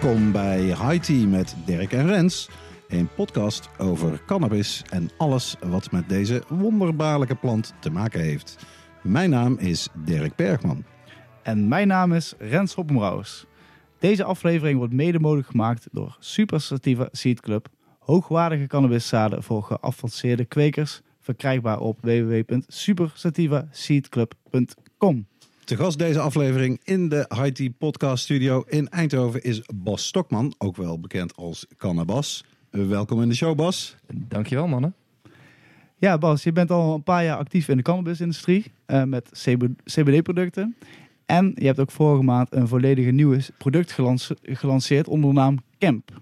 Welkom bij High Tea met Dirk en Rens. Een podcast over cannabis en alles wat met deze wonderbaarlijke plant te maken heeft. Mijn naam is Dirk Bergman. En mijn naam is Rens Hoppenbrouwers. Deze aflevering wordt mede mogelijk gemaakt door Super Sativa Seed Club. Hoogwaardige cannabiszaden voor geavanceerde kwekers. Verkrijgbaar op www.supersativaseedclub.com. Te gast deze aflevering in de Tea podcast studio in Eindhoven is Bas Stokman, ook wel bekend als Cannabas. Welkom in de show, Bas. Dankjewel, mannen. Ja, Bas, je bent al een paar jaar actief in de cannabisindustrie eh, met CBD-producten. En je hebt ook vorige maand een volledige nieuwe product gelance- gelanceerd onder de naam Camp.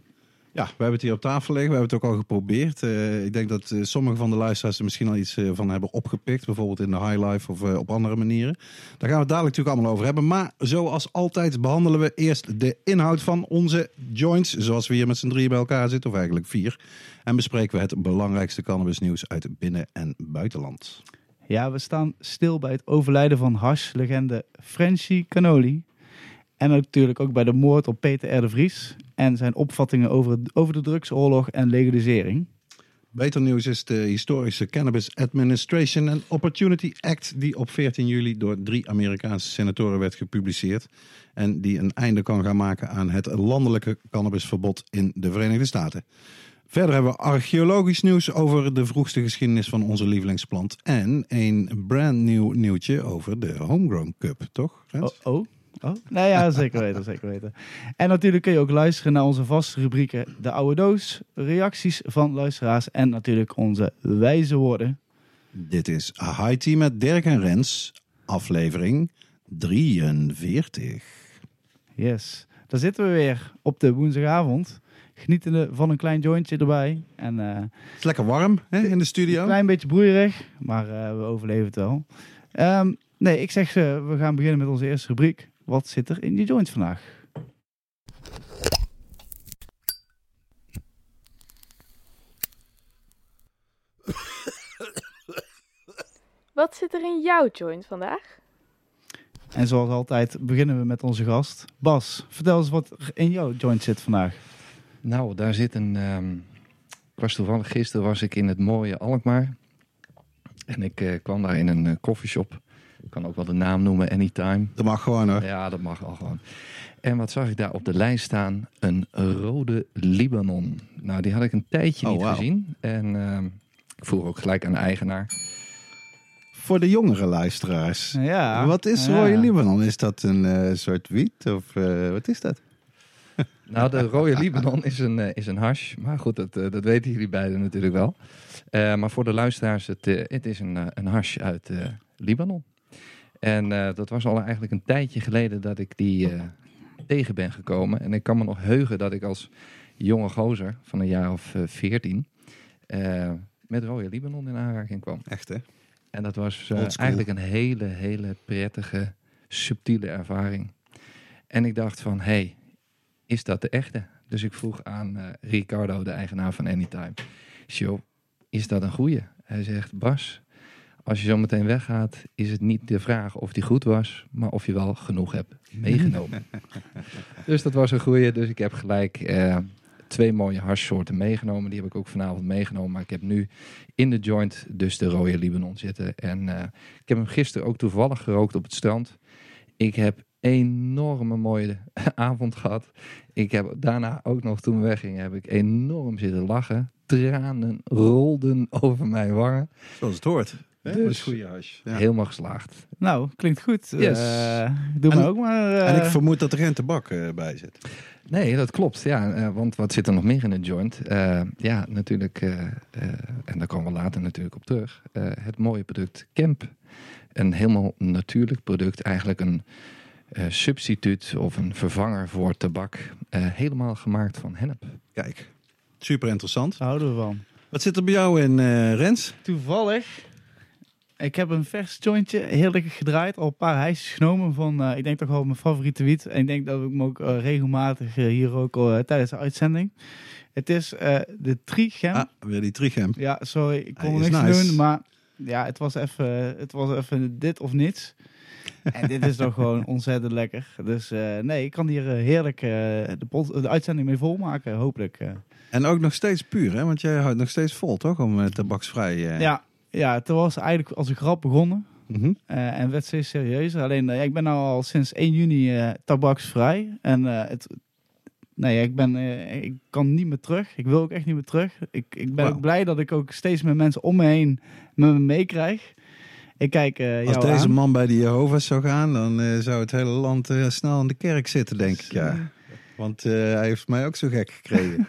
Ja, we hebben het hier op tafel liggen. We hebben het ook al geprobeerd. Eh, ik denk dat eh, sommige van de luisteraars er misschien al iets eh, van hebben opgepikt. Bijvoorbeeld in de High Life of op andere manieren. Daar gaan we het dadelijk natuurlijk allemaal over hebben. Maar zoals altijd behandelen we eerst de inhoud van onze joints. Zoals we hier met z'n drieën bij elkaar zitten. Of eigenlijk vier. En bespreken we het belangrijkste cannabisnieuws uit binnen- en buitenland. Ja, we staan stil bij het overlijden van hash-legende Frenchy Canoli. En natuurlijk ook bij de moord op Peter R. Vries. En zijn opvattingen over, over de drugsoorlog en legalisering. Beter nieuws is de historische Cannabis Administration and Opportunity Act, die op 14 juli door drie Amerikaanse senatoren werd gepubliceerd. En die een einde kan gaan maken aan het landelijke cannabisverbod in de Verenigde Staten. Verder hebben we archeologisch nieuws over de vroegste geschiedenis van onze lievelingsplant. En een brand nieuw nieuwtje over de Homegrown Cup, toch? Rens? Oh, oh. Oh, nou ja, zeker weten, zeker weten. En natuurlijk kun je ook luisteren naar onze vaste rubrieken De Oude Doos, reacties van luisteraars en natuurlijk onze wijze woorden. Dit is High Tea met Dirk en Rens, aflevering 43. Yes, daar zitten we weer op de woensdagavond. Genietende van een klein jointje erbij. En eh, Het is lekker warm hè, in de studio. een klein beetje broeierig, maar eh, we overleven het wel. Ehm, nee, ik zeg ze, we gaan beginnen met onze eerste rubriek. Wat zit er in je joint vandaag? Wat zit er in jouw joint vandaag? En zoals altijd beginnen we met onze gast. Bas, vertel eens wat er in jouw joint zit vandaag. Nou, daar zit een. ehm ik was toevallig gisteren was ik in het mooie Alkmaar. En ik eh, kwam daar in een koffieshop. Ik kan ook wel de naam noemen, Anytime. Dat mag gewoon hoor. Ja, dat mag al gewoon. En wat zag ik daar op de lijst staan? Een rode Libanon. Nou, die had ik een tijdje Oh, niet gezien. En ehm, ik vroeg ook gelijk aan de eigenaar. Voor de jongere luisteraars. Ja. Wat is ja. rode Libanon? Is dat een eh, soort wiet of eh, wat is dat? Nou, de rode Libanon is een, eh, is een hash. Maar goed, dat, dat weten jullie beiden natuurlijk wel. Eh, maar voor de luisteraars, het, het is een, een hash uit eh, Libanon. En eh, dat was al eigenlijk een tijdje geleden dat ik die eh, tegen ben gekomen. En ik kan me nog heugen dat ik als jonge gozer van een jaar of eh, veertien... met rode Libanon in aanraking kwam. Echt hè? En dat was eigenlijk een hele, hele prettige, subtiele ervaring. En ik dacht van, hey, is dat de echte? Dus ik vroeg aan Ricardo, de eigenaar van Anytime. Joh, is dat een goeie? Hij zegt, Bas, als je zo meteen weggaat, is het niet de vraag of die goed was, maar of je wel genoeg hebt meegenomen. dus dat was een goeie. Dus ik heb gelijk eh, twee mooie harssoorten meegenomen. Die heb ik ook vanavond meegenomen. Maar ik heb nu in de joint dus de rode Libanon zitten. En eh, ik heb hem gisteren ook toevallig gerookt op het strand. Ik heb enorme mooie avond gehad. Ik heb daarna ook nog, toen we weggingen, heb ik enorm zitten lachen. Tranen rolden over mijn wangen. Zoals het hoort. Hè? Dus- Dat is goede hash. Ja. Helemaal geslaagd. Nou, klinkt goed. Yes. Eh, doe En- maar ook maar. eh, En ik vermoed dat er geen tabak eh, bij zit. Nee, dat klopt. Ja, eh, want wat zit er nog meer in een joint? Eh, ja, natuurlijk, en daar komen we later natuurlijk op terug. eh, het mooie product Camp. Een helemaal natuurlijk product. Eigenlijk een eh, substituut of een vervanger voor tabak. eh, helemaal gemaakt van hennep. Kijk, super interessant. Daar houden we van. Wat zit er bij jou in, eh, Rens? Toevallig. Ik heb een vers jointje heerlijk gedraaid. Al een paar hijsjes genomen van, eh, ik denk toch wel mijn favoriete wiet. En ik denk dat ik hem ook eh, regelmatig eh, hier ook tijdens de uitzending. Het is de Trigem. Ah, weer die trigem. Ja, sorry, ik kon niks nice. doen, maar ja, het was even, het was even dit of niets. En dit is toch gewoon ontzettend lekker. Dus nee, ik kan hier heerlijk de, de uitzending mee volmaken, hopelijk. En ook nog steeds puur, hè? Want jij houdt nog steeds vol, toch? Om tabaksvrij... Ja, ja, het was eigenlijk als een grap begonnen. mhm. eh, en werd steeds serieuzer. Alleen, eh, ik ben nou al sinds 1 juni eh, tabaksvrij. En het, nee, ik, ben, ik kan niet meer terug. Ik wil ook echt niet meer terug. Ik, ik ben ook blij dat ik ook steeds meer mensen om me heen met me meekrijg. Ik kijk Als deze aan. man bij de Jehovah's zou gaan, dan zou het hele land snel in de kerk zitten, denk ik. Ja. Want eh, hij heeft mij ook zo gek gekregen.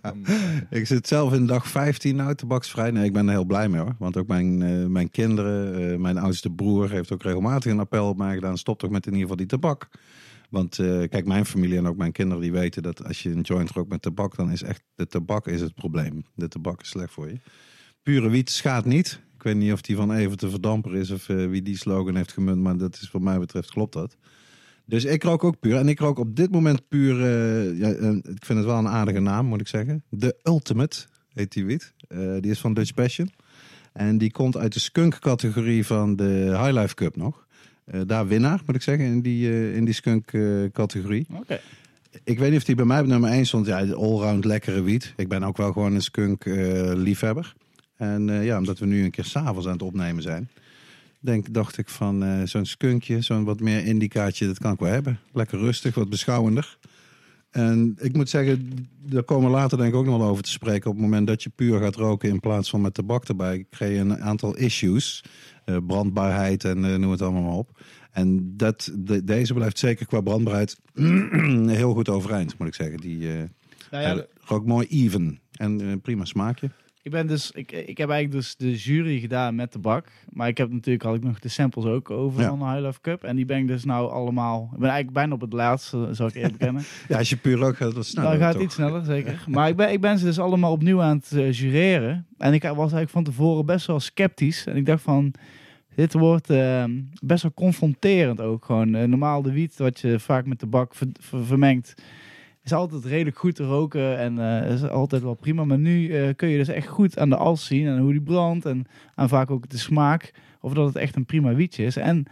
ik zit zelf in dag 15 nou, tabaksvrij. Nee, ik ben er heel blij mee hoor. Want ook mijn, eh, mijn kinderen, eh, mijn oudste broer heeft ook regelmatig een appel op mij gedaan. Stop toch met in ieder geval die tabak. Want kijk, mijn familie en ook mijn kinderen die weten dat als je een joint rookt met tabak, dan is echt de tabak is het probleem. De tabak is slecht voor je. Pure wiet schaadt niet. Ik weet niet of die van even te verdamper is of wie die slogan heeft gemunt, maar dat is wat mij betreft klopt dat. Dus ik rook ook puur. En ik rook op dit moment puur, eh, ja, eh, ik vind het wel een aardige naam moet ik zeggen. De Ultimate heet die wiet. Eh, die is van Dutch Passion. En die komt uit de skunk categorie van de High Life Cup nog. Daar winnaar moet ik zeggen in die, in die skunk eh, categorie. Oké. Ik weet niet of die bij mij op nummer 1 stond. Ja, allround lekkere wiet. Ik ben ook wel gewoon een skunk eh, liefhebber. En ja, omdat we nu een keer s'avonds aan het opnemen zijn. Denk, dacht ik van eh, zo'n skunkje, zo'n wat meer indicaatje, dat kan ik wel hebben. Lekker rustig, wat beschouwender. En ik moet zeggen, daar komen we later denk ik ook nog wel over te spreken. Op het moment dat je puur gaat roken in plaats van met tabak erbij, krijg je een aantal issues. Eh, brandbaarheid en eh, noem het allemaal maar op. En dat, de- deze blijft zeker qua brandbaarheid heel goed overeind, moet ik zeggen. Die Nou ja, rookt mooi even. En prima smaakje. Ik, ben dus, ik, ik heb eigenlijk dus de jury gedaan met tabak. Maar ik heb natuurlijk had ik nog de samples ook over Ja. van de High Life Cup. En die ben ik dus nou allemaal... Ik ben eigenlijk bijna op het laatste, zou ik eerlijk bekennen. Ja, als je puur rookt gaat wat sneller. Dan gaat het iets sneller, zeker. Maar ik ben, ik ben ze dus allemaal opnieuw aan het eh, jureren. En ik was eigenlijk van tevoren best wel sceptisch. En ik dacht van, dit wordt eh, best wel confronterend ook gewoon. Eh, normaal de wiet, wat je vaak met tabak ver, ver- vermengt, is altijd redelijk goed te roken. En eh, is altijd wel prima. Maar nu eh, kun je dus echt goed aan de as zien. En hoe die brandt. En aan vaak ook de smaak. Of dat het echt een prima wietje is. En...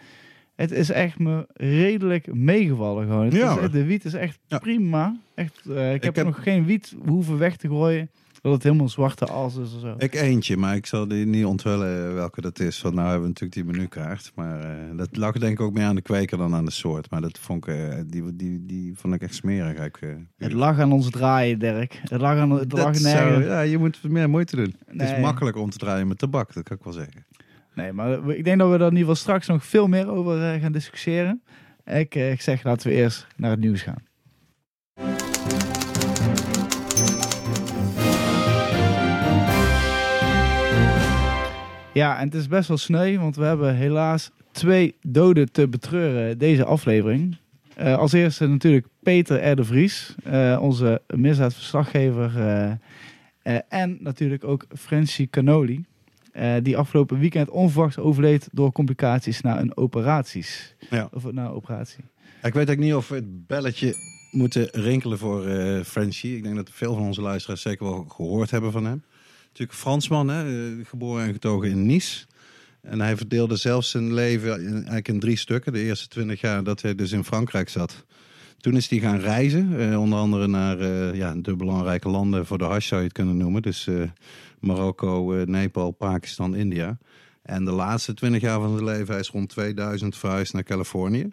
Het is echt me redelijk meegevallen gewoon. Het Ja, is, hoor. echt- de wiet is echt Ja. prima. Echt, eh, ik, heb heb- nog geen wiet hoeven weg te gooien. Dat het helemaal zwarte as is of zo. Ik eentje, maar ik zal die niet onthullen welke dat is. Want nou hebben we natuurlijk die menukaart. Maar eh, dat lag denk ik ook meer aan de kweker dan aan de soort. Maar dat vond ik, eh, die, die, die vond ik echt smerig. Ik, eh, Het lag aan ons draaien, Dirk. Het lag aan het dat lag zou- nergens. ja, je moet meer moeite doen. Het is makkelijker om te draaien met tabak, dat kan ik wel zeggen. Nee, maar ik denk dat we er in ieder geval straks nog veel meer over gaan discussiëren. Ik, ik zeg, laten we eerst naar het nieuws gaan. Ja, en het is best wel sneu, want we hebben helaas twee doden te betreuren deze aflevering. Eh, als eerste natuurlijk Peter R. de Vries, eh, onze misdaadverslaggever. eh, en natuurlijk ook Francie Canoli, die afgelopen weekend onverwachts overleed door complicaties na een operaties. Ja. Of na een operatie. Ik weet ook niet of we het belletje moeten rinkelen voor Frenchie. Ik denk dat veel van onze luisteraars zeker wel gehoord hebben van hem. Natuurlijk een Fransman, hè, eh, geboren en getogen in Nice. En hij verdeelde zelfs zijn leven eigenlijk in drie stukken. De eerste twintig jaar dat hij dus in Frankrijk zat. Toen is hij gaan reizen, eh, onder andere naar eh, ja, de belangrijke landen voor de hash zou je het kunnen noemen. Dus Marokko, Nepal, Pakistan, India. En de laatste twintig jaar van zijn leven, hij is rond 2000 verhuisd naar Californië.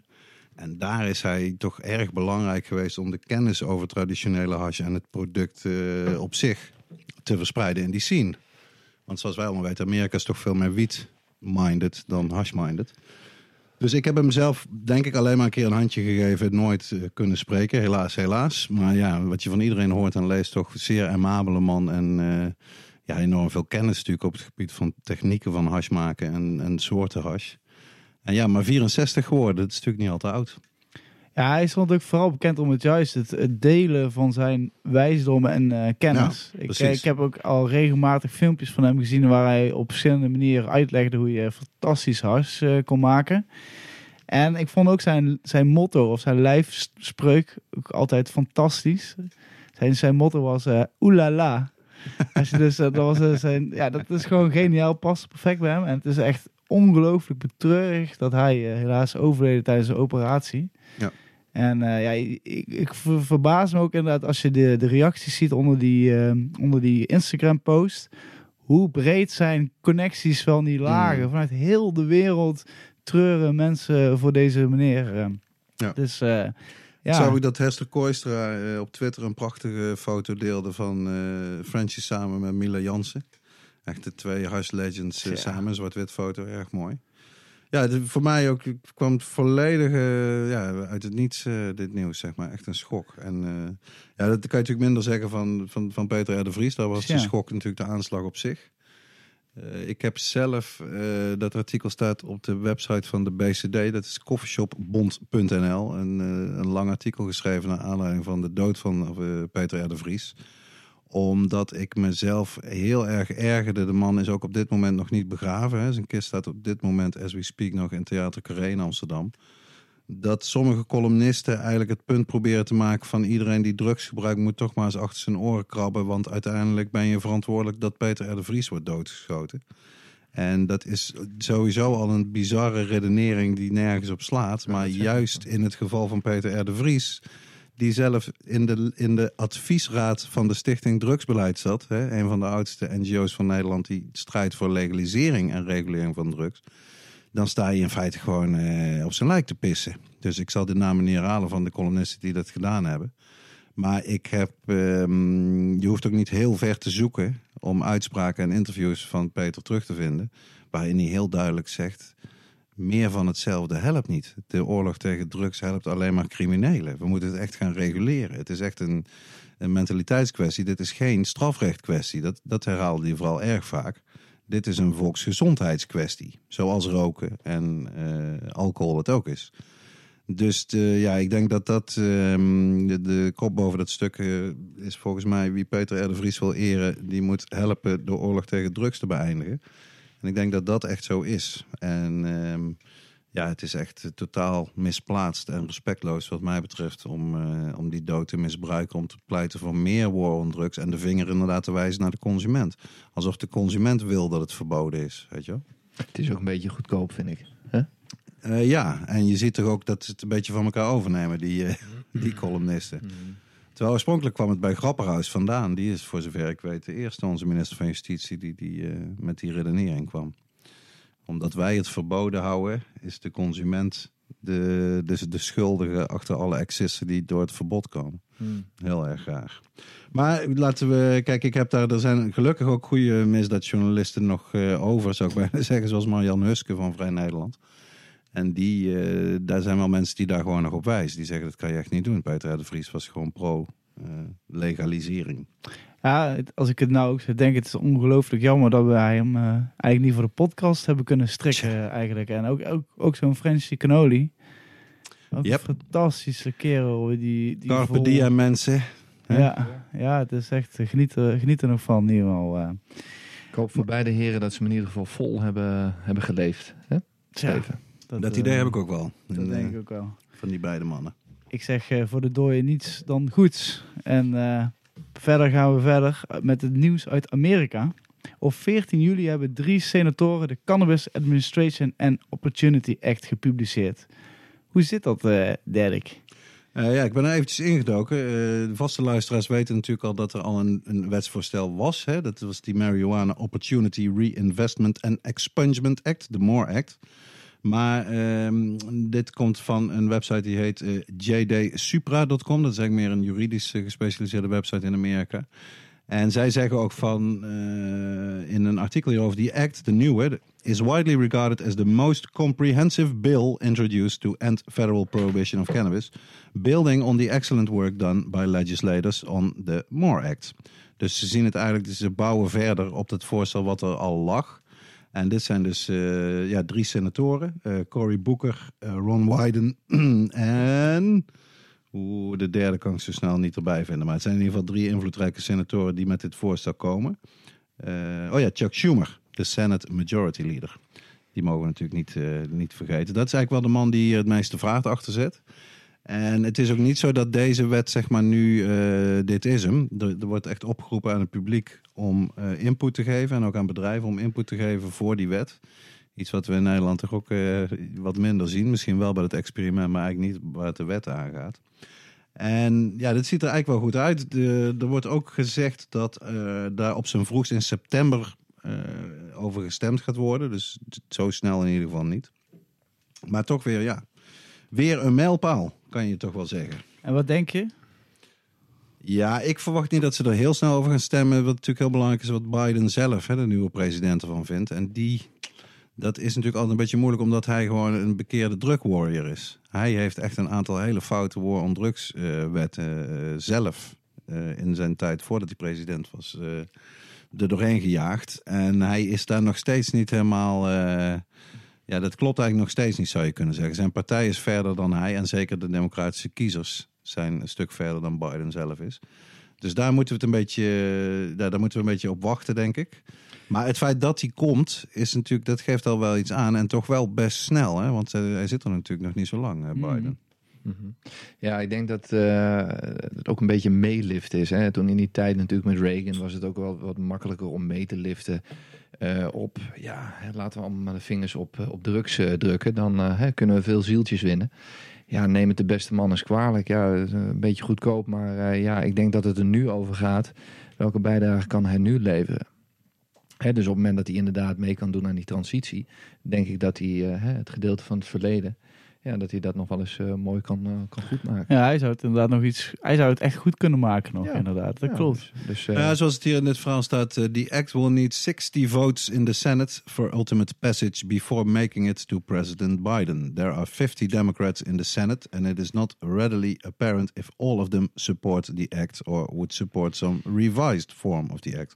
En daar is hij toch erg belangrijk geweest om de kennis over traditionele hash en het product op zich te verspreiden in die scene. Want zoals wij allemaal weten, Amerika is toch veel meer wiet-minded dan hash-minded. Dus ik heb hem zelf, denk ik, alleen maar een keer een handje gegeven. Nooit eh, kunnen spreken, helaas, helaas. Maar ja, wat je van iedereen hoort en leest, toch zeer amabele man. En eh, ja, enorm veel kennis natuurlijk op het gebied van technieken van hash maken en, en soorten hash. En ja, maar 64 geworden, dat is natuurlijk niet al te oud. Ja, hij stond ook vooral bekend om het juist het, het delen van zijn wijsdom en eh, kennis. ik, eh, ik heb ook al regelmatig filmpjes van hem gezien waar hij op verschillende manieren uitlegde hoe je fantastisch hars eh, kon maken. En ik vond ook zijn, zijn motto of zijn lijfspreuk ook altijd fantastisch. Zijn, zijn motto was eh oelala. Als je dus, dat, was, zijn, ja, dat is gewoon geniaal, past perfect bij hem. En het is echt ongelooflijk betreurig dat hij helaas overleden tijdens de operatie. Ja. En eh, ja, ik, ik ver- verbaas me ook inderdaad als je de, de reacties ziet onder die, eh, onder die Instagram-post. Hoe breed zijn connecties van die lagen. Mm. Vanuit heel de wereld treuren mensen voor deze meneer. eh. Ja. Dus eh, Ik ja, zag ook dat Hester Koistra eh, op Twitter een prachtige foto deelde van Frenchie samen met Mila Jansen. Echt de twee Hush Legends Ja. samen, zwart-wit foto, erg mooi. Ja, de- voor mij ook kwam het volledig eh, ja, uit het niets, eh, dit nieuws, zeg maar. Echt een schok. En eh, ja, dat kan je natuurlijk minder zeggen van, van, van Peter R. de Vries. Daar was Ja. de schok natuurlijk de aanslag op zich. Ik heb zelf, dat artikel staat op de website van de BCD, dat is coffeeshopbond.nl. Een, een lang artikel geschreven naar aanleiding van de dood van Peter R. de Vries. Omdat ik mezelf heel erg ergerde. De man is ook op dit moment nog niet begraven. Hè. Zijn kist staat op dit moment, as we speak, nog in Theater Carré in Amsterdam. Dat sommige columnisten eigenlijk het punt proberen te maken van iedereen die drugs gebruikt moet toch maar eens achter zijn oren krabben. Want uiteindelijk ben je verantwoordelijk dat Peter R. de Vries wordt doodgeschoten. En dat is sowieso al een bizarre redenering die nergens op slaat. Maar juist in het geval van Peter R. de Vries, die zelf in de, in de adviesraad van de Stichting Drugsbeleid zat. Hè, een van de oudste NGO's van Nederland die strijdt voor legalisering en regulering van drugs. Dan sta je in feite gewoon eh, op zijn lijk te pissen. Dus ik zal de namen niet herhalen van de columnisten die dat gedaan hebben. Maar ik heb, ehm, je hoeft ook niet heel ver te zoeken om uitspraken en interviews van Peter terug te vinden. Waarin hij heel duidelijk zegt, meer van hetzelfde helpt niet. De oorlog tegen drugs helpt alleen maar criminelen. We moeten het echt gaan reguleren. Het is echt een, een mentaliteitskwestie. Dit is geen strafrechtkwestie. Dat, dat herhaalde hij vooral erg vaak. Dit is een volksgezondheidskwestie. Zoals roken en eh, alcohol het ook is. Dus de, ja, ik denk dat dat ehm, de, kop boven dat stuk eh, is volgens mij wie Peter R. Vries wil eren, die moet helpen de oorlog tegen drugs te beëindigen. En ik denk dat dat echt zo is. En ehm, ja, het is echt eh, totaal misplaatst en respectloos wat mij betreft om, eh, om die dood te misbruiken om te pleiten voor meer war on drugs en de vinger inderdaad te wijzen naar de consument. Alsof de consument wil dat het verboden is, weet je wel? Het is ook een beetje goedkoop, vind ik. Eh, ja, en je ziet toch ook dat ze het een beetje van elkaar overnemen, die, die columnisten. Terwijl oorspronkelijk kwam het bij Grapperhaus vandaan. Die is voor zover ik weet de eerste onze minister van Justitie die, die eh, met die redenering kwam. Omdat wij het verboden houden, is de consument de, dus de schuldige achter alle excessen die door het verbod komen. Heel erg graag. Maar laten we, kijk, ik heb daar, er zijn gelukkig ook goede misdaadjournalisten nog eh, over, zou ik bijna zeggen, zoals Marjan Huske van Vrij Nederland. En die, eh, daar zijn wel mensen die daar gewoon nog op wijzen. Die zeggen dat kan je echt niet doen. Peter de Vries was gewoon pro eh, legalisering. Ja, als ik het nou ook zo denk, het is ongelooflijk jammer dat wij hem eh, eigenlijk niet voor de podcast hebben kunnen strikken eigenlijk. En ook, ook, ook zo'n Frenchie Cannoli. Ook Yep. een fantastische kerel. Die, die Carpe vol- diem mensen. hè? Ja, ja, het is echt, geniet, er- geniet er nog van in ieder geval. eh. Ik hoop voor beide heren dat ze me in ieder geval vol hebben, hebben geleefd. Hè? Steven. Dat eh, idee heb ik ook wel. Dat In, denk eh, ik ook wel. Van die beide mannen. Ik zeg eh, voor de dooien niets dan goeds. En eh, verder gaan we verder met het nieuws uit Amerika. Op 14 juli hebben drie senatoren de Cannabis Administration and Opportunity Act gepubliceerd. Hoe zit dat, eh Dirk? Eh, ja, ik ben er eventjes ingedoken. Eh, de vaste luisteraars weten natuurlijk al dat er al een, een wetsvoorstel was. Hè? Dat was die Marijuana Opportunity Reinvestment and Expungement Act, de MORE Act. Maar ehm, dit komt van een website die heet eh, jdsupra.com. Dat is eigenlijk meer een juridisch eh, gespecialiseerde website in Amerika. En zij zeggen ook van eh, in een artikel hierover: die act, de nieuwe, is widely regarded as the most comprehensive bill introduced to end federal prohibition of cannabis, building on the excellent work done by legislators on the MORE Act. Dus ze zien het eigenlijk, ze bouwen verder op het voorstel wat er al lag. En dit zijn dus eh, ja, drie senatoren. eh, Cory Booker, eh, Ron Wyden en... Oeh, de derde kan ik zo snel niet erbij vinden. Maar het zijn in ieder geval drie invloedrijke senatoren die met dit voorstel komen. Oh ja, Chuck Schumer, de Senate Majority Leader. Die mogen we natuurlijk niet, niet vergeten. Dat is eigenlijk wel de man die hier het meeste vaart achter zet. En het is ook niet zo dat deze wet, zeg maar, nu eh, dit is hem. Er, wordt echt opgeroepen aan het publiek om eh, input te geven. En ook aan bedrijven om input te geven voor die wet. Iets wat we in Nederland toch ook eh, wat minder zien. Misschien wel bij het experiment, maar eigenlijk niet waar het de wet aangaat. En ja, dit ziet er eigenlijk wel goed uit. Er wordt ook gezegd dat daar op zijn vroegst in september over gestemd gaat worden. Dus zo snel in ieder geval niet. Maar toch weer, ja, weer een mijlpaal, kan je toch wel zeggen. En wat denk je? Ja, ik verwacht niet dat ze er heel snel over gaan stemmen. Wat natuurlijk heel belangrijk is, wat Biden zelf, hè, de nieuwe president, ervan vindt. En die, dat is natuurlijk altijd een beetje moeilijk, omdat hij gewoon een bekeerde drug warrior is. Hij heeft echt een aantal hele foute war on drugs eh, wetten eh, zelf eh, in zijn tijd voordat hij president was er doorheen gejaagd. En hij is daar nog steeds niet helemaal. Ja, dat klopt eigenlijk nog steeds niet, zou je kunnen zeggen. Zijn partij is verder dan hij en zeker de democratische kiezers zijn een stuk verder dan Biden zelf is. Dus daar moeten we het een beetje, daar, daar moeten we een beetje op wachten, denk ik. Maar het feit dat hij komt, is natuurlijk, dat geeft al wel iets aan. En toch wel best snel, hè? want eh, hij zit er natuurlijk nog niet zo lang, eh, Biden. Mhm. Ja, ik denk dat eh, het ook een beetje meelift is. Hè. Toen in die tijd natuurlijk met Reagan was het ook wel wat makkelijker om mee te liften eh, op, ja, laten we allemaal de vingers op, eh, op drugs drukken. Dan kunnen we veel zieltjes winnen. Ja, neem het de beste man eens kwalijk. Ja, een beetje goedkoop, maar ja, ik denk dat het er nu over gaat. Welke bijdrage kan hij nu leveren? Dus op het moment dat hij inderdaad mee kan doen aan die transitie, denk ik dat hij het gedeelte van het verleden, ja, dat hij dat nog wel eens eh, mooi kan, eh, kan goedmaken. Ja, hij zou het inderdaad nog iets. Hij zou het echt goed kunnen maken nog, Ja. inderdaad. Dat Ja, klopt. Dus, dus, eh, Ja, zoals het hier in dit verhaal staat, the act will need 60 votes in the Senate for ultimate passage before making it to President Biden. There are 50 Democrats in the Senate and it is not readily apparent if all of them support the act or would support some revised form of the act.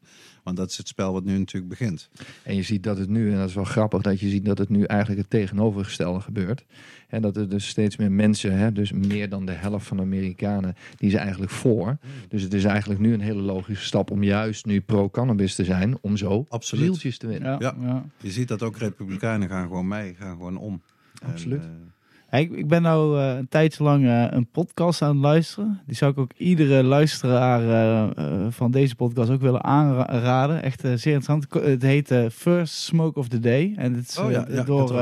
Want dat is het spel wat nu natuurlijk begint. En je ziet dat het nu, en dat is wel grappig, dat je ziet dat het nu eigenlijk het tegenovergestelde gebeurt. En dat er dus steeds meer mensen, hè, dus meer dan de helft van de Amerikanen, die zijn eigenlijk voor. Dus het is eigenlijk nu een hele logische stap om juist nu pro-cannabis te zijn, om zo Absoluut. zieltjes te winnen. Ja, Ja. ja. Je ziet dat ook Republikeinen gaan gewoon mee, gaan gewoon om. Absoluut. eh, Ik, ik ben nou eh, een tijdje lang eh, een podcast aan het luisteren. Die zou ik ook iedere luisteraar eh, van deze podcast ook willen aanraden. Echt zeer interessant. Het heet First Smoke of the Day. En het is oh ja, door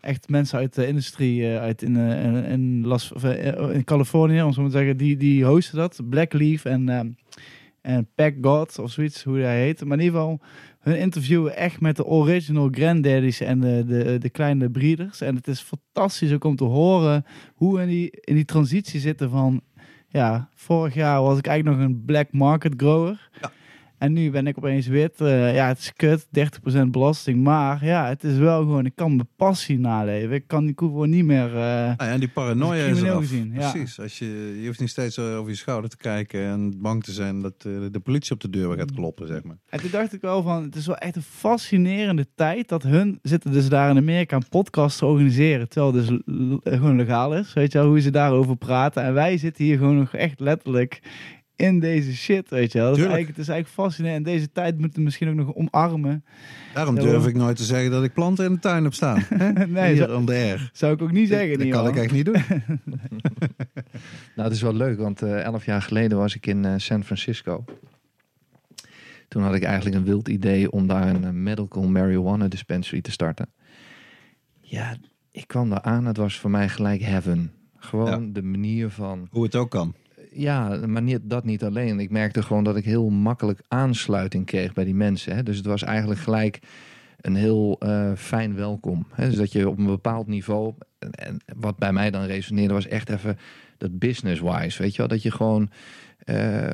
echt mensen uit de industrie uit in, in, Las, of, in Californië, om zo maar te zeggen. Die, die hosten dat. Black Leaf en, en Pack God of zoiets, hoe hij heet. Maar in ieder geval, hun interviewen echt met de original granddaddies en de, de, de kleine breeders. En het is fantastisch ook om te horen hoe in die, in die transitie zitten van... Ja, vorig jaar was ik eigenlijk nog een black market grower. Ja. En nu ben ik opeens wit. Eh, ja, het is kut, 30% belasting. Maar ja, het is wel gewoon, ik kan mijn passie naleven. Ik kan die koe gewoon niet meer... eh, Nou ja, en die paranoia is eraf. gezien, ja. Precies. Als je, je hoeft niet steeds eh, over je schouder te kijken en bang te zijn dat de politie op de deur gaat kloppen, zeg maar. En toen dacht ik wel van, het is wel echt een fascinerende tijd dat hun zitten dus daar in Amerika een podcast te organiseren, terwijl het dus gewoon legaal is, weet je wel, hoe ze daarover praten. En wij zitten hier gewoon nog echt letterlijk in deze shit, weet je wel. Dat is eigenlijk, het is eigenlijk fascinerend. En deze tijd moeten we misschien ook nog omarmen. Daarom durf ik nooit te zeggen dat ik planten in de tuin heb staan. nee, Hier zo- on the air. zou ik ook niet zeggen. Dat niet, kan ik echt niet doen. Nou, het is wel leuk, want eh, elf jaar geleden was ik in eh, San Francisco. Toen had ik eigenlijk een wild idee om daar een eh, medical marijuana dispensary te starten. Ja, ik kwam daar aan, het was voor mij gelijk heaven. Gewoon de manier van Hoe het ook kan. Ja, maar niet, dat niet alleen. Ik merkte gewoon dat ik heel makkelijk aansluiting kreeg bij die mensen. Hè. Dus het was eigenlijk gelijk een heel eh, fijn welkom. Hè. Dus dat je op een bepaald niveau... En, wat bij mij dan resoneerde was echt even dat business-wise. Weet je wel? Dat je gewoon... eh,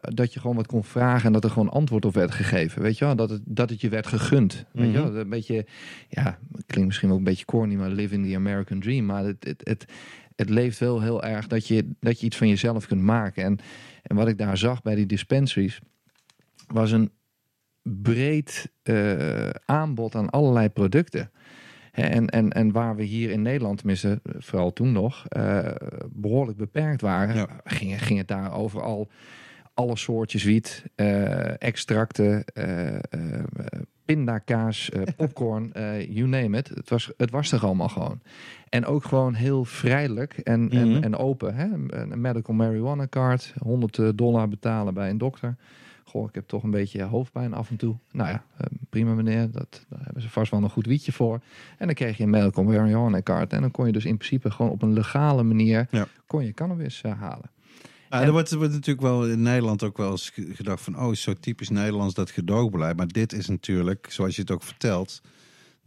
dat je gewoon wat kon vragen en dat er gewoon antwoord op werd gegeven. Weet je wel? Dat het, dat het je werd gegund. Weet je wel? Een beetje, ja, klinkt misschien ook een beetje corny, maar living the American dream. Maar het, het, het, het leeft wel heel erg dat je, dat je iets van jezelf kunt maken. En, en wat ik daar zag bij die dispensaries was een breed eh, aanbod aan allerlei producten. En, en, en waar we hier in Nederland, tenminste vooral toen nog, eh, behoorlijk beperkt waren, Ja. ging, ging het daar overal alle soortjes wiet, eh, extracten, pindakaas, eh, popcorn, eh, you name it. Het was, het was er allemaal gewoon. En ook gewoon heel vrijelijk en, Mhm. en, en open. Hè? Een medical marijuana card, 100 dollar betalen bij een dokter. Goh, ik heb toch een beetje hoofdpijn af en toe. Nou ja, eh, prima meneer, dat, daar hebben ze vast wel een goed wietje voor. En dan kreeg je een medical marijuana card. En dan kon je dus in principe gewoon op een legale manier Ja. kon je cannabis eh, halen. Ja, er wordt, er wordt natuurlijk wel in Nederland ook wel eens ge- gedacht van... oh, zo typisch Nederlands dat gedoogbeleid. Maar dit is natuurlijk, zoals je het ook vertelt...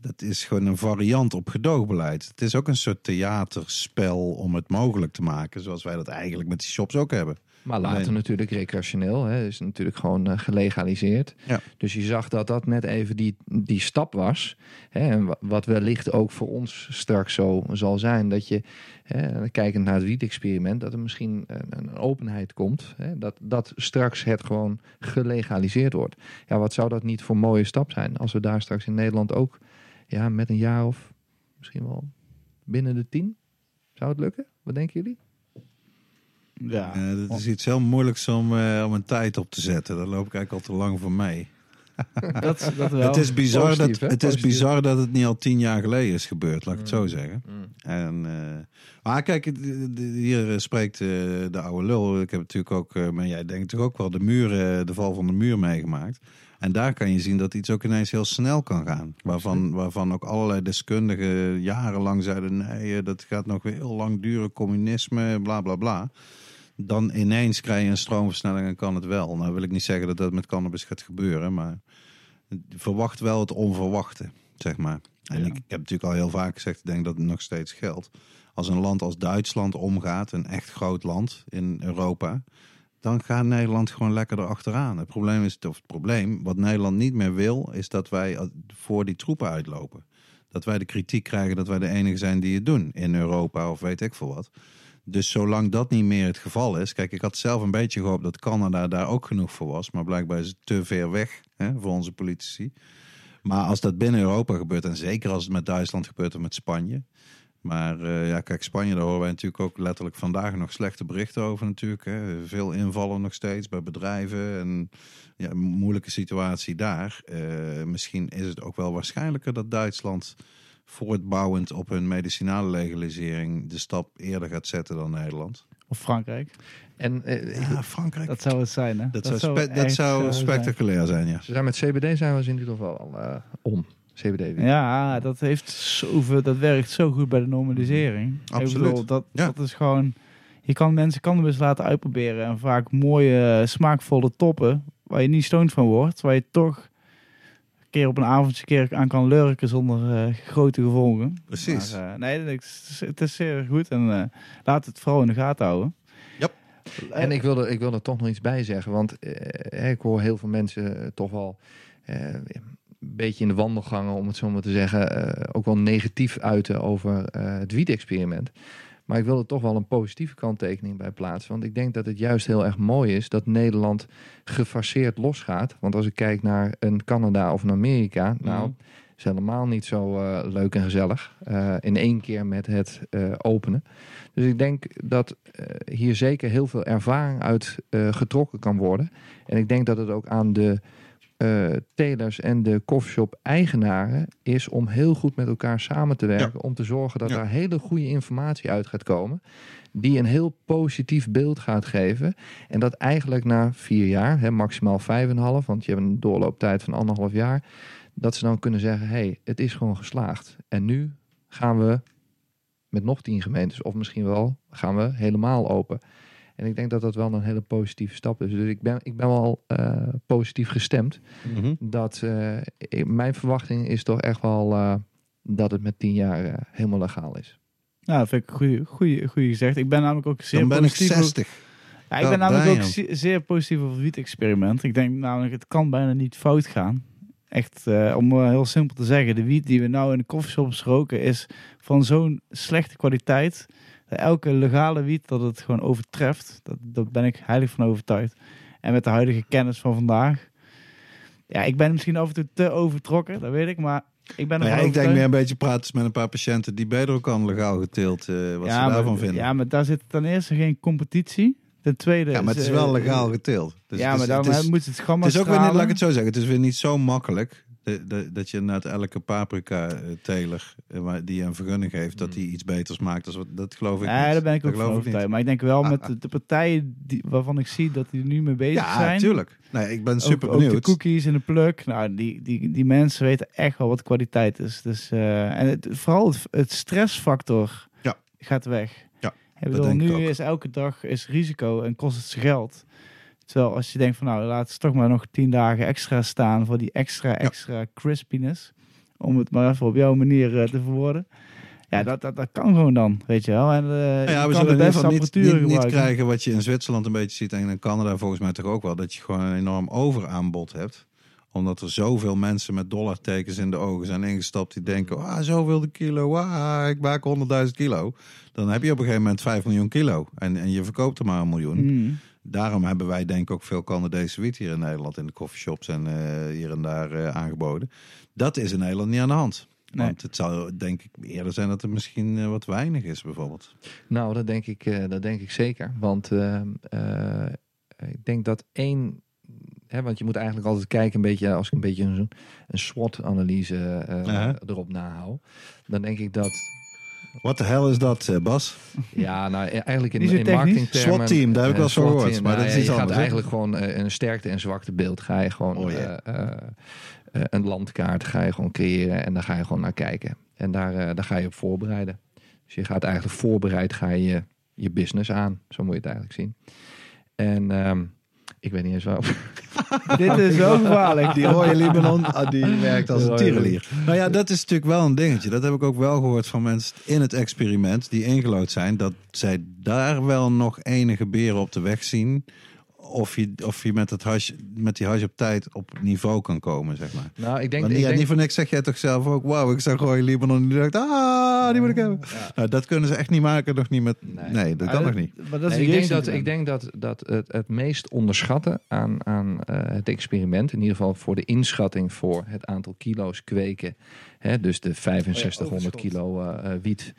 dat is gewoon een variant op gedoogbeleid. Het is ook een soort theaterspel om het mogelijk te maken... zoals wij dat eigenlijk met die shops ook hebben. Maar later natuurlijk recreationeel. Hè, is natuurlijk gewoon eh, gelegaliseerd. Ja. Dus je zag dat dat net even die, die stap was. Hè, en wa- wat wellicht ook voor ons straks zo zal zijn. Dat je, hè, kijkend naar het wiet-experiment, dat er misschien een, een openheid komt. Hè, dat, dat straks het gewoon gelegaliseerd wordt. Ja, wat zou dat niet voor een mooie stap zijn als we daar straks in Nederland ook ja, met een jaar of misschien wel binnen de tien. Zou het lukken? Wat denken jullie? Ja. Eh, dat is iets heel moeilijks om, eh, om een tijd op te zetten. Daar loop ik eigenlijk al te lang voor mee. Dat, dat wel. het is, bizar positief, dat, hè? het is Positief. bizar dat het niet al tien jaar geleden is gebeurd, laat ik het Mm. zo zeggen. En, eh, maar kijk, het- hier spreekt de oude lul. Ik heb natuurlijk ook, maar jij denkt natuurlijk ook wel de muur, de val van de muur meegemaakt. En daar kan je zien dat iets ook ineens heel snel kan gaan. Waarvan, waarvan ook allerlei deskundigen jarenlang zeiden: nee, dat gaat nog weer heel lang duren, communisme, bla bla bla. Dan ineens krijg je een stroomversnelling en kan het wel. Nou wil ik niet zeggen dat dat met cannabis gaat gebeuren, maar verwacht wel het onverwachte, zeg maar. En Ja. ik, ik heb natuurlijk al heel vaak gezegd, ik denk dat het nog steeds geldt. Als een land als Duitsland omgaat, een echt groot land in Europa, dan gaat Nederland gewoon lekker erachteraan. Het probleem is, of het probleem, wat Nederland niet meer wil, is dat wij eh, voor die troepen uitlopen. Dat wij de kritiek krijgen dat wij de enige zijn die het doen in Europa of weet ik veel wat. Dus zolang dat niet meer het geval is. Kijk, ik had zelf een beetje gehoopt dat Canada daar ook genoeg voor was. Maar blijkbaar is het te ver weg hè, voor onze politici. Maar als dat binnen Europa gebeurt, en zeker als het met Duitsland gebeurt of met Spanje. Maar eh, ja, kijk, Spanje, daar horen wij natuurlijk ook letterlijk vandaag nog slechte berichten over natuurlijk. Hè. Veel invallen nog steeds bij bedrijven en ja, moeilijke situatie daar. Eh, misschien is het ook wel waarschijnlijker dat Duitsland voortbouwend op hun medicinale legalisering de stap eerder gaat zetten dan Nederland. Of Frankrijk. En eh, Ja, Frankrijk. Dat zou het zijn, hè? Dat, zou, spe- dat zou zo zijn. spectaculair zijn, ja. Ze zijn met CBD zijn we in ieder geval al eh, om. CBD. Ja, dat heeft zoveel, dat werkt zo goed bij de normalisering. Ik Absoluut. bedoel, dat, Ja. dat is gewoon, je kan mensen cannabis laten uitproberen en vaak mooie, eh, smaakvolle toppen waar je niet stoned van wordt, waar je toch keer op een avondje een keer aan kan lurken zonder eh, grote gevolgen. Precies. Maar, eh, nee, het is, het is zeer goed en eh, laat het vooral in de gaten houden. Yep. En ik wilde, ik wilde er toch nog iets bij zeggen. Want eh, ik hoor heel veel mensen toch wel eh, een beetje in de wandelgangen, om het zo maar te zeggen, eh, ook wel negatief uiten over eh, het wiet-experiment. Maar ik wil er toch wel een positieve kanttekening bij plaatsen. Want ik denk dat het juist heel erg mooi is dat Nederland gefaseerd losgaat. Want als ik kijk naar een Canada of een Amerika, nou, Mhm. is helemaal niet zo eh, leuk en gezellig. eh, in één keer met het eh, openen. Dus ik denk dat hier zeker heel veel ervaring uit getrokken kan worden. En ik denk dat het ook aan de eh telers en de coffeeshop eigenaren is om heel goed met elkaar samen te werken. Om te zorgen dat Ja. daar hele goede informatie uit gaat komen. Die een heel positief beeld gaat geven. En dat eigenlijk na vier jaar, hè, maximaal vijf en een half, want je hebt een doorlooptijd van anderhalf jaar. Dat ze dan kunnen zeggen, hey, het is gewoon geslaagd. En nu gaan we met nog tien gemeentes, of misschien wel, gaan we helemaal open. En ik denk dat dat wel een hele positieve stap is. Dus ik ben, ik ben wel eh, positief gestemd. Mhm. Dat, eh, ik- mijn verwachting is toch echt wel eh, dat het met tien jaar helemaal legaal is. Nou, dat vind ik goeie gezegd. Ik ben namelijk ook zeer Dan ben ik positief. over- 60. Ja, ik ben namelijk ook ze- zeer positief over het wiet-experiment. Ik denk namelijk, het kan bijna niet fout gaan. Echt, eh, om heel simpel te zeggen, de wiet die we nou in de coffeeshops roken is van zo'n slechte kwaliteit. Dat elke legale wiet dat het gewoon overtreft. Dat, daar ben ik heilig van overtuigd. En met de huidige kennis van vandaag. Ja, ik ben misschien af en toe te overtrokken, dat weet ik. Maar ik ben Nou ja, ervan ik denk meer een beetje praten met een paar patiënten die beter ook al legaal geteeld, eh, wat ja, ze daarvan maar, vinden. Ja, maar daar zit ten eerste geen competitie. Ten tweede... Ja, maar het is eh, wel legaal geteeld. Dus ja, maar dan moet het gamma het is ook weer niet, laat ik het zo zeggen, het is weer niet zo makkelijk de- de- dat je net elke paprika-teler die een vergunning geeft, dat die iets beters maakt. Dus dat geloof ik Ja, niet. daar ben ik ook Dat geloof ik niet. Maar ik denk wel met de, de partijen die, waarvan ik zie dat die nu mee bezig Ja, zijn. tuurlijk. Nee, ik ben Ook- super ook, de benieuwd. cookies en de pluk. Nou, die, die, die mensen weten echt wel wat kwaliteit is. Dus, eh, en het, vooral het, het stressfactor Ja. gaat weg. Ja, ik bedoel, nu is elke dag is risico en kost het geld. Terwijl als je denkt van nou, laten ze toch maar nog tien dagen extra staan voor die extra, extra crispiness. Om het maar even op jouw manier eh, te verwoorden. Ja, dat, dat, dat kan gewoon dan, weet je wel. En, Nou ja, we zullen de in ieder beste geval niet, niet, krijgen wat je in Zwitserland een beetje ziet en in Canada volgens mij toch ook wel. Dat je gewoon een enorm overaanbod hebt. Omdat er zoveel mensen met dollartekens in de ogen zijn ingestapt die denken, ah, zoveel de kilo, ah, ik maak 100.000 kilo. Dan heb je op een gegeven moment 5 miljoen kilo en, en je verkoopt er maar een miljoen. Mm. Daarom hebben wij denk ik ook veel Canadese wiet hier in Nederland in de coffeeshops en eh, hier en daar eh, aangeboden. Dat is in Nederland niet aan de hand. Nee. Want het zou denk ik eerder zijn dat er misschien eh, wat weinig is bijvoorbeeld. Nou, dat denk ik, dat denk ik zeker. Want ik denk dat één. Hè, want je moet eigenlijk altijd kijken, een beetje, als ik een beetje een, een SWOT-analyse erop nahoud. Dan denk ik dat. Wat de hel is dat, eh, Bas? Ja, nou e- eigenlijk in, in marketingtermen... SWAT-team, daar heb ik wel eens van gehoord, maar dat is iets je gaat anders, hè? eigenlijk gewoon eh, een sterkte en zwakte beeld. Ga je gewoon Oh, eh, eh, eh, een landkaart ga je gewoon creëren en daar ga je gewoon naar kijken. En daar, eh, daar ga je op voorbereiden. Dus je gaat eigenlijk voorbereid ga je je business aan. Zo moet je het eigenlijk zien. En ehm, ik weet niet eens waar. Dit is zo gevaarlijk. Die rode Libanon, ah, die werkt als een tierenlier. Nou ja, dat is natuurlijk wel een dingetje. Dat heb ik ook wel gehoord van mensen in het experiment die ingelood zijn. Dat zij daar wel nog enige beren op de weg zien. Of je, of je met, het hash, met die hash op tijd op niveau kan komen, zeg maar. Nou, ik denk, Want ik ja, denk niet voor niks zeg jij toch zelf ook... Wauw, ik zag rode Libanon en die dacht... Ah, die moet ik hebben. Nou, dat kunnen ze echt niet maken, nog niet met... Nee, Nee. dat Maar kan dat- nog niet. Maar dat is Nee, een ik, denk dat, ik denk dat, dat het, het meest onderschatten aan, aan eh, het experiment, in ieder geval voor de inschatting voor het aantal kilo's kweken, hè, dus de 6500 overschot. kilo eh, eh, wiet,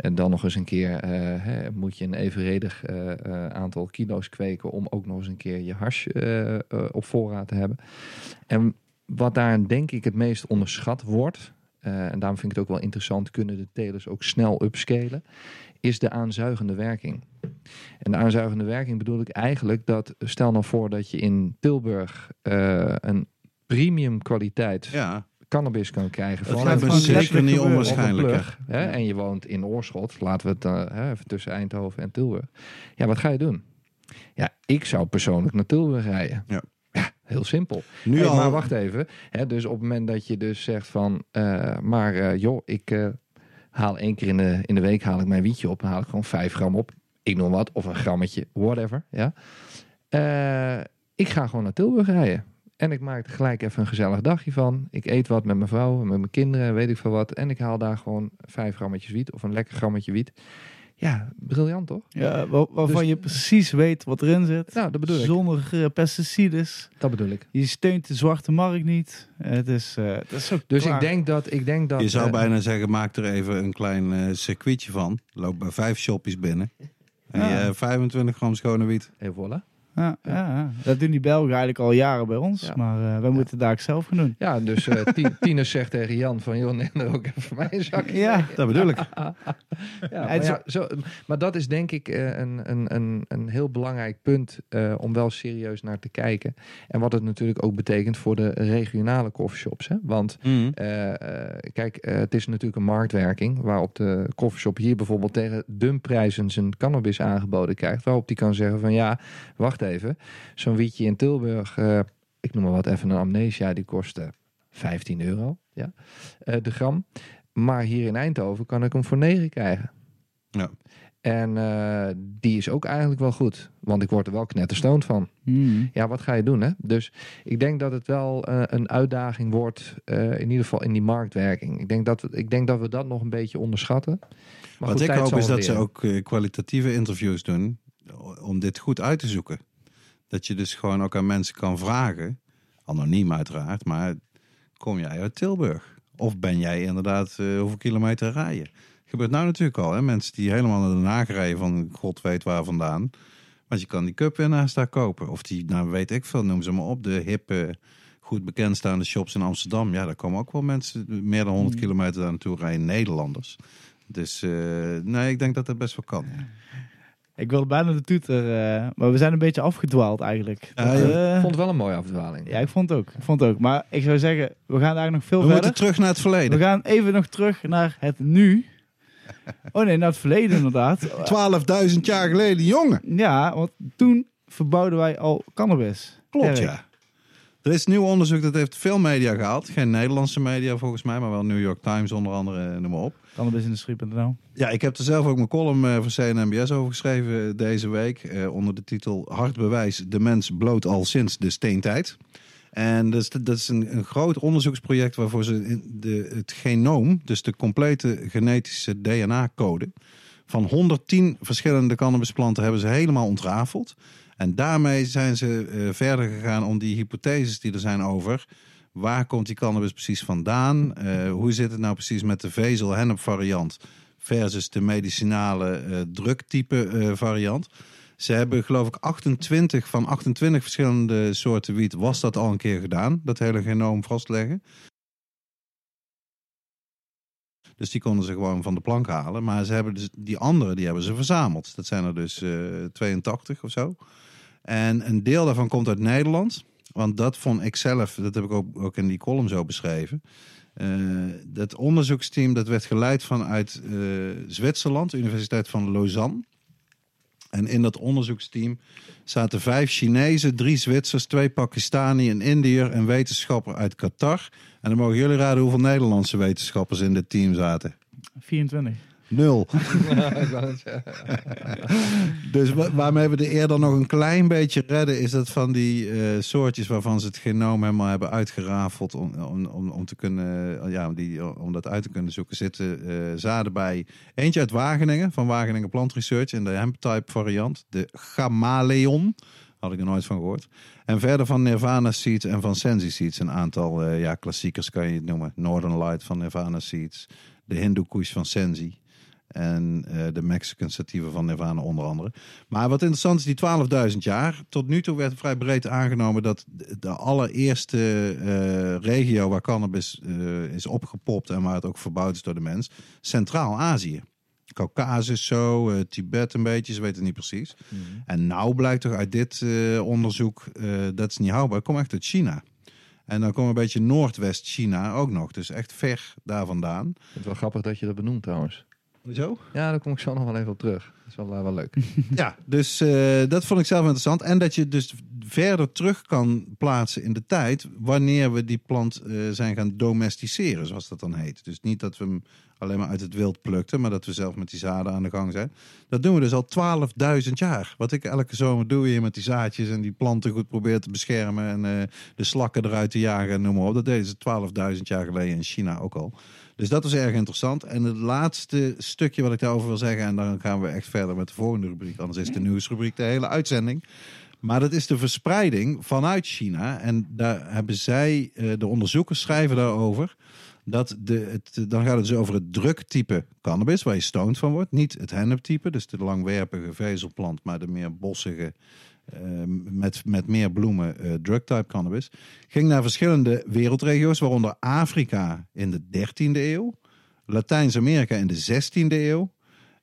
en dan nog eens een keer eh, hè, moet je een evenredig eh, eh, aantal kilo's kweken om ook nog eens een keer je eh, op voorraad te hebben. En wat daar denk ik het meest onderschat wordt, en daarom vind ik het ook wel interessant, kunnen de telers ook snel upscalen, is de aanzuigende werking. En de aanzuigende werking bedoel ik eigenlijk dat, stel nou voor dat je in Tilburg een premium kwaliteit Ja, cannabis kan krijgen. dat lijkt me zeker niet onwaarschijnlijk. plug, hè, en je woont in Oorschot, laten we het eh, hè, even tussen Eindhoven en Tilburg. Ja, wat ga je doen? Ja, ik zou persoonlijk naar Tilburg rijden. Ja. Ja, heel simpel. Nu Hey, al... Maar wacht even. Hè, dus op het moment dat je dus zegt van, eh, maar eh, joh, ik haal één keer in de, in de week haal ik mijn wietje op, haal ik gewoon vijf gram op, ik noem wat, of een grammetje, whatever. Ja. Ik ga gewoon naar Tilburg rijden. En ik maak er gelijk even een gezellig dagje van. Ik eet wat met mijn vrouw met mijn kinderen, weet ik veel wat. En ik haal daar gewoon vijf grammetjes wiet of een lekker grammetje wiet. Ja, briljant toch? Ja, wa- waarvan Dus- je precies weet wat erin zit. Nou, dat bedoel ik. Zonder eh, pesticides. Dat bedoel ik. Je steunt de zwarte markt niet. Het is, eh het is zo Dus klaar. ik denk dat, ik denk dat. Je zou eh, bijna zeggen, maak er even een klein eh, circuitje van. Loop bij vijf shoppies binnen. En Ja. je eh, 25 gram schone wiet. En voilà. Ja. Dat doen die Belgen eigenlijk al jaren bij ons. Maar eh, wij moeten het daar zelf gaan doen. Ja, dus Tinus zegt tegen Jan van, joh, neem er ook even voor mij een zakje. Ja, Dat bedoel ik. Maar, zo, maar dat is denk ik eh, een, een, een, een heel belangrijk punt om wel serieus naar te kijken. En wat het natuurlijk ook betekent voor de regionale coffeeshops. Hè? Want eh, kijk, het is natuurlijk een marktwerking waarop de coffeeshop hier bijvoorbeeld tegen dumpprijzen zijn cannabis aangeboden krijgt. Waarop die kan zeggen van ja, wacht even, zo'n wietje in Tilburg, eh, ik noem maar wat even een amnesia, die kost eh, 15 euro ja, eh, de gram. Maar hier in Eindhoven kan ik hem voor 9 krijgen. Ja. En eh, die is ook eigenlijk wel goed. Want ik word er wel knetterstoond van. Hmm. Ja, wat ga je doen hè? Dus ik denk dat het wel eh, een uitdaging wordt. eh, in ieder geval in die marktwerking. Ik denk, dat we, ik denk dat we dat nog een beetje onderschatten. Maar Wat goed, ik hoop is dat ze ook kwalitatieve interviews doen. Om dit goed uit te zoeken. Dat je dus gewoon ook aan mensen kan vragen. Anoniem uiteraard, maar kom jij uit Tilburg? Of ben jij inderdaad eh, hoeveel kilometer rijden? Gebeurt nou natuurlijk al, hè? Mensen die helemaal naar Den Haag rijden van god weet waar vandaan. Want je kan die cupwinnaars daar kopen. Of die, nou weet ik veel, noem ze maar op. De hippe, goed bekendstaande shops in Amsterdam. Ja, daar komen ook wel mensen meer dan 100 kilometer daar naartoe rijden. Nederlanders. Dus eh, nee, ik denk dat dat best wel kan. Ik wilde bijna de toeter, eh, maar we zijn een beetje afgedwaald eigenlijk. Ja, Dat, ja. eh, Ik vond het wel een mooie afdwaling. ja, ik vond het ook. Ik vond het ook. Maar ik zou zeggen, we gaan daar nog veel We verder. moeten terug naar het We verleden. gaan even nog terug naar het nu. Oh nee, naar het verleden inderdaad. 12.000 jaar geleden, jongen. Ja, want toen verbouwden wij al cannabis. Klopt, ja. Er is nieuw onderzoek, dat heeft veel media gehaald. Geen Nederlandse media volgens mij, maar wel New York Times onder andere, noem maar op. Cannabisindustrie.nl. Ja, ik heb er zelf ook mijn column eh, voor CNNBS over geschreven eh, deze week. eh, onder de titel Hard bewijs, de mens bloot al sinds de steentijd. En dat is, dat is een, een groot onderzoeksproject waarvoor ze de, het genoom, dus de complete genetische DNA-code, van 110 verschillende cannabisplanten hebben ze helemaal ontrafeld. En daarmee zijn ze eh, verder gegaan om die hypotheses die er zijn over waar komt die cannabis precies vandaan? Eh, hoe zit het nou precies met de vezel-hennep variant versus de medicinale drugtype eh, variant? Ze hebben geloof ik 28 van 28 verschillende soorten wiet was dat al een keer gedaan, dat hele genoom vastleggen. Dus die konden ze gewoon van de plank halen. Maar ze hebben dus die andere, die hebben ze verzameld. Dat zijn er dus eh 82 of zo. En een deel daarvan komt uit Nederland. Want dat vond ik zelf, dat heb ik ook, ook in die column zo beschreven. Eh, dat onderzoeksteam dat werd geleid vanuit eh, Zwitserland, de Universiteit van Lausanne. En in dat onderzoeksteam zaten vijf Chinezen, drie Zwitsers, twee Pakistani, een Indiër, een wetenschapper uit Qatar. En dan mogen jullie raden hoeveel Nederlandse wetenschappers in dit team zaten. 24. Nul. Dus wa- waarmee we er eerder nog een klein beetje redden, is dat van die eh, soortjes waarvan ze het genoom helemaal hebben uitgerafeld om, om, om, om te kunnen, ja, om, die, om dat uit te kunnen zoeken, zitten eh, zaden bij. Eentje uit Wageningen, van Wageningen Plant Research, in de hemp-type variant, de Gamaleon. Had ik er nooit van gehoord. En verder van Nirvana Seeds en van Sensi Seeds. Een aantal eh, ja, klassiekers kan je het noemen. Northern Light van Nirvana Seeds. De Hindu Kush van Sensi. En eh, de Mexican sativa van Nirvana onder andere. Maar wat interessant is, die 12.000 jaar. Tot nu toe werd vrij breed aangenomen dat de allereerste eh, regio waar cannabis eh, is opgepopt en waar het ook verbouwd is door de mens, Centraal-Azië. Caucasus zo, Tibet een beetje, ze weten het niet precies. En nou blijkt toch uit dit onderzoek, dat is niet houdbaar, komt echt uit China. En dan komt een beetje Noordwest-China ook nog, dus echt ver daar vandaan. Het wel grappig dat je dat benoemt trouwens. Hoezo? Ja, daar kom ik zo nog wel even op terug. Dat is wel, eh, wel leuk. Ja, dus eh, dat vond ik zelf interessant. En dat je dus verder terug kan plaatsen in de tijd wanneer we die plant eh, zijn gaan domesticeren, zoals dat dan heet. Dus niet dat we hem alleen maar uit het wild plukten, maar dat we zelf met die zaden aan de gang zijn. Dat doen we dus al 12.000 jaar. Wat ik elke zomer doe hier met die zaadjes en die planten goed probeer te beschermen en de slakken eruit te jagen en noem maar op. Dat deden ze 12.000 jaar geleden in China ook al. Dus dat was erg interessant. En het laatste stukje wat ik daarover wil zeggen, en dan gaan we echt verder met de volgende rubriek, anders is de nieuwsrubriek de hele uitzending. Maar dat is de verspreiding vanuit China. En daar hebben zij, eh, de onderzoekers schrijven daarover, dat de, het, dan gaat het dus over het druktype cannabis, waar je stoned van wordt. Niet het henneptype, dus de langwerpige vezelplant, maar de meer bossige, eh, met, met meer bloemen eh drugtype cannabis. Ging naar verschillende wereldregio's, waaronder Afrika in de 13e eeuw, Latijns-Amerika in de 16e eeuw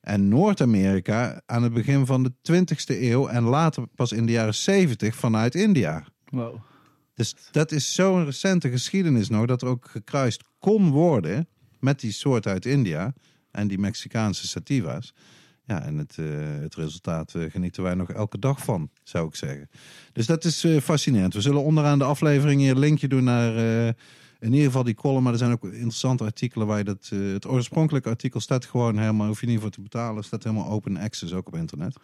en Noord-Amerika aan het begin van de 20e eeuw en later pas in de jaren 70 vanuit India. Wow. Dus dat is zo'n recente geschiedenis nog dat er ook gekruist kon worden met die soort uit India en die Mexicaanse sativa's. Ja, en het, eh, het resultaat eh, genieten wij nog elke dag van, zou ik zeggen. Dus dat is eh, fascinerend. We zullen onderaan de aflevering hier een linkje doen naar in ieder geval die column. Maar er zijn ook interessante artikelen waar je dat... het oorspronkelijke artikel staat gewoon helemaal... hoef je niet voor te betalen. staat helemaal open access ook op internet.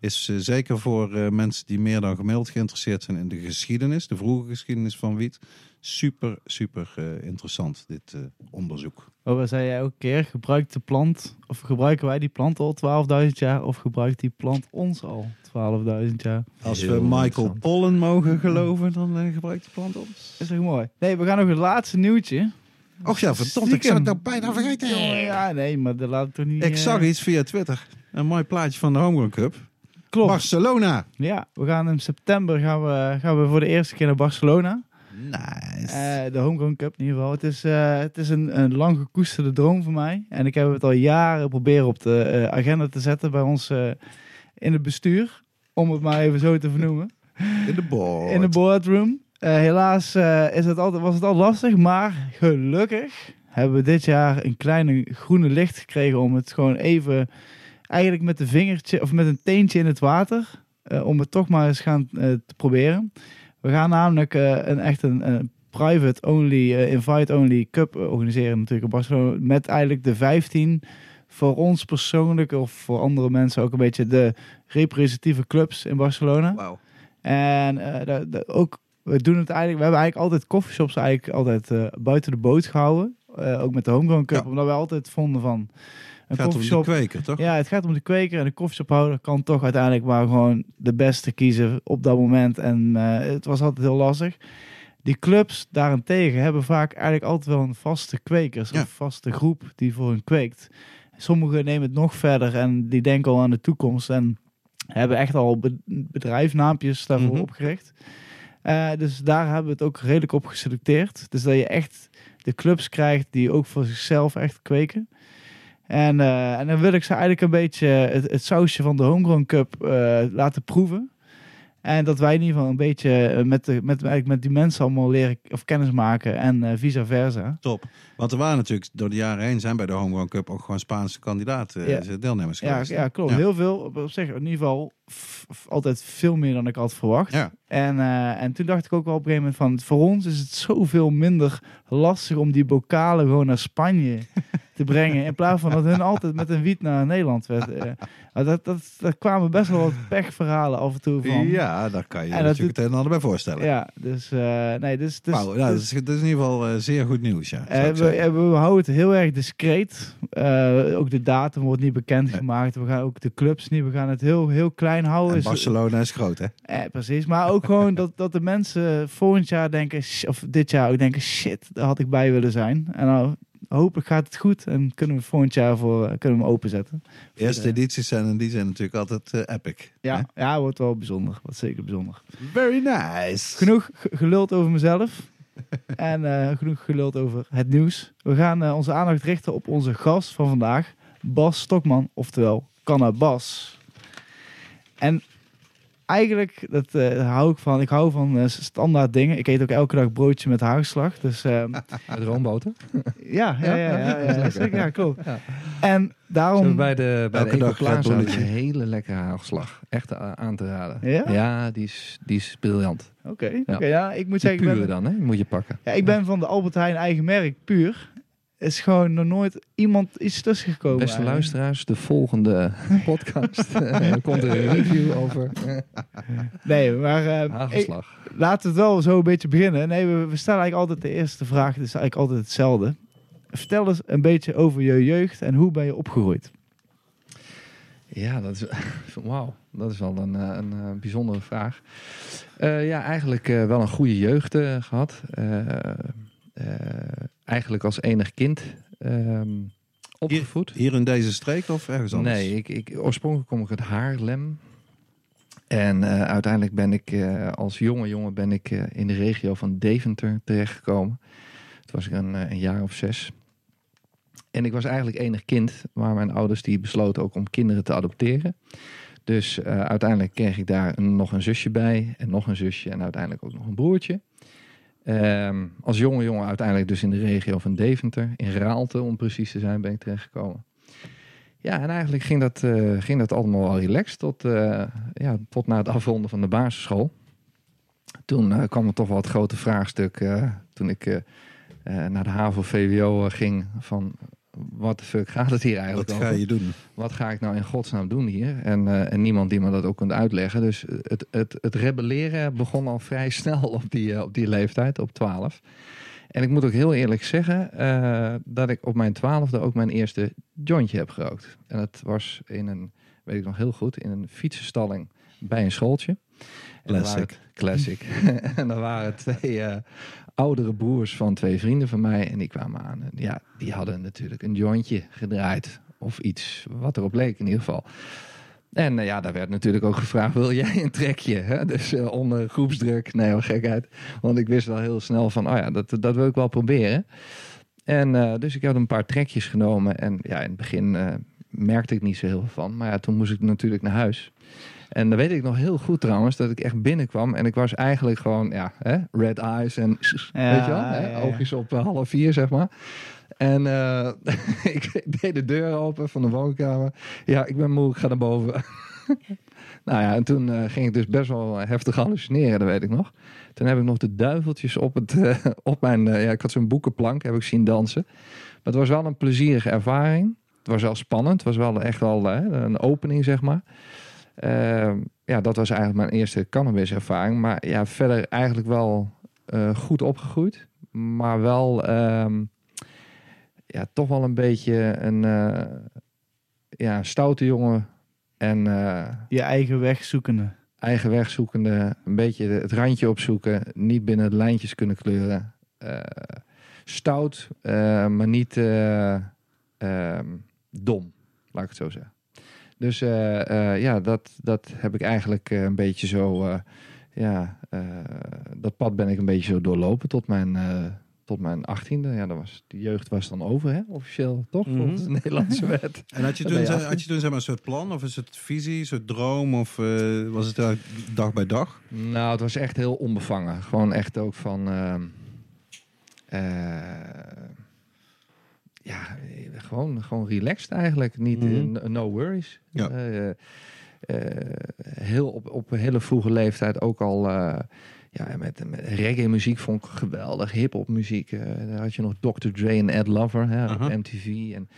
Is zeker voor mensen die meer dan gemiddeld geïnteresseerd zijn in de geschiedenis. De vroege geschiedenis van wiet. Super, super eh, interessant, dit eh, onderzoek. Oh, wat zei jij elke keer? Gebruikt de plant, of gebruiken wij die plant al 12.000 jaar, of gebruikt die plant ons al 12.000 jaar? Als Heel we Michael. Pollen mogen geloven, dan eh, gebruikt de plant ons. Is toch mooi? Nee, we gaan nog het laatste nieuwtje. Och ja, verdomd, ik zou het nou bijna vergeten. Ja, nee, maar dat laat ik toch niet... Ik zag iets via Twitter. Een mooi plaatje van de Homegrown Cup. Klopt. Barcelona. Ja, we gaan in september gaan we, gaan we voor de eerste keer naar Barcelona. Nice. Eh, de Homegrown Cup in ieder geval. Het is, eh, het is een, een lang gekoesterde droom voor mij. En ik heb het al jaren proberen op de eh, agenda te zetten bij ons in het bestuur. Om het maar even zo te vernoemen. in de board. In de boardroom. Helaas is het altijd, was het al lastig, maar gelukkig hebben we dit jaar een kleine groene licht gekregen om het gewoon even, eigenlijk met een vingertje of met een teentje in het water, om het toch maar eens gaan te proberen. We gaan namelijk eh, een echt een, een private only, eh, invite only cup eh, organiseren natuurlijk in Barcelona met eigenlijk de 15 voor ons persoonlijk of voor andere mensen ook een beetje de representatieve clubs in Barcelona. En ook, we doen het eigenlijk, we hebben eigenlijk altijd coffeeshops eigenlijk altijd buiten de boot gehouden. Eh, ook met de Homegrown Cup, Ja. omdat we altijd vonden van een Het gaat om de kweker, toch? Ja, het gaat om de kweker en de koffieshophouder kan toch uiteindelijk maar gewoon de beste kiezen op dat moment. En eh, het was altijd heel lastig. Die clubs daarentegen hebben vaak eigenlijk altijd wel een vaste kwekers, Ja. een vaste groep die voor hun kweekt. Sommigen nemen het nog verder en die denken al aan de toekomst en hebben echt al be- bedrijfnaampjes daarvoor Mhm. opgericht. Eh, dus daar hebben we het ook redelijk op geselecteerd. Dus dat je echt de clubs krijgt die ook voor zichzelf echt kweken. En, eh, en dan wil ik ze eigenlijk een beetje het, het sausje van de Homegrown Cup eh, laten proeven. En dat wij in ieder geval een beetje eh, met, de, met, eigenlijk met die mensen allemaal leren of kennis maken en vice versa. Top. Want er waren natuurlijk door de jaren heen zijn bij de Homegrown Cup ook gewoon Spaanse kandidaten, deelnemers Ja, geweest. ja klopt. Ja. Heel veel. Op zich in ieder geval altijd veel meer dan ik had verwacht. Ja. En, eh, en toen dacht ik ook wel op een gegeven moment van... voor ons is het zoveel minder lastig om die bokalen gewoon naar Spanje te brengen. In plaats van dat hun altijd met een wiet naar Nederland werd. Maar dat, dat, daar kwamen best wel wat pechverhalen af en toe van. Ja, daar kan je En natuurlijk het een en ander bij voorstellen. Ja, dus... eh, nee, dus... dus, nou, dat, dus- is, dat is in ieder geval zeer goed nieuws, ja. we, eh, we houden het heel erg discreet. Ook de datum wordt niet bekendgemaakt. We gaan ook de clubs niet. We gaan het heel, heel klein En Barcelona is groot, hè? Eh, precies. Maar ook gewoon dat, dat de mensen volgend jaar denken, of dit jaar ook denken, shit, daar had ik bij willen zijn. En nou, hopelijk gaat het goed en kunnen we volgend jaar voor eh, kunnen we hem openzetten. De eerste edities zijn in die zin natuurlijk altijd eh, epic. Ja, ja, wordt wel bijzonder. Wordt zeker bijzonder. Very nice. Genoeg ge- geluld over mezelf. en eh, genoeg geluld over het nieuws. We gaan onze aandacht richten op onze gast van vandaag, Bas Stokman, oftewel Cannabas. En eigenlijk, dat eh, hou ik van. Ik hou van eh, standaard dingen. Ik eet ook elke dag broodje met haagslag. Dus ehm, Met roomboter. ja, ja, ja, ja, ja, klopt. Ja. En daarom... bij de, bij Elke de dag Bulletje. een hele lekkere haagslag. Echt aan te raden. Ja? die is, die is briljant. Oké, Ja. oké, ja, ik moet Die zeggen... ik ben- pure dan, hè? Moet je pakken. Ja, ik ben van de Albert Heijn eigen merk, puur. Is gewoon nog nooit iemand iets tussen gekomen. Beste eigenlijk. luisteraars, de volgende podcast eh, komt er een review over Nee, maar eh, ik, laten we het wel zo een beetje beginnen. Nee, we, we stellen eigenlijk altijd de eerste vraag. Het is eigenlijk altijd hetzelfde. Vertel eens een beetje over je jeugd en hoe ben je opgegroeid? Ja, dat is, wauw, dat is wel een, eh, een, bijzondere vraag. Ja, eigenlijk wel een goede jeugd eh, gehad. Eh, eigenlijk als enig kind ehm, opgevoed. Hier in deze streek of ergens anders? Nee, ik, ik, oorspronkelijk kom ik uit Haarlem. En eh, uiteindelijk ben ik eh, als jonge jongen ben ik in de regio van Deventer terechtgekomen. Toen was ik een, een jaar of zes. En ik was eigenlijk enig kind, maar mijn ouders die besloten ook om kinderen te adopteren. Dus uiteindelijk kreeg ik daar een- nog een zusje bij en nog een zusje en uiteindelijk ook nog een broertje. Ehm, als jonge jongen uiteindelijk dus in de regio van Deventer, in Raalte om precies te zijn, ben ik terechtgekomen. Ja, en eigenlijk ging dat, eh, ging dat allemaal wel relaxed tot, eh, ja, tot na het afronden van de basisschool. Toen eh, kwam er toch wel het grote vraagstuk toen ik naar de HAVO-VWO ging van wat de fuck gaat het hier eigenlijk Wat over? ga je doen? wat ga ik nou in godsnaam doen hier? En, eh, en niemand die me dat ook kunt uitleggen. Dus het, het, het rebelleren begon al vrij snel op die, eh, op die leeftijd, op 12. En ik moet ook heel eerlijk zeggen eh, dat ik op mijn twaalfde ook mijn eerste jointje heb gerookt. En dat was in een, weet ik nog heel goed, in een fietsenstalling bij een schooltje. En Classic. het- classic. en er waren twee eh, oudere broers van twee vrienden van mij. En die kwamen aan. En ja, die hadden natuurlijk een jointje gedraaid. Of iets wat erop leek in ieder geval. En eh, ja, daar werd natuurlijk ook gevraagd, wil jij een trekje? Hè? Dus eh, onder groepsdruk, nee hoor, gekheid. Want ik wist wel heel snel van, oh ja, dat, dat wil ik wel proberen. En dus ik heb een paar trekjes genomen. En ja, in het begin merkte ik niet zo heel veel van. Maar ja, toen moest ik natuurlijk naar huis. En dan weet ik nog heel goed trouwens, dat ik echt binnenkwam. En ik was eigenlijk gewoon, ja, hè, red eyes en Ja, weet je wel, hè, ja, ja. oogjes op eh, half vier, zeg maar. En eh, ik deed de deur open van de woonkamer. Ja, ik ben moe, ik ga naar boven. nou ja, en toen eh, ging ik dus best wel heftig hallucineren, dat weet ik nog. Toen heb ik nog de duiveltjes op, het, op mijn... ja, ik had zo'n boekenplank, heb ik zien dansen. Maar het was wel een plezierige ervaring. Het was wel spannend. Het was wel echt wel een opening, zeg maar. Ehm, ja, dat was eigenlijk mijn eerste cannabis-ervaring. Maar ja, verder eigenlijk wel eh, goed opgegroeid. Maar wel... ehm, ja, toch wel een beetje een eh, ja, stoute jongen. En eh, Je eigen weg zoekende. eigen weg zoekende. Een beetje het randje opzoeken. Niet binnen de lijntjes kunnen kleuren. Stout, maar niet eh, ehm, dom. Laat ik het zo zeggen. Dus eh, eh, ja, dat, dat heb ik eigenlijk eh, een beetje zo... eh, ja, eh, dat pad ben ik een beetje zo doorlopen tot mijn... eh, tot mijn achttiende. Ja, dat was, de jeugd was dan over, hè? officieel, toch? Mhm. Volgens de Nederlandse wet. En had je toen, je ze- had je toen zeg maar, een soort plan of een soort visie, een soort droom? Of eh, was het dag bij dag? Nou, het was echt heel onbevangen. Gewoon echt ook van... ehm, eh, ja, eh, gewoon, gewoon relaxed eigenlijk. Niet, Mhm. eh, no- no worries. Ja. Eh, heel op, op een hele vroege leeftijd ook al... ja, met, met reggae muziek vond ik geweldig. Hip-hop muziek. daar had je nog Dr. Dre en Ed Lover hè, op MTV. En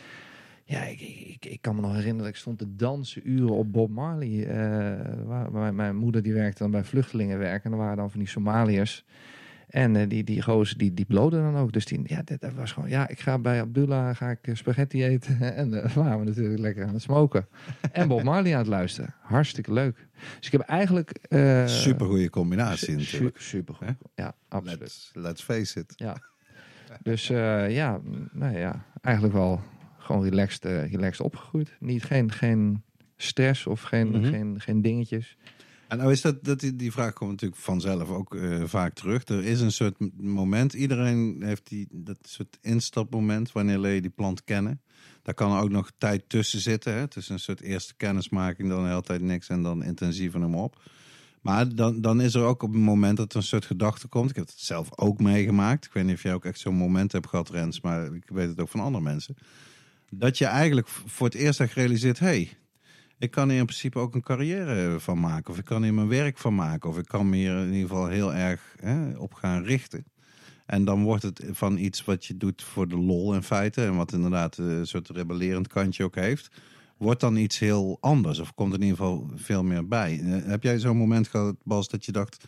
ja, ik, ik, ik kan me nog herinneren dat ik stond te dansen uren op Bob Marley. waar, waar mijn moeder die werkte dan bij vluchtelingenwerk. En er waren dan van die Somaliërs. En eh, die, die gozer die, die bloden dan ook. Dus die, ja, dat, dat was gewoon, ja, ik ga bij Abdullah ga ik eh, spaghetti eten. en eh waren we natuurlijk lekker aan het smoken. en Bob Marley aan het luisteren. Hartstikke leuk. Dus ik heb eigenlijk... eh, Super goede combinatie natuurlijk. super goed. Ja, absoluut. Let's, let's face it. Dus eh, ja, nou ja, eigenlijk wel gewoon relaxed, relaxed opgegroeid. Niet, geen, geen stress of geen, Mhm. geen, geen dingetjes. Nou is dat, dat die, die vraag komt natuurlijk vanzelf ook eh, vaak terug. Er is een soort moment, iedereen heeft die, dat soort instapmoment wanneer leer je die plant kennen. Daar kan er ook nog tijd tussen zitten. Hè? Tussen een soort eerste kennismaking, dan de hele tijd niks en dan intensief en hem op. Maar dan, dan is er ook op een moment dat er een soort gedachte komt. Ik heb het zelf ook meegemaakt. Ik weet niet of jij ook echt zo'n moment hebt gehad, Rens, maar ik weet het ook van andere mensen. Dat je eigenlijk voor het eerst echt realiseert, hey, ik kan hier in principe ook een carrière van maken. Of ik kan hier mijn werk van maken. Of ik kan me hier in ieder geval heel erg hè, op gaan richten. En dan wordt het van iets wat je doet voor de lol in feite. En wat inderdaad eh, een soort rebellerend kantje ook heeft. Wordt dan iets heel anders. Of komt er in ieder geval veel meer bij. Eh, heb jij zo'n moment gehad, Bas, dat je dacht...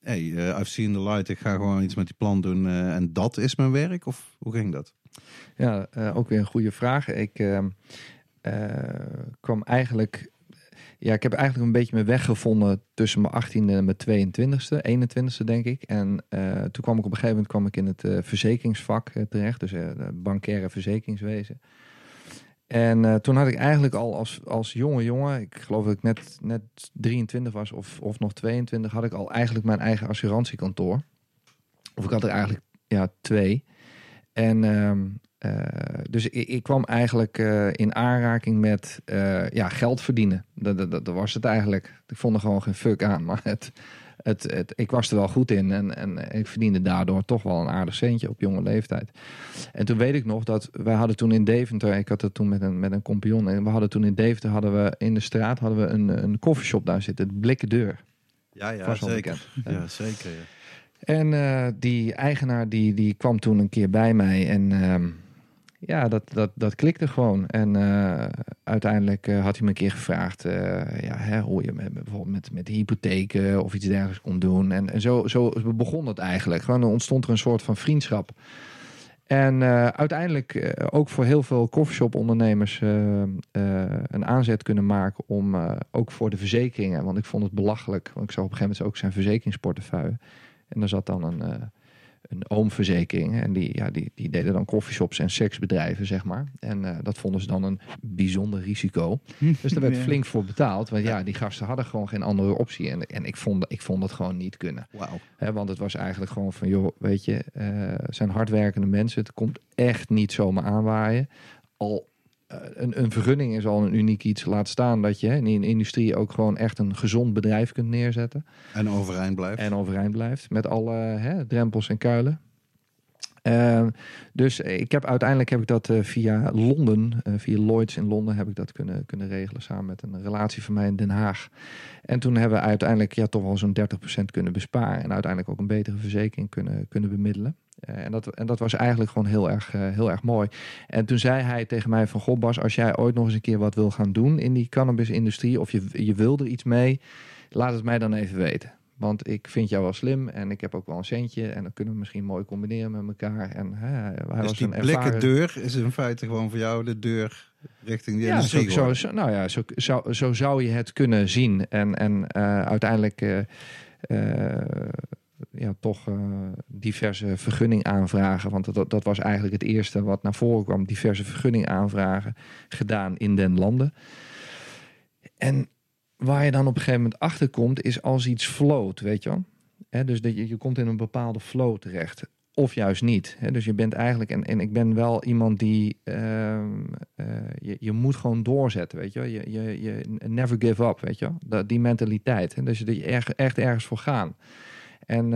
Hey, eh, I've seen the light. Ik ga gewoon iets met die plant doen. en dat is mijn werk? Of hoe ging dat? Ja, ook weer een goede vraag. Ik ehm, eh, kwam eigenlijk... Ja, ik heb eigenlijk een beetje mijn weg gevonden tussen mijn 18e en mijn 22e, 21e denk ik. En eh, toen kwam ik op een gegeven moment kwam ik in het eh, verzekeringsvak eh, terecht, dus eh bankaire verzekeringswezen. En eh, toen had ik eigenlijk al als, als jonge jongen, ik geloof dat ik net, net 23 was of, of nog 22, had ik al eigenlijk mijn eigen assurantiekantoor. Of ik had er eigenlijk ja, twee. En eh, dus ik, ik kwam eigenlijk eh, in aanraking met eh, ja, geld verdienen. Dat, dat, dat was het eigenlijk. Ik vond er gewoon geen fuck aan. Maar het, het, het, ik was er wel goed in. En, en ik verdiende daardoor toch wel een aardig centje op jonge leeftijd. En toen weet ik nog dat wij hadden toen in Deventer... Ik had het toen met een, met een compagnon. En we hadden toen in Deventer hadden we in de straat hadden we een, een koffieshop daar zitten. De Blikken Deur. Ja, ja bekend. Ja, zeker. Ja. En die eigenaar die, die kwam toen een keer bij mij en ehm, ja, dat, dat, dat klikte gewoon. En eh, uiteindelijk eh, had hij me een keer gevraagd eh, ja, hè, hoe je met, bijvoorbeeld met, met hypotheken of iets dergelijks kon doen. En, en zo, zo begon het eigenlijk. Gewoon ontstond er een soort van vriendschap. En uiteindelijk ook voor heel veel coffeeshop ondernemers eh, een aanzet kunnen maken om ook voor de verzekeringen. Want ik vond het belachelijk. Want ik zag op een gegeven moment ook zijn verzekeringsportefeuille. En daar zat dan een, een oomverzekering. En die, ja, die, die deden dan coffeeshops en seksbedrijven, zeg maar. En eh, dat vonden ze dan een bijzonder risico. Dus daar werd Ja. flink voor betaald. Want ja, die gasten hadden gewoon geen andere optie. En, en ik, vond, ik vond het gewoon niet kunnen. Hè, want het was eigenlijk gewoon van, joh, weet je, het zijn hardwerkende mensen. Het komt echt niet zomaar aanwaaien. Al een, een vergunning is al een uniek iets. Laat staan dat je hè, in een industrie ook gewoon echt een gezond bedrijf kunt neerzetten. En overeind blijft. En overeind blijft. Met alle hè, drempels en kuilen. Ehm, dus ik heb uiteindelijk heb ik dat eh, via Londen, eh, via Lloyds in Londen, heb ik dat kunnen, kunnen regelen samen met een relatie van mij in Den Haag. En toen hebben we uiteindelijk ja, toch wel zo'n 30% kunnen besparen. En uiteindelijk ook een betere verzekering kunnen, kunnen bemiddelen. Eh, en, dat, en dat was eigenlijk gewoon heel erg, eh, heel erg mooi. En toen zei hij tegen mij van... Goh Bas, als jij ooit nog eens een keer wat wil gaan doen in die cannabisindustrie... of je, je wil er iets mee, laat het mij dan even weten. Want ik vind jou wel slim en ik heb ook wel een centje. En dan kunnen we misschien mooi combineren met elkaar. En hè, hij dus was die een blikken ervaren... deur is in feite gewoon voor jou de deur richting die Ja, zo, industrie. zo, nou ja, zo, zo, zo zou je het kunnen zien. En, en eh, uiteindelijk ja, toch eh, diverse vergunning aanvragen. Want dat, dat was eigenlijk het eerste wat naar voren kwam. Diverse vergunning aanvragen gedaan in den landen. En waar je dan op een gegeven moment achter komt, is als iets float, weet je wel. Dus dat je, je komt in een bepaalde flow terecht. Of juist niet. Hè? Dus je bent eigenlijk, en, en ik ben wel iemand die, ehm, eh, je, je moet gewoon doorzetten, weet je. Je, je, never give up, weet je. Dat, die mentaliteit. Hè? Dus dat je echt, echt ergens voor gaan. En,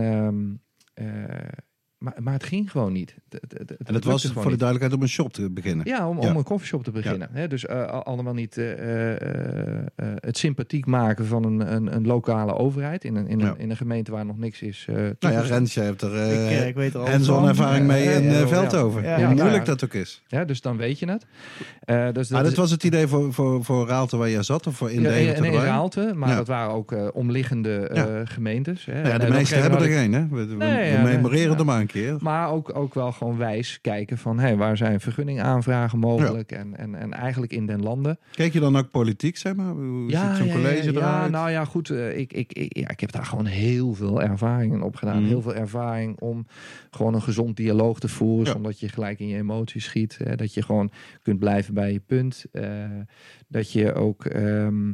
eh, maar, maar het ging gewoon niet. Het- het- En dat was voor de duidelijkheid om een shop te beginnen. Ja, om, Ja. om een koffieshop te beginnen. Hè? Dus eh, al- allemaal niet eh, eh, eh, het sympathiek maken van een, een, een lokale overheid in een, in, Ja. een, in een gemeente waar nog niks is. eh, Nou ja. Rens, jij hebt er ik, ik weet al hands-on van. ervaring mee in. Veldhoven. Ja, Hoe moeilijk Nou ja. dat ook is. Ja, dus dan weet je het. Eh, dus Maar is- dat was het idee voor, voor, voor Raalte waar jij zat? Of voor in ja, de in erbij? Raalte, maar Ja. dat waren ook eh, omliggende eh, Ja. gemeentes. Hè. Nou ja, En, de meeste hebben er geen, hè? We, Nee, nee, memoreren er maar een keer. Maar ook, ook wel gewoon wijs kijken van hey, waar zijn vergunningaanvragen mogelijk en, en, en eigenlijk in den landen. Keek je dan ook politiek, zeg maar? Hoe ziet zo'n college ja, eruit? nou ja, goed. eh, ik, ik, ik, ja, ik heb daar gewoon heel veel ervaring in opgedaan. Mhm. Heel veel ervaring om gewoon een gezond dialoog te voeren. Ja. Zonder dat je gelijk in je emoties schiet. Hè, dat je gewoon kunt blijven bij je punt. eh, dat je ook ehm,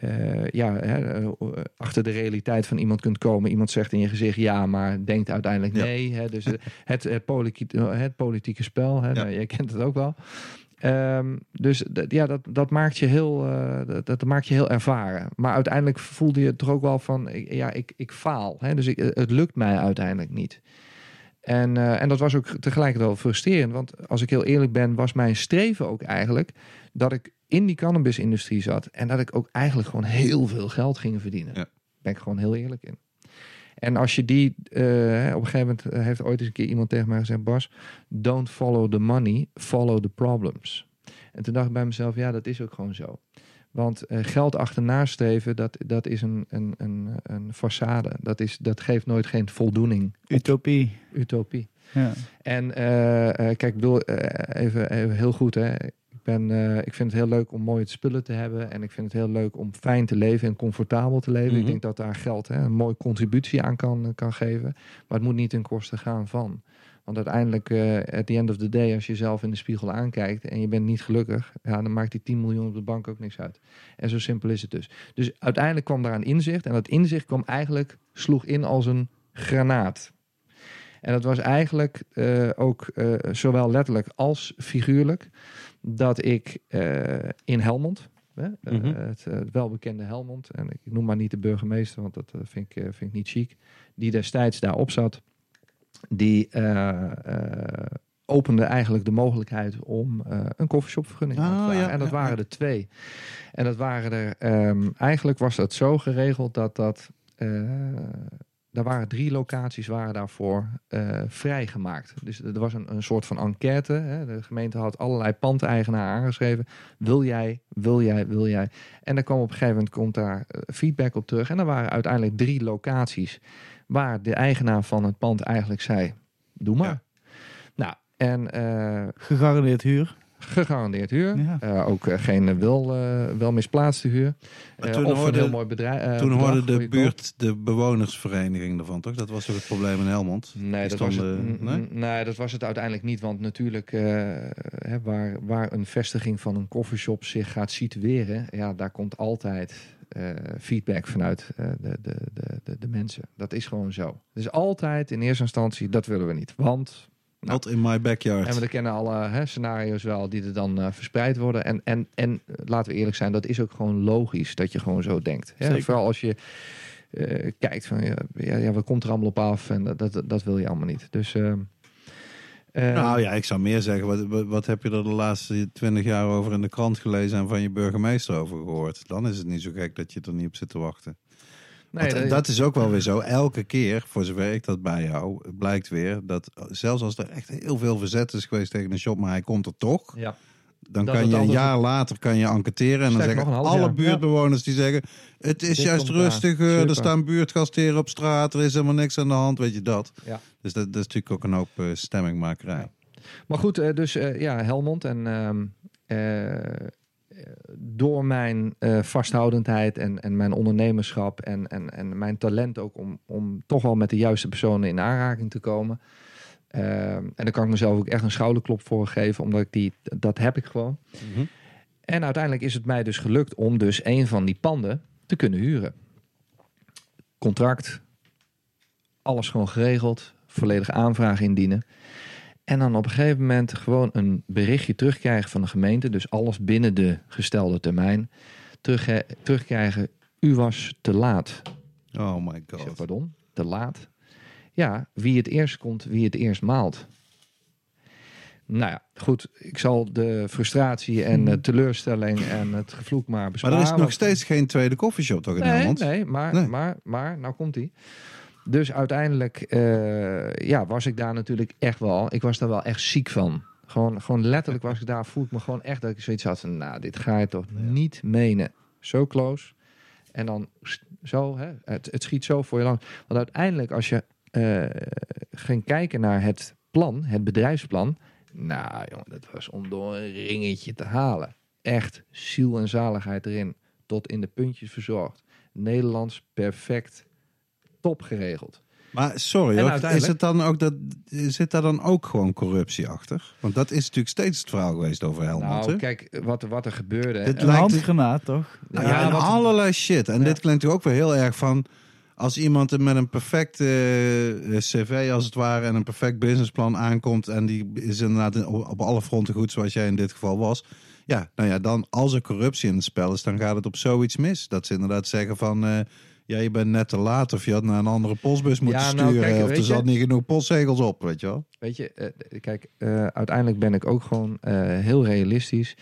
eh, ja, hè, eh, achter de realiteit van iemand kunt komen. Iemand zegt in je gezicht ja, maar denkt uiteindelijk Ja. nee. Hè, dus eh, het, het, politieke, het politieke spel, hè, nou, jij kent het ook wel. Ehm, dus ja, dat, dat, maakt je heel, eh, dat, dat maakt je heel ervaren. Maar uiteindelijk voelde je toch ook wel van, ik- ja, ik, ik faal. Hè? Dus ik, het lukt mij uiteindelijk niet. En, eh, en dat was ook tegelijkertijd wel frustrerend. Want als ik heel eerlijk ben, was mijn streven ook eigenlijk dat ik in die cannabisindustrie zat. En dat ik ook eigenlijk gewoon heel veel geld ging verdienen. Ja. Daar ben ik gewoon heel eerlijk in. En als je die, eh, hè, op een gegeven moment eh, heeft ooit eens een keer iemand tegen mij gezegd, Bas, don't follow the money, follow the problems. En toen dacht ik bij mezelf, ja, dat is ook gewoon zo. Want eh, geld achterna streven, dat, dat is een, een, een, een façade. Dat, is, dat geeft nooit geen voldoening. Utopie. Utopie. Ja. En eh, eh, kijk, ik bedoel, even, even heel goed, hè. Ben, eh, ik vind het heel leuk om mooie spullen te hebben. En ik vind het heel leuk om fijn te leven en comfortabel te leven. Mhm. Ik denk dat daar geld hè, een mooie contributie aan kan, kan geven. Maar het moet niet ten koste gaan van. Want uiteindelijk, eh at the end of the day, als je jezelf in de spiegel aankijkt en je bent niet gelukkig, ja, dan maakt die 10 miljoen op de bank ook niks uit. En zo simpel is het dus. Dus uiteindelijk kwam daar een inzicht. En dat inzicht kwam eigenlijk, sloeg in als een granaat. En dat was eigenlijk eh, ook eh, zowel letterlijk als figuurlijk dat ik eh, in Helmond, hè, eh, Mhm. het, eh, het welbekende Helmond, en ik noem maar niet de burgemeester, want dat vind, ik, vind ik niet chic, die destijds daarop zat, die opende eigenlijk de mogelijkheid om een koffieshopvergunning aan te Ah, vragen. ja, en dat ja, waren ja. er twee. En dat waren er, ehm, eigenlijk was dat zo geregeld dat dat daar waren drie locaties waren daarvoor eh, vrijgemaakt. Dus er was een, een soort van enquête. Hè. De gemeente had allerlei pandeigenaren aangeschreven. Wil jij, wil jij, wil jij? En dan kwam op een gegeven moment komt daar eh, feedback op terug. En er waren uiteindelijk drie locaties waar de eigenaar van het pand eigenlijk zei: Doe maar. Ja. Nou, en eh, Gegarandeerd huur. Gegarandeerd huur. Ja. Eh, ook eh, geen wel, eh, wel misplaatste huur. Maar toen of hoorde- een heel mooi bedrijf. Toen hoorde de buurt de bewonersvereniging ervan, toch? Dat was toch het probleem in Helmond? Nee dat, was het, nee? nee, dat was het uiteindelijk niet. Want natuurlijk, eh, hè, waar, waar een vestiging van een coffeeshop zich gaat situeren, ja, daar komt altijd eh, feedback vanuit eh, de, de, de, de, mensen. Dat is gewoon zo. Dus altijd in eerste instantie, dat willen we niet. Want. Not in my backyard. en we kennen alle hè, scenario's wel die er dan eh, verspreid worden. En, en, en laten we eerlijk zijn, dat is ook gewoon logisch dat je gewoon zo denkt. Hè? Vooral als je eh, kijkt van, ja, ja, wat komt er allemaal op af? En dat, dat, dat wil je allemaal niet. Dus... ehm, eh, nou ja, ik zou meer zeggen, wat, wat, wat heb je er de laatste twintig jaar over in de krant gelezen en van je burgemeester over gehoord? Dan is het niet zo gek dat je er niet op zit te wachten. Nee, dat- dat is ook wel weer zo. Elke keer, voor zover ik dat bijhoud, blijkt weer dat zelfs als er echt heel veel verzet is geweest tegen een shop, maar hij komt er toch, ja. dan Dat kan je een jaar later kan je enquêteren en dan zeggen alle jaar. buurtbewoners die zeggen, het is Dit juist rustig, er staan buurtgasten op straat, er is helemaal niks aan de hand, weet je dat. Ja. Dus dat, dat is natuurlijk ook een hoop eh, stemmingmakerij. Maar goed, eh, dus eh, ja, Helmond. En ehm, eh, eh, door mijn eh, vasthoudendheid en, en mijn ondernemerschap en, en, en mijn talent ook om, om toch wel met de juiste personen in aanraking te komen. Ehm, en daar kan ik mezelf ook echt een schouderklop voor geven, omdat ik die, dat heb ik gewoon. Mhm. En uiteindelijk is het mij dus gelukt om dus een van die panden te kunnen huren. Contract, alles gewoon geregeld, volledige aanvraag indienen. En dan op een gegeven moment gewoon een berichtje terugkrijgen van de gemeente. Dus alles binnen de gestelde termijn. Terug, terugkrijgen, u was te laat. Oh my Ik zeg, god. pardon, te laat? Ja, wie het eerst komt, wie het eerst maalt. Nou ja, goed. Ik zal de frustratie en de teleurstelling en het gevloek maar Maar besparen. er is nog steeds geen tweede koffieshop toch in Nee, Helmond? nee, maar, Nee. Maar, maar nou komt hij. Dus uiteindelijk eh, ja, was ik daar natuurlijk echt wel... Ik was daar wel echt ziek van. Gewoon, gewoon letterlijk was ik daar, voel ik me gewoon echt dat ik zoiets had van... Nou, dit ga je toch niet menen. Zo close. En dan zo, hè, het, het schiet zo voor je lang. Want uiteindelijk als je eh, ging kijken naar het plan, het bedrijfsplan... Nou jongen, dat was om door een ringetje te halen. Echt ziel en zaligheid erin. Tot in de puntjes verzorgd. Nederlands perfect. Top geregeld. Maar sorry, hoor, uiteindelijk- is het dan ook dat, zit daar dan ook gewoon corruptie achter? Want dat is natuurlijk steeds het verhaal geweest over Helmond. nou, kijk, wat, wat er gebeurde. Dit lijkt- handgranaat, toch? Nou Ja, ja, en wat- allerlei shit. En Ja. dit klinkt natuurlijk ook weer heel erg van... Als iemand met een perfect eh, cv als het ware en een perfect businessplan aankomt... en die is inderdaad in- op, op alle fronten goed zoals jij in dit geval was... Ja, nou ja, dan als er corruptie in het spel is, dan gaat het op zoiets mis. Dat ze inderdaad zeggen van... eh, ja, je bent net te laat of je had naar een andere postbus moeten Ja, nou, sturen... kijk, of er je- zat niet genoeg postzegels op, weet je wel. Weet je, eh, kijk, eh, uiteindelijk ben ik ook gewoon eh, heel realistisch.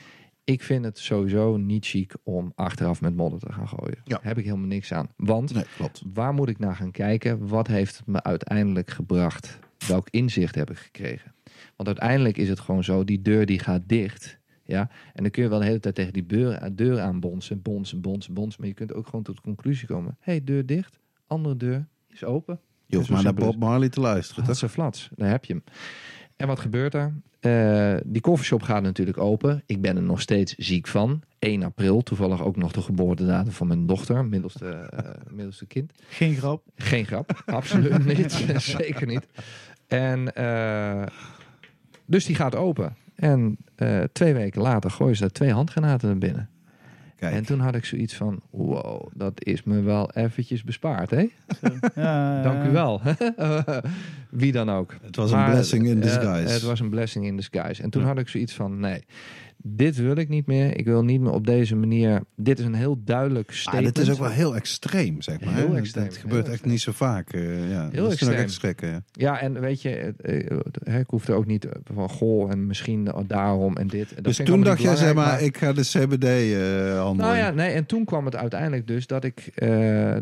Ik vind het sowieso niet chic om achteraf met modder te gaan gooien. Ja. Heb ik helemaal niks aan. Want Nee, klopt. waar moet ik naar gaan kijken? Wat heeft het me uiteindelijk gebracht? Welk inzicht heb ik gekregen? Want uiteindelijk is het gewoon zo, die deur die gaat dicht. Ja, en dan kun je wel de hele tijd tegen die deur, deur aan bonzen, bonzen, bonzen, bonzen. Maar je kunt ook gewoon tot de conclusie komen. Hé, hey, deur dicht, andere deur is open. Je hoeft maar naar Bob Marley te luisteren, dat is een flats. Daar heb je hem. En wat gebeurt er? Eh, die koffieshop gaat natuurlijk open. Ik ben er nog steeds ziek van. 1 april, toevallig ook nog de geboortedatum van mijn dochter, middelste, eh, middelste kind. Geen grap. Geen grap, absoluut niet. Zeker niet. En eh, dus die gaat open. En eh, twee weken later gooien ze daar twee handgranaten naar binnen. Kijk, En toen had ik zoiets van, wow, dat is me wel eventjes bespaard, hè? Ja, Dank u wel. Wie dan ook. het was een blessing in eh, disguise. het was een blessing in disguise. En toen Ja. had ik zoiets van, nee, dit wil ik niet meer. Ik wil niet meer op deze manier. Dit is een heel duidelijk Ah, statement. dit is ook wel heel extreem, zeg maar. Heel hè? extreem, Het gebeurt echt niet zo vaak. eh, ja. Heel dat is ook extreem. echt schrikken. Ja. Ja, en weet je, eh, ik hoef er ook niet eh, van goh en misschien daarom en dit. Dat Dus toen dacht jij, zeg maar, ik ga de CBD handelen. Nou ja, nee, en toen kwam het uiteindelijk dus dat ik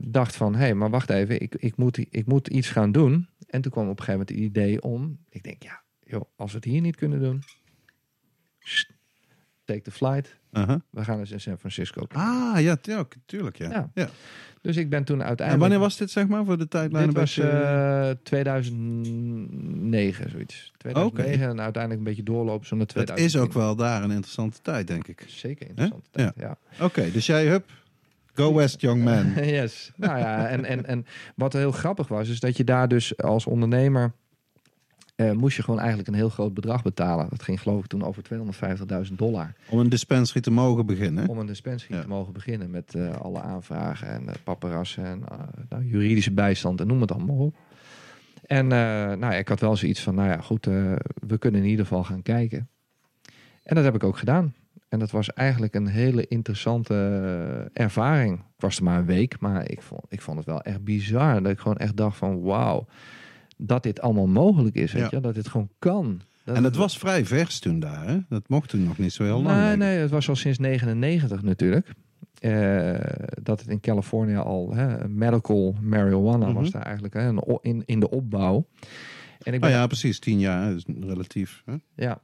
dacht van... hé, hey, maar wacht even, ik, ik, moet, ik moet iets gaan doen. En toen kwam op een gegeven moment het idee om... Ik denk, ja, joh, als we het hier niet kunnen doen... sst, Take the flight. Uh-huh. We gaan eens in San Francisco. Ah, ja, t- ja, k- tuurlijk, ja. Ja. ja. Dus ik ben toen En uiteindelijk... wanneer was dit, zeg maar, voor de tijdlijn? Dit was beetje- eh 2009, zoiets. 2009 en uiteindelijk een beetje doorlopen zo naar Het 2010. is ook wel daar een interessante tijd, denk ik. Zeker interessant. Ja. ja. Oké, dus jij, hup, go west, young man. yes. Nou ja, en, en, en wat heel grappig was, is dat je daar dus als ondernemer eh, moest je gewoon eigenlijk een heel groot bedrag betalen. Dat ging geloof ik toen over 250.000 dollar. Om een dispensary te mogen beginnen. Om een dispensary Ja. te mogen beginnen met eh, alle aanvragen en uh, paparazzen en eh, nou, juridische bijstand en noem het allemaal op. En eh, nou ik had wel zoiets van, nou ja, goed, eh, we kunnen in ieder geval gaan kijken. En dat heb ik ook gedaan. En dat was eigenlijk een hele interessante eh, ervaring. Ik was er maar een week, maar ik vond, ik vond het wel echt bizar. Dat ik gewoon echt dacht van, wauw, dat dit allemaal mogelijk is. Weet Ja. je? Dat dit gewoon kan. Dat En het was vrij vers toen daar, hè? Dat mocht toen nog niet zo heel lang. Nee, nee, het was al sinds 99 natuurlijk. Eh, dat het in Californië al hè, medical marijuana was Mhm. daar eigenlijk hè, in, in de opbouw. En ik ben, Oh ja, precies, tien jaar, dus relatief. Hè? ja.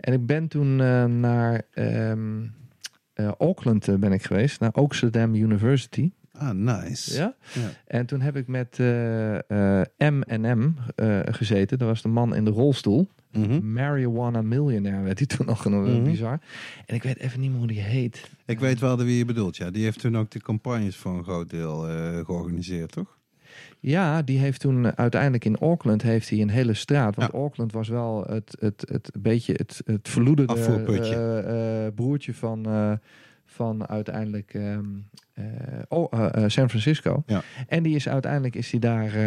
En ik ben toen eh, naar eh, Auckland ben ik geweest, naar Oaksterdam University. Ah, nice. Ja? Ja. En toen heb ik met M&M eh, gezeten. Dat was de man in de rolstoel. Mhm. Marijuana Millionaire werd hij toen nog genoemd. Mhm. Bizar. En ik weet even niet meer hoe die heet. Ik weet wel wie je bedoelt, ja. Die heeft toen ook de campagnes voor een groot deel eh, georganiseerd, toch? Ja, die heeft toen eh, uiteindelijk in Auckland heeft hij een hele straat. Want Auckland was wel het, het, het beetje het, het verloederde eh, eh, broertje van, van uiteindelijk ehm, eh, oh, eh, eh, San Francisco. Ja. En die is uiteindelijk is hij daar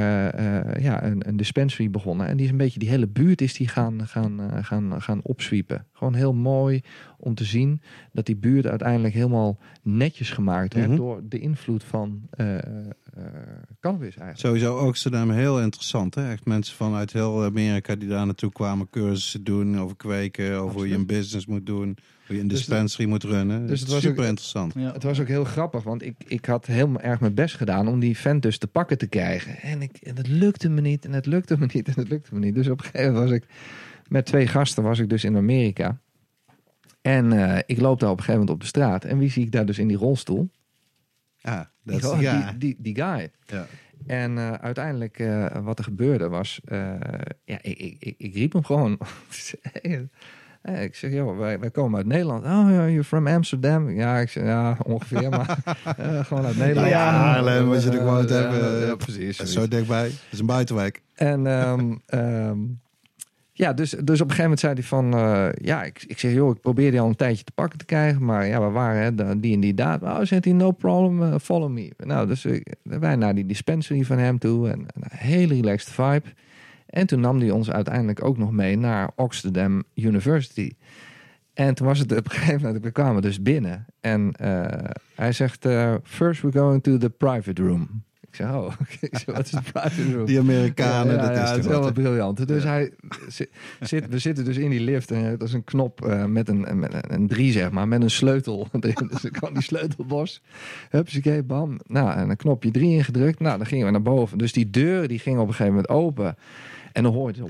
ja, een, een dispensary begonnen. En die is een beetje die hele buurt is die gaan, gaan, gaan, gaan opswiepen. Gewoon heel mooi om te zien dat die buurt uiteindelijk helemaal netjes gemaakt werd Mhm. door de invloed van cannabis eigenlijk. Sowieso Amsterdam heel interessant, hè? Echt mensen vanuit heel Amerika die daar naartoe kwamen cursussen doen over kweken, over hoe je een business moet doen, hoe je een Dus dispensary moet runnen. dus Dus het was super ook- interessant. Ja. Het was ook heel grappig, want ik, ik had helemaal erg mijn best gedaan om die vent dus te pakken te krijgen. En, ik, en het lukte me niet, en het lukte me niet, en het lukte me niet. Dus op een gegeven moment was ik met twee gasten was ik dus in Amerika. En eh, ik loop daar op een gegeven moment op de straat. En wie zie ik daar dus in die rolstoel? Ja, dat Die, is ja. die, die, die guy. ja. En eh, uiteindelijk, eh, wat er gebeurde was, eh, ja, ik, ik, ik, ik riep hem gewoon. Eh, ik zeg, joh, wij, wij komen uit Nederland. Oh, ja, you're from Amsterdam? Ja, ik zeg, ja, ongeveer, maar eh, gewoon uit Nederland. Ja, Haarlem, als je er gewoond Eh, hebt, ja, eh, ja, precies. Zo dichtbij. Dat is een buitenwijk. En ehm, ehm, ja, dus, dus op een gegeven moment zei hij van... eh, ja, ik, ik zeg, joh, ik probeer die al een tijdje te pakken te krijgen. Maar ja, we waren hè, die en die daad. Oh, zegt hij, no problem, follow me. Nou, dus wij naar die dispensary van hem toe. En, en een hele relaxed vibe. En toen nam hij ons uiteindelijk ook nog mee naar Oxfordham University. En toen was het op een gegeven moment, we kwamen dus binnen. En eh, hij zegt, eh, first we're going to the private room. Ik zeg, oh, ik zeg, wat is de private room? Die Amerikanen, Ja, ja, dat ja, is het toch is briljant. Dus hij zit, we zitten dus in die lift en dat is een knop eh, met, een, met een, een drie, zeg maar, met een sleutel. dus ik kan die sleutel los. Hupsakee, bam. Nou, en een knopje drie ingedrukt. Nou, dan gingen we naar boven. Dus die deuren die gingen op een gegeven moment open. En dan hoor je zo,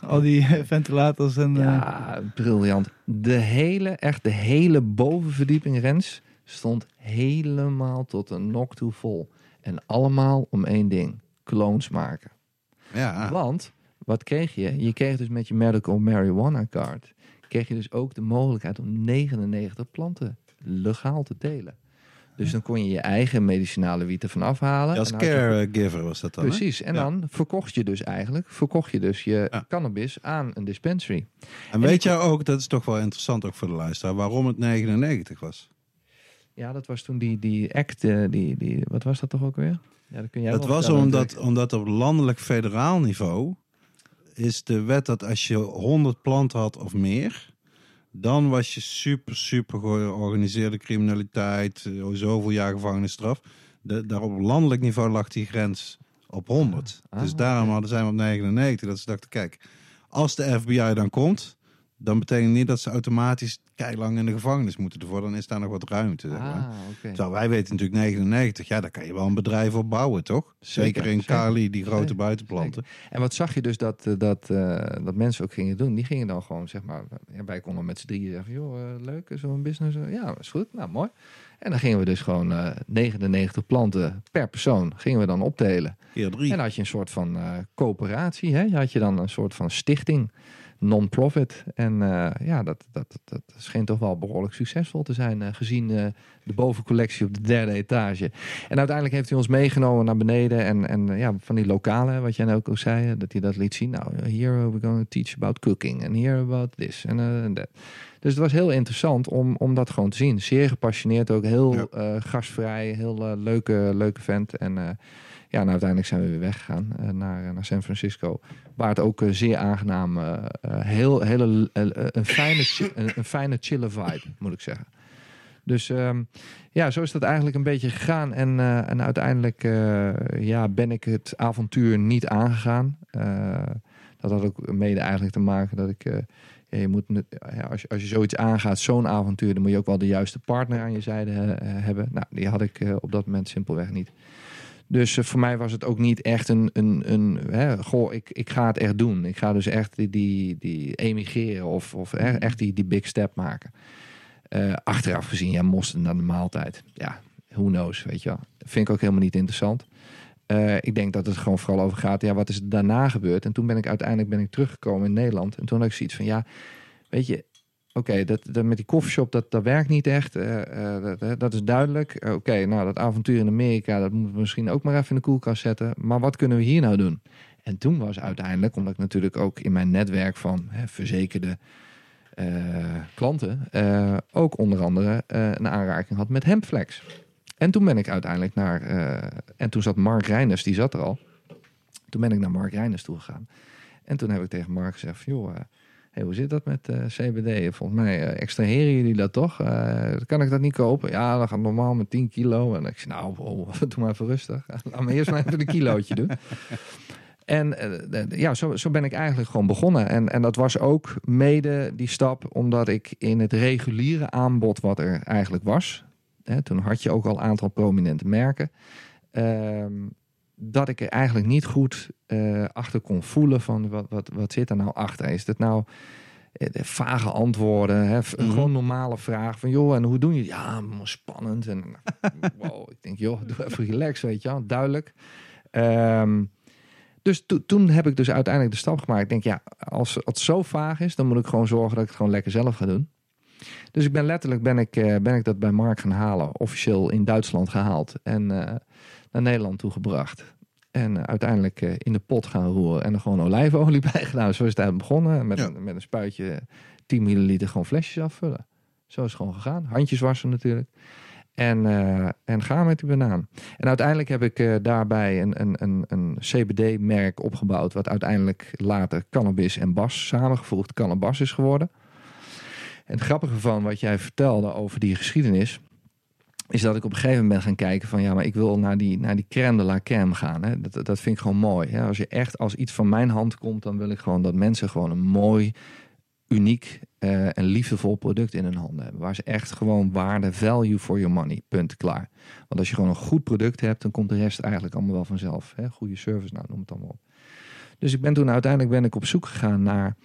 Al die eh, ventilators en... eh, ja, briljant. De hele, echt de hele bovenverdieping, Rens, stond helemaal tot een nok toe vol. En allemaal om één ding. Clones maken. Ja, Want, wat kreeg je? Je kreeg dus met je medical marijuana card... kreeg je dus ook de mogelijkheid om 99 planten legaal te telen. Dus dan kon je je eigen medicinale wiet ervan afhalen. als had je- caregiver was dat dan, hè? Precies. En Ja. dan verkocht je dus eigenlijk verkocht je dus je Ja. cannabis aan een dispensary. En weet jij ook, dat is toch wel interessant ook voor de luisteraar, waarom het 99 was? Ja, dat was toen die, die act, eh, die, die, wat was dat toch ook weer? Ja, dat kun jij Dat was omdat, omdat op landelijk federaal niveau is de wet dat als je 100 planten had of meer, Dan was je super, super georganiseerde criminaliteit. eh, Zoveel jaar gevangenisstraf. De, daar op landelijk niveau lag die grens op 100. Ah, dus ah, daarom hadden zijn we op 99. Dat ze dachten, kijk, als de FBI dan komt... dan betekent niet dat ze automatisch lang in de gevangenis moeten ervoor. Dan is daar nog wat ruimte. Zeg maar. Ah. Terwijl wij weten natuurlijk 99, ja, daar kan je wel een bedrijf op bouwen, toch? Zeker, Zeker, in. Cali, die grote Zeker, buitenplanten. En wat zag je dus dat, eh, dat, eh, dat mensen ook gingen doen? Die gingen dan gewoon, zeg maar, ja, wij konden met z'n drieën zeggen, joh, eh, leuk, zo'n business. ja, is goed, nou mooi. En dan gingen we dus gewoon eh 99 planten per persoon, gingen we dan optelen. Keer drie. En dan had je een soort van coöperatie, hè? Je had je dan een soort van stichting, non-profit. En eh, ja, dat, dat, dat scheen toch wel behoorlijk succesvol te zijn, eh, gezien eh, de bovencollectie op de derde etage. En uiteindelijk heeft hij ons meegenomen naar beneden en, en ja, van die lokalen, wat jij nou ook al zei, dat hij dat liet zien. Nou, here we're going to teach about cooking and here about this en that. Dus het was heel interessant om, om dat gewoon te zien. Zeer gepassioneerd ook, heel Ja. eh, gastvrij, heel leuke, leuke vent. En ja, nou, uiteindelijk zijn we weer weggegaan eh, naar, naar San Francisco. Waar het ook eh, zeer aangenaam, eh, eh, heel, hele, eh, eh, een, fijne, een, fijne chille vibe, moet ik zeggen. Dus ehm, ja, zo is dat eigenlijk een beetje gegaan. En, eh, en uiteindelijk eh, ja, ben ik het avontuur niet aangegaan. Eh, dat had ook mede eigenlijk te maken dat ik... eh, je moet, als, je, als je zoiets aangaat, zo'n avontuur, dan moet je ook wel de juiste partner aan je zijde eh, hebben. Nou, die had ik eh, op dat moment simpelweg niet. Dus eh, voor mij was het ook niet echt een, een, een hè, goh, ik, ik ga het echt doen. Ik ga dus echt die, die, die emigreren of, of hè, echt die, die big step maken. Eh, achteraf gezien, ja, moesten naar de maaltijd. Ja, who knows, weet je wel. Vind ik ook helemaal niet interessant. Eh, ik denk dat het gewoon vooral over gaat, ja, wat is er daarna gebeurd? En toen ben ik uiteindelijk ben ik teruggekomen in Nederland. En toen had ik zoiets van, ja, weet je, oké, dat, dat met die koffieshop, dat, dat werkt niet echt. Eh, eh, dat, is duidelijk. Eh, Oké, nou, dat avontuur in Amerika, dat moeten we misschien ook maar even in de koelkast zetten. Maar wat kunnen we hier nou doen? En toen was uiteindelijk, omdat ik natuurlijk ook in mijn netwerk van hè, verzekerde klanten, ook onder andere een aanraking had met Hempflex. En toen ben ik uiteindelijk naar, en toen zat Mark Reiners, die zat er al. Toen ben ik naar Mark Reiners toe gegaan. En toen heb ik tegen Mark gezegd, joh, hey, hoe zit dat met eh, CBD? Volgens mij eh, extraheren jullie dat toch? Eh, kan ik dat niet kopen? Ja, dat gaat normaal met 10 kilo. En ik zei, nou, oh, doe maar even rustig. Laat me eerst maar even een kilootje doen. En ja, zo, zo ben ik eigenlijk gewoon begonnen. En, en dat was ook mede die stap omdat ik in het reguliere aanbod wat er eigenlijk was. Hè, toen had je ook al een aantal prominente merken. ehm, dat ik er eigenlijk niet goed eh, achter kon voelen van wat, wat, wat zit er nou achter? Is dat nou eh, de vage antwoorden? Hè? Mhm. Gewoon normale vraag van joh, en hoe doen je? Ja, spannend. En wow, ik denk joh, doe even relax, weet je wel, duidelijk. Ehm, dus to- toen heb ik dus uiteindelijk de stap gemaakt. Ik denk ja, als het zo vaag is, dan moet ik gewoon zorgen dat ik het gewoon lekker zelf ga doen. Dus ik ben letterlijk ben ik, eh, ben ik dat bij Mark gaan halen, officieel in Duitsland gehaald en naar Nederland toegebracht. En eh, uiteindelijk eh, in de pot gaan roeren en er gewoon olijfolie bij gedaan. Zo is het eigenlijk begonnen. Met, Ja. een, met een spuitje 10 milliliter gewoon flesjes afvullen. Zo is het gewoon gegaan. Handjes wassen natuurlijk. En, eh, en gaan met die banaan. En uiteindelijk heb ik eh, daarbij een, een, een, een CBD-merk opgebouwd. Wat uiteindelijk later cannabis en bas samengevoegd cannabis is geworden. En het grappige van wat jij vertelde over die geschiedenis. Is dat ik op een gegeven moment ben gaan kijken van ja, maar ik wil naar die, naar die crème de la crème gaan. Hè. Dat, dat vind ik gewoon mooi. Hè. Als je echt, als iets van mijn hand komt, dan wil ik gewoon dat mensen gewoon een mooi, uniek eh, en liefdevol product in hun handen hebben. Waar ze echt gewoon waarde, value for your money, punt, klaar. Want als je gewoon een goed product hebt, dan komt de rest eigenlijk allemaal wel vanzelf. Hè? Goede service, nou noem het allemaal op. Dus ik ben toen uiteindelijk ben ik op zoek gegaan naar...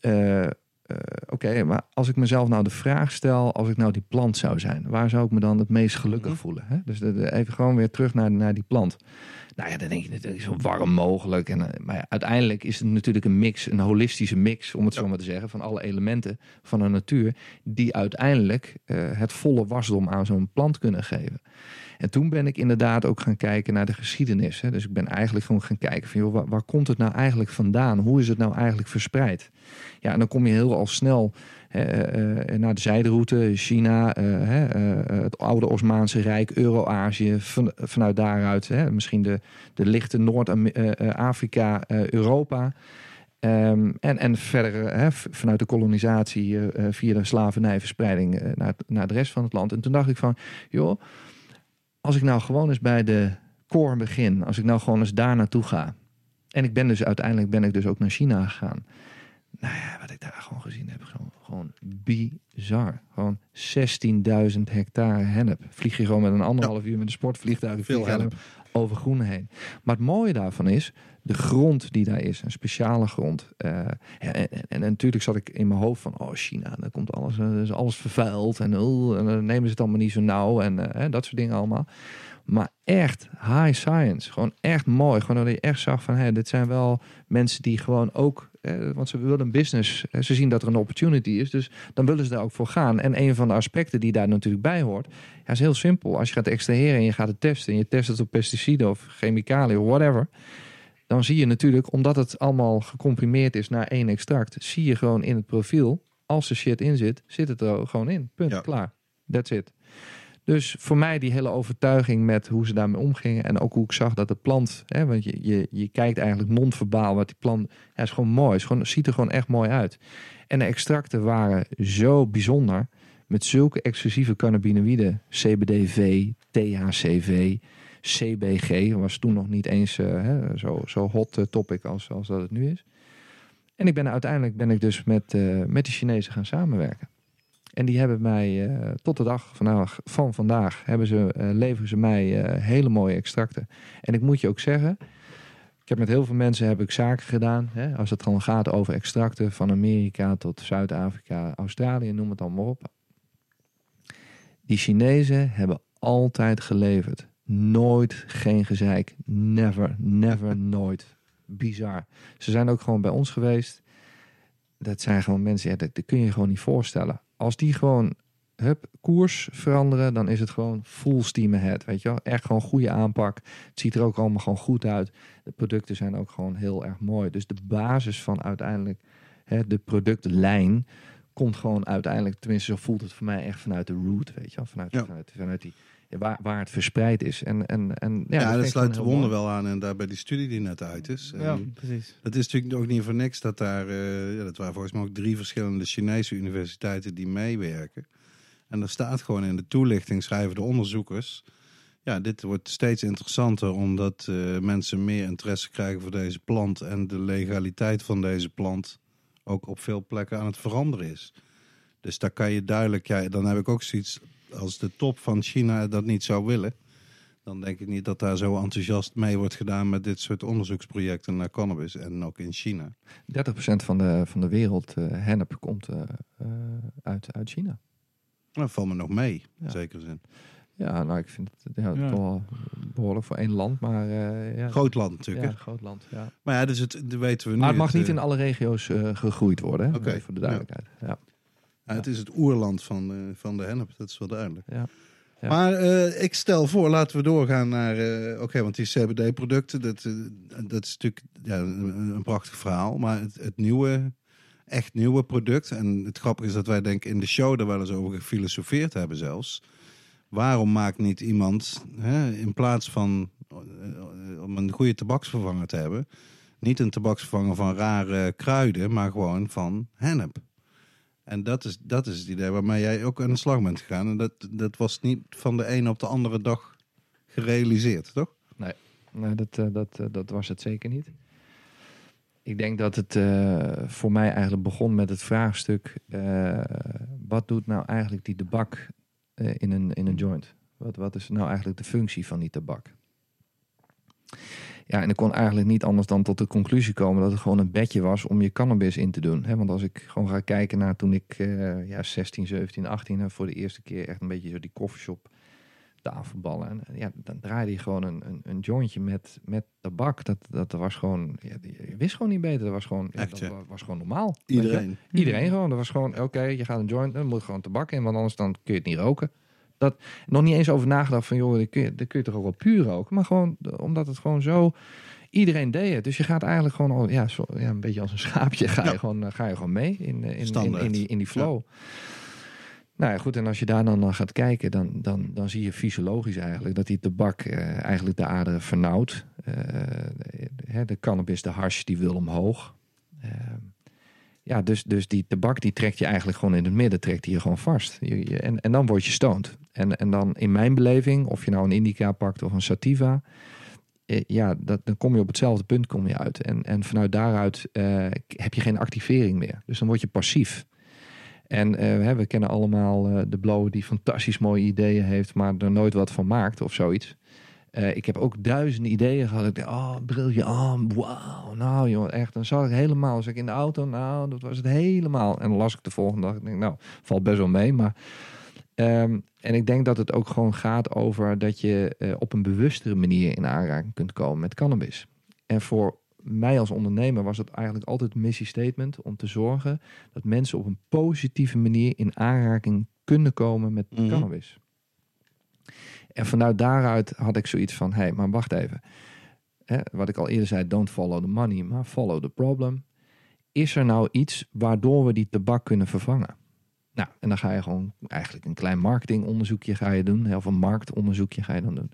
eh, eh, Oké, maar als ik mezelf nou de vraag stel, als ik nou die plant zou zijn, waar zou ik me dan het meest gelukkig Mhm. voelen? Hè? Dus de- de- even gewoon weer terug naar, naar die plant. Nou ja, dan denk je natuurlijk zo warm mogelijk. En, eh, maar ja, uiteindelijk is het natuurlijk een mix, een holistische mix, om het zo maar te zeggen, van alle elementen van de natuur, die uiteindelijk eh, het volle wasdom aan zo'n plant kunnen geven. En toen ben ik inderdaad ook gaan kijken naar de geschiedenis. Hè. Dus ik ben eigenlijk gewoon gaan kijken van, joh, waar, komt het nou eigenlijk vandaan? Hoe is het nou eigenlijk verspreid? Ja, en dan kom je heel al snel hè, eh, eh, naar de zijderoute, China, eh, eh, het oude Osmaanse Rijk, Euro-Azië, van, vanuit daaruit hè, misschien de, de lichte Noord-Afrika, eh, Europa. Ehm, en, en verder eh, vanuit de kolonisatie eh, eh, via de slavernijverspreiding eh, naar, naar de rest van het land. En toen dacht ik van, joh, als ik nou gewoon eens bij de core begin, als ik nou gewoon eens daar naartoe ga. En ik ben dus uiteindelijk ben ik dus ook naar China gegaan. Nou ja, wat ik daar gewoon gezien heb, gewoon, gewoon bizar. Gewoon 16.000 hectare hennep. Vlieg je gewoon met een anderhalf uur met een sportvliegtuig Veel hennep. over groen heen. Maar het mooie daarvan is, de grond die daar is, een speciale grond. Eh, en, en, en natuurlijk zat ik in mijn hoofd van, oh China, dan komt alles, eh, is alles vervuild en, oh, en dan nemen ze het allemaal niet zo nauw en eh, dat soort dingen allemaal. Maar echt high science, gewoon echt mooi. Gewoon dat je echt zag van, hé, dit zijn wel mensen die gewoon ook, want ze willen een business, ze zien dat er een opportunity is, dus dan willen ze daar ook voor gaan. En een van de aspecten die daar natuurlijk bij hoort, ja, is heel simpel. Als je gaat extraheren en je gaat het testen en je test het op pesticiden of chemicaliën whatever, dan zie je natuurlijk, omdat het allemaal gecomprimeerd is naar één extract, zie je gewoon in het profiel, als er shit in zit, zit het er gewoon in. Punt, Ja. klaar. That's it. Dus voor mij die hele overtuiging met hoe ze daarmee omgingen en ook hoe ik zag dat de plant, hè, want je, je, je kijkt eigenlijk non-verbaal wat die plant, ja, is gewoon mooi, is gewoon, ziet er gewoon echt mooi uit. En de extracten waren zo bijzonder, met zulke exclusieve cannabinoïden, CBDV, THCV, CBG, was toen nog niet eens eh, zo, zo hot eh, topic als, als dat het nu is. En ik ben uiteindelijk ben ik dus met, eh, met de Chinezen gaan samenwerken. En die hebben mij tot de dag van vandaag hebben ze, leveren ze mij hele mooie extracten. En ik moet je ook zeggen, ik heb met heel veel mensen heb ik zaken gedaan. Hè, als het gewoon gaat over extracten van Amerika tot Zuid-Afrika, Australië, noem het allemaal op. Die Chinezen hebben altijd geleverd. Nooit geen gezeik. Never, never, nooit. Bizar. Ze zijn ook gewoon bij ons geweest. Dat zijn gewoon mensen, ja, dat, dat kun je je gewoon niet voorstellen. Als die gewoon hup, koers veranderen, dan is het gewoon full steam ahead. Weet je wel? Echt gewoon goede aanpak. Het ziet er ook allemaal gewoon goed uit. De producten zijn ook gewoon heel erg mooi. Dus de basis van uiteindelijk hè, de productlijn komt gewoon uiteindelijk, tenminste zo voelt het voor mij echt vanuit de root, weet je wel, vanuit, Ja. vanuit, vanuit die, waar, waar het verspreid is. En, en, en, ja, dat sluit de wonder wel aan en daar bij die studie die net uit is. Ja, En precies. Het is natuurlijk ook niet voor niks dat daar, eh, ja, dat waren volgens mij ook drie verschillende Chinese universiteiten die meewerken. En er staat gewoon in de toelichting, schrijven de onderzoekers. Ja, dit wordt steeds interessanter omdat eh, mensen meer interesse krijgen voor deze plant. En de legaliteit van deze plant ook op veel plekken aan het veranderen is. Dus daar kan je duidelijk, ja, dan heb ik ook zoiets, als de top van China dat niet zou willen. Dan denk ik niet dat daar zo enthousiast mee wordt gedaan met dit soort onderzoeksprojecten naar cannabis en ook in China. 30% van de, van de wereld eh hennep komt eh, eh, uit, uit China. Dat valt me nog mee, Ja. in zekere zin. Ja, nou, ik vind het ja, Ja. toch wel behoorlijk voor één land, maar eh, ja. Groot land ja, natuurlijk. een groot land. Ja. Maar ja, dus het, dat weten we nu. Maar het mag niet in alle regio's eh, gegroeid worden, hè? Oké, voor de duidelijkheid. Ja. Ja, het is het oerland van, eh, van de hennep, dat is wel duidelijk. Ja. Ja. Maar eh, ik stel voor, laten we doorgaan naar... eh, Oké, want die CBD-producten, dat, dat is natuurlijk ja, een, een prachtig verhaal. Maar het, het nieuwe, echt nieuwe product... en het grappige is dat wij denk ik in de show er wel eens over gefilosofeerd hebben zelfs... Waarom maakt niet iemand, hè, in plaats van om een goede tabaksvervanger te hebben, niet een tabaksvervanger van rare kruiden, maar gewoon van hennep? En dat is, dat is het idee waarmee jij ook aan de slag bent gegaan. En dat, dat was niet van de ene op de andere dag gerealiseerd, toch? Nee, dat, eh, dat, eh, dat was het zeker niet. Ik denk dat het eh, voor mij eigenlijk begon met het vraagstuk: wat doet nou eigenlijk die eh, in, een, in een joint? Wat, wat is nou eigenlijk de functie van die tabak? Ja, en ik kon eigenlijk niet anders dan tot de conclusie komen dat het gewoon een bedje was om je cannabis in te doen. Hè? Want als ik gewoon ga kijken naar toen ik eh, ja, 16, 17, 18 hè, voor de eerste keer echt een beetje zo die koffieshop tafelballen. En eh, ja, dan draaide je gewoon een, een, een jointje met, met tabak. Dat, dat was gewoon, ja, je wist gewoon niet beter. Dat was gewoon, ja, dat was gewoon normaal. Iedereen. Iedereen gewoon. Dat was gewoon, oké, je gaat een joint, dan moet gewoon tabak in, want anders dan kun je het niet roken. Dat, nog niet eens over nagedacht van, joh, dan kun je, dan kun je toch ook wel puur roken. Maar gewoon, omdat het gewoon zo, iedereen deed het. Dus je gaat eigenlijk gewoon al, ja, zo, ja een beetje als een schaapje, ga je, gewoon, eh, ga je gewoon mee in, eh, in, in, die, in die flow. Nou ja, goed, en als je daar dan naar gaat kijken, dan, dan, dan zie je fysiologisch eigenlijk dat die tabak eh, eigenlijk de aderen vernauwt. Eh, de, de cannabis, de hash, die wil omhoog. Ehm, ja, dus, dus die tabak die trekt je eigenlijk gewoon in het midden, trekt die je gewoon vast. Je, en, en dan word je stoned. En, en dan in mijn beleving, of je nou een indica pakt of een sativa, eh, ja, dat, dan kom je op hetzelfde punt kom je uit. En, en vanuit daaruit eh, heb je geen activering meer. Dus dan word je passief. En eh, we kennen allemaal de blower die fantastisch mooie ideeën heeft, maar er nooit wat van maakt of zoiets. Eh, ik heb ook duizenden ideeën gehad. Ik dacht, oh, briljant, wauw, nou joh, echt. Dan zag ik helemaal, zag ik in de auto, nou, dat was het helemaal. En dan las ik de volgende dag, ik denk, nou, valt best wel mee. Maar, ehm, en ik denk dat het ook gewoon gaat over dat je eh, op een bewustere manier in aanraking kunt komen met cannabis. En voor mij als ondernemer was het eigenlijk altijd een missiestatement om te zorgen dat mensen op een positieve manier in aanraking kunnen komen met Mhm. cannabis. En vanuit daaruit had ik zoiets van, hé, hey, maar wacht even. Hè, wat ik al eerder zei, don't follow the money, maar follow the problem. Is er nou iets waardoor we die tabak kunnen vervangen? Nou, en dan ga je gewoon eigenlijk een klein marketingonderzoekje ga je doen. Of een marktonderzoekje ga je dan doen.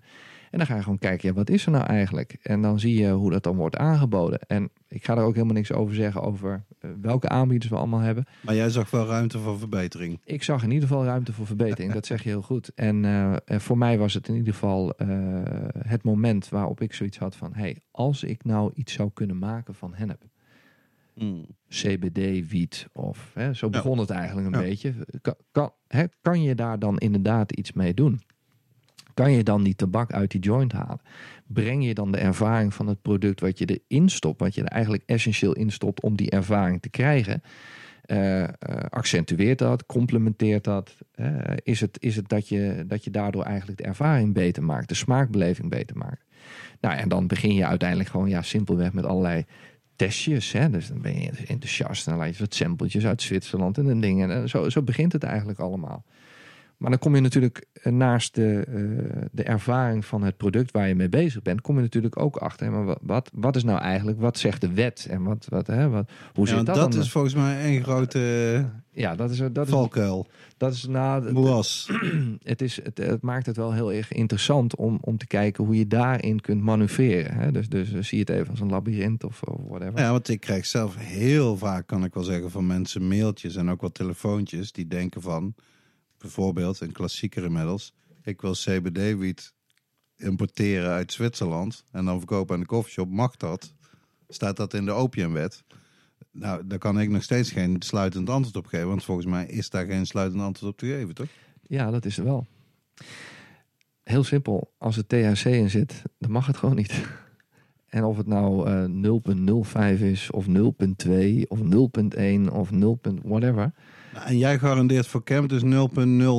En dan ga je gewoon kijken, ja, wat is er nou eigenlijk? En dan zie je hoe dat dan wordt aangeboden. En ik ga er ook helemaal niks over zeggen over eh, welke aanbieders we allemaal hebben. Maar jij zag wel ruimte voor verbetering. Ik zag in ieder geval ruimte voor verbetering. dat zeg je heel goed. En eh, en voor mij was het in ieder geval eh, het moment waarop ik zoiets had van... hey, als ik nou iets zou kunnen maken van hennep. CBD, wiet of... Hè, zo begon het eigenlijk een Ja. beetje. Kan, kan, hè, kan je daar dan inderdaad iets mee doen? Kan je dan die tabak uit die joint halen? Breng je dan de ervaring van het product wat je erin stopt... wat je er eigenlijk essentieel in stopt om die ervaring te krijgen... Eh, eh, accentueert dat, complementeert dat? Eh, is het, is het dat, je, dat je daardoor eigenlijk de ervaring beter maakt, de smaakbeleving beter maakt? Nou, en dan begin je uiteindelijk gewoon ja, simpelweg met allerlei testjes. Hè? Dus dan ben je enthousiast en dan laat je wat sampletjes uit Zwitserland en, en dingen. En zo, zo begint het eigenlijk allemaal. Maar dan kom je natuurlijk eh, naast de, eh, de ervaring van het product waar je mee bezig bent, kom je natuurlijk ook achter. hè, Maar wat, wat, wat is nou eigenlijk, wat zegt de wet? En wat, wat, hè, wat, hoe Ja, zit want dat, dat dan? is volgens mij een grote ja, dat is, dat is, valkuil. dat is nou, het- Moeras. het, is, het, het maakt het wel heel erg interessant om, om te kijken hoe je daarin kunt manoeuvreren. Hè? Dus, dus eh, zie je het even als een labyrint of, of whatever. Ja, want ik krijg zelf heel vaak, kan ik wel zeggen, van mensen mailtjes en ook wat telefoontjes die denken van, bijvoorbeeld, een klassieker inmiddels, ik wil CBD-wiet importeren uit Zwitserland en dan verkopen aan de koffieshop. Mag dat? Staat dat in de opiumwet? Nou, daar kan ik nog steeds geen sluitend antwoord op geven, want volgens mij is daar geen sluitend antwoord op te geven, toch? Ja, dat is er wel. Heel simpel. Als er THC in zit, dan mag het gewoon niet. En of het nou eh 0.05 is, of 0.2, of 0.1, of 0. whatever. Nou, en jij garandeert voor Camp dus 0.0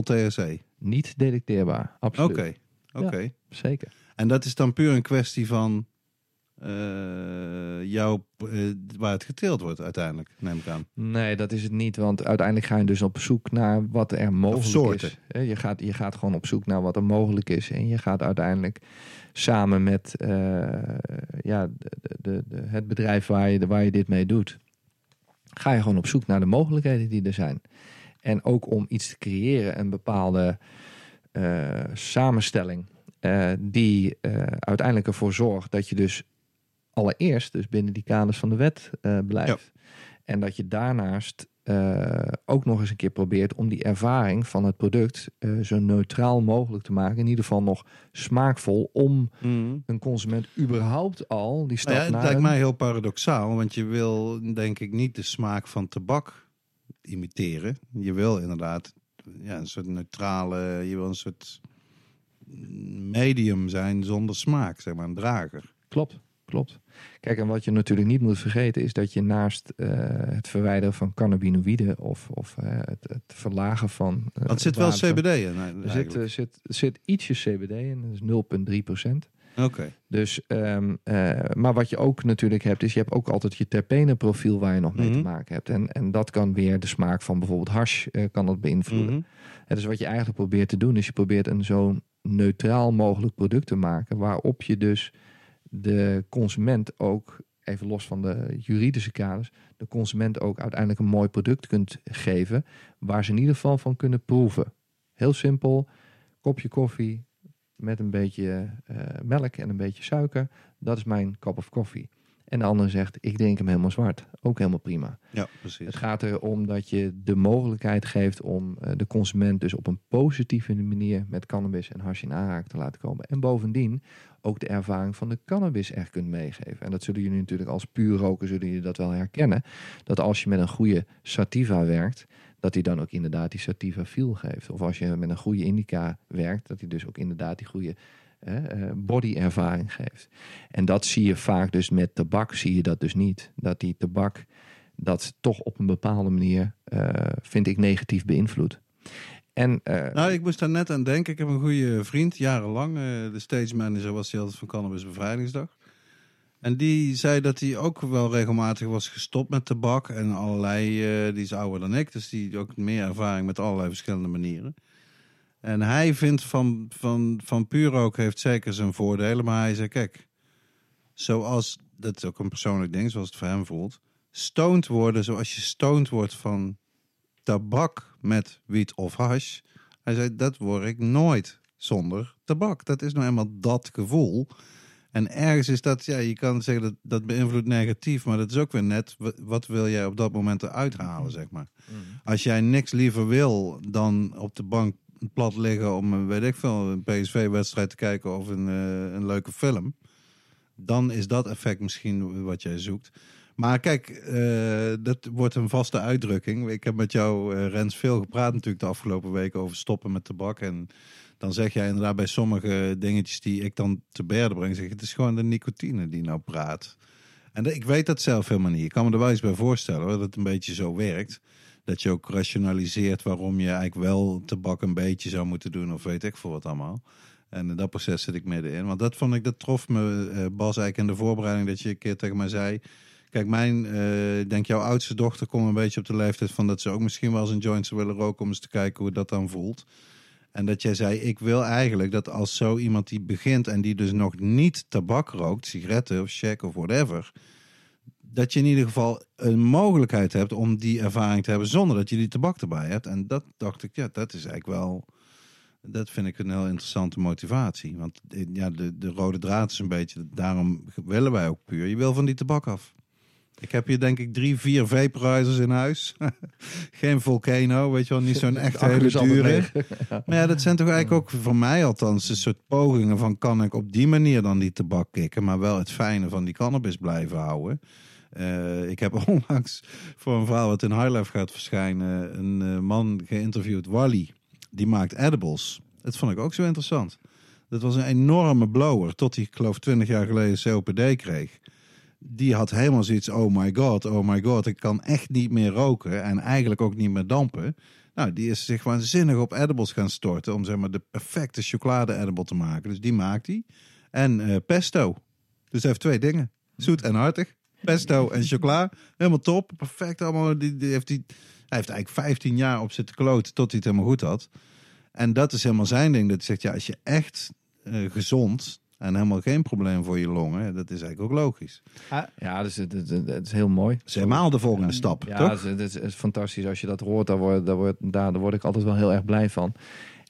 THC? Niet detecteerbaar. Absoluut. Oké, oké. Zeker. En dat is dan puur een kwestie van eh jou, eh, waar het geteeld wordt uiteindelijk, neem ik aan. Nee, dat is het niet. Want uiteindelijk ga je dus op zoek naar wat er mogelijk is. Je gaat, je gaat gewoon op zoek naar wat er mogelijk is. En je gaat uiteindelijk samen met eh, ja, de, de, de, het bedrijf waar je, waar je dit mee doet... ga je gewoon op zoek naar de mogelijkheden die er zijn. En ook om iets te creëren, een bepaalde eh, samenstelling... eh, die eh, uiteindelijk ervoor zorgt dat je dus allereerst dus binnen die kaders van de wet blijft. En dat je daarnaast eh, ook nog eens een keer probeert om die ervaring van het product eh, zo neutraal mogelijk te maken. In ieder geval nog smaakvol om een consument überhaupt al die stap Nou ja, het naar lijkt een- mij heel paradoxaal, want je wil denk ik niet de smaak van tabak imiteren. Je wil inderdaad ja, een soort neutrale, je wil een soort medium zijn zonder smaak, zeg maar, een drager. Klopt, klopt. Kijk, en wat je natuurlijk niet moet vergeten is dat je naast eh, het verwijderen van cannabinoïden of, of eh, het, het verlagen van. Want er zit wel CBD in. Er zit, zit, zit ietsje CBD in, dat is 0,3 procent. Oké. Dus, ehm, eh, maar wat je ook natuurlijk hebt, is je hebt ook altijd je terpenenprofiel waar je nog mee Mhm. te maken hebt. En, en dat kan weer de smaak van bijvoorbeeld hash kan dat beïnvloeden. Mhm. En dus wat je eigenlijk probeert te doen, is je probeert een zo neutraal mogelijk product te maken, waarop je dus de consument ook, even los van de juridische kaders, de consument ook uiteindelijk een mooi product kunt geven, waar ze in ieder geval van kunnen proeven. Heel simpel, kopje koffie met een beetje eh, melk en een beetje suiker. Dat is mijn cup of coffee. En de andere zegt, ik drink hem helemaal zwart. Ook helemaal prima. Ja, precies. Het gaat erom dat je de mogelijkheid geeft om eh, de consument dus op een positieve manier met cannabis en hash in aanraking te laten komen. En bovendien ook de ervaring van de cannabis echt kunt meegeven. En dat zullen jullie natuurlijk als puur roken, zullen jullie dat wel herkennen. Dat als je met een goede sativa werkt, dat hij dan ook inderdaad die sativa feel geeft. Of als je met een goede indica werkt, dat hij dus ook inderdaad die goede eh, body ervaring geeft. En dat zie je vaak dus met tabak, zie je dat dus niet. Dat die tabak dat toch op een bepaalde manier, eh, vind ik, negatief beïnvloedt. En eh, Nou, ik moest daar net aan denken. Ik heb een goede vriend, jarenlang. de stage manager was hij altijd van Cannabis Bevrijdingsdag. En die zei dat hij ook wel regelmatig was gestopt met tabak. En allerlei, die is ouder dan ik. Dus die ook meer ervaring met allerlei verschillende manieren. En hij vindt van, van, van puur roken heeft zeker zijn voordelen. Maar hij zei, kijk, zoals, dat is ook een persoonlijk ding, zoals het voor hem voelt. Stoned worden zoals je stoned wordt van tabak met wiet of hash. Hij zei, dat word ik nooit zonder tabak. Dat is nou eenmaal dat gevoel. En ergens is dat, ja, je kan zeggen dat dat beïnvloedt negatief, maar dat is ook weer net, wa- wat wil jij op dat moment eruit halen, zeg maar. Als jij niks liever wil dan op de bank plat liggen om, weet ik veel, een PSV-wedstrijd te kijken of een, eh, een leuke film, dan is dat effect misschien wat jij zoekt. Maar kijk, eh, dat wordt een vaste uitdrukking. Ik heb met jou, eh, Rens, veel gepraat natuurlijk de afgelopen weken over stoppen met tabak. En dan zeg jij inderdaad bij sommige dingetjes die ik dan te berden breng, zeg je, het is gewoon de nicotine die nou praat. En ik weet dat zelf helemaal niet. Ik kan me er wel eens bij voorstellen dat het een beetje zo werkt. Dat je ook rationaliseert waarom je eigenlijk wel tabak een beetje zou moeten doen, of weet ik veel wat allemaal. En in dat proces zit ik middenin. Want dat vond ik, dat trof me, eh, Bas, eigenlijk in de voorbereiding dat je een keer tegen mij zei. Kijk, mijn, eh, ik denk jouw oudste dochter komt een beetje op de leeftijd van dat ze ook misschien wel eens een joint zou willen roken om eens te kijken hoe dat dan voelt. En dat jij zei, ik wil eigenlijk dat als zo iemand die begint en die dus nog niet tabak rookt, sigaretten of check of whatever, dat je in ieder geval een mogelijkheid hebt om die ervaring te hebben zonder dat je die tabak erbij hebt. En dat dacht ik, ja, dat is eigenlijk wel, dat vind ik een heel interessante motivatie. Want eh, ja, de, de rode draad is een beetje, daarom willen wij ook puur. Je wil van die tabak af. Ik heb hier denk ik drie, vier vaporizers in huis. Geen Volcano, weet je wel, niet zo'n echt hele dure. Maar ja, dat zijn toch eigenlijk ook voor mij althans een soort pogingen van kan ik op die manier dan die tabak kicken, maar wel het fijne van die cannabis blijven houden. Eh, ik heb onlangs voor een verhaal wat in High Life gaat verschijnen, een eh, man geïnterviewd, Wally. Die maakt edibles. Dat vond ik ook zo interessant. Dat was een enorme blower, tot hij, ik geloof, 20 jaar geleden COPD kreeg. Die had helemaal zoiets, oh my god, oh my god, ik kan echt niet meer roken en eigenlijk ook niet meer dampen. Nou, die is zich waanzinnig op edibles gaan storten om zeg maar de perfecte chocolade edible te maken. Dus die maakt hij. En eh, pesto. Dus hij heeft twee dingen. Zoet en hartig. Pesto en chocola. Helemaal top. Perfect allemaal. Die, die heeft die, hij heeft eigenlijk 15 jaar op zitten kloten tot hij het helemaal goed had. En dat is helemaal zijn ding. Dat hij zegt, ja, als je echt eh, gezond en helemaal geen probleem voor je longen, dat is eigenlijk ook logisch. Ja, dus het, het, het- het is heel mooi. Dat is helemaal de volgende stap, Ja, toch? het, is, het is fantastisch als je dat hoort. Daar word, daar, word, daar, daar word ik altijd wel heel erg blij van.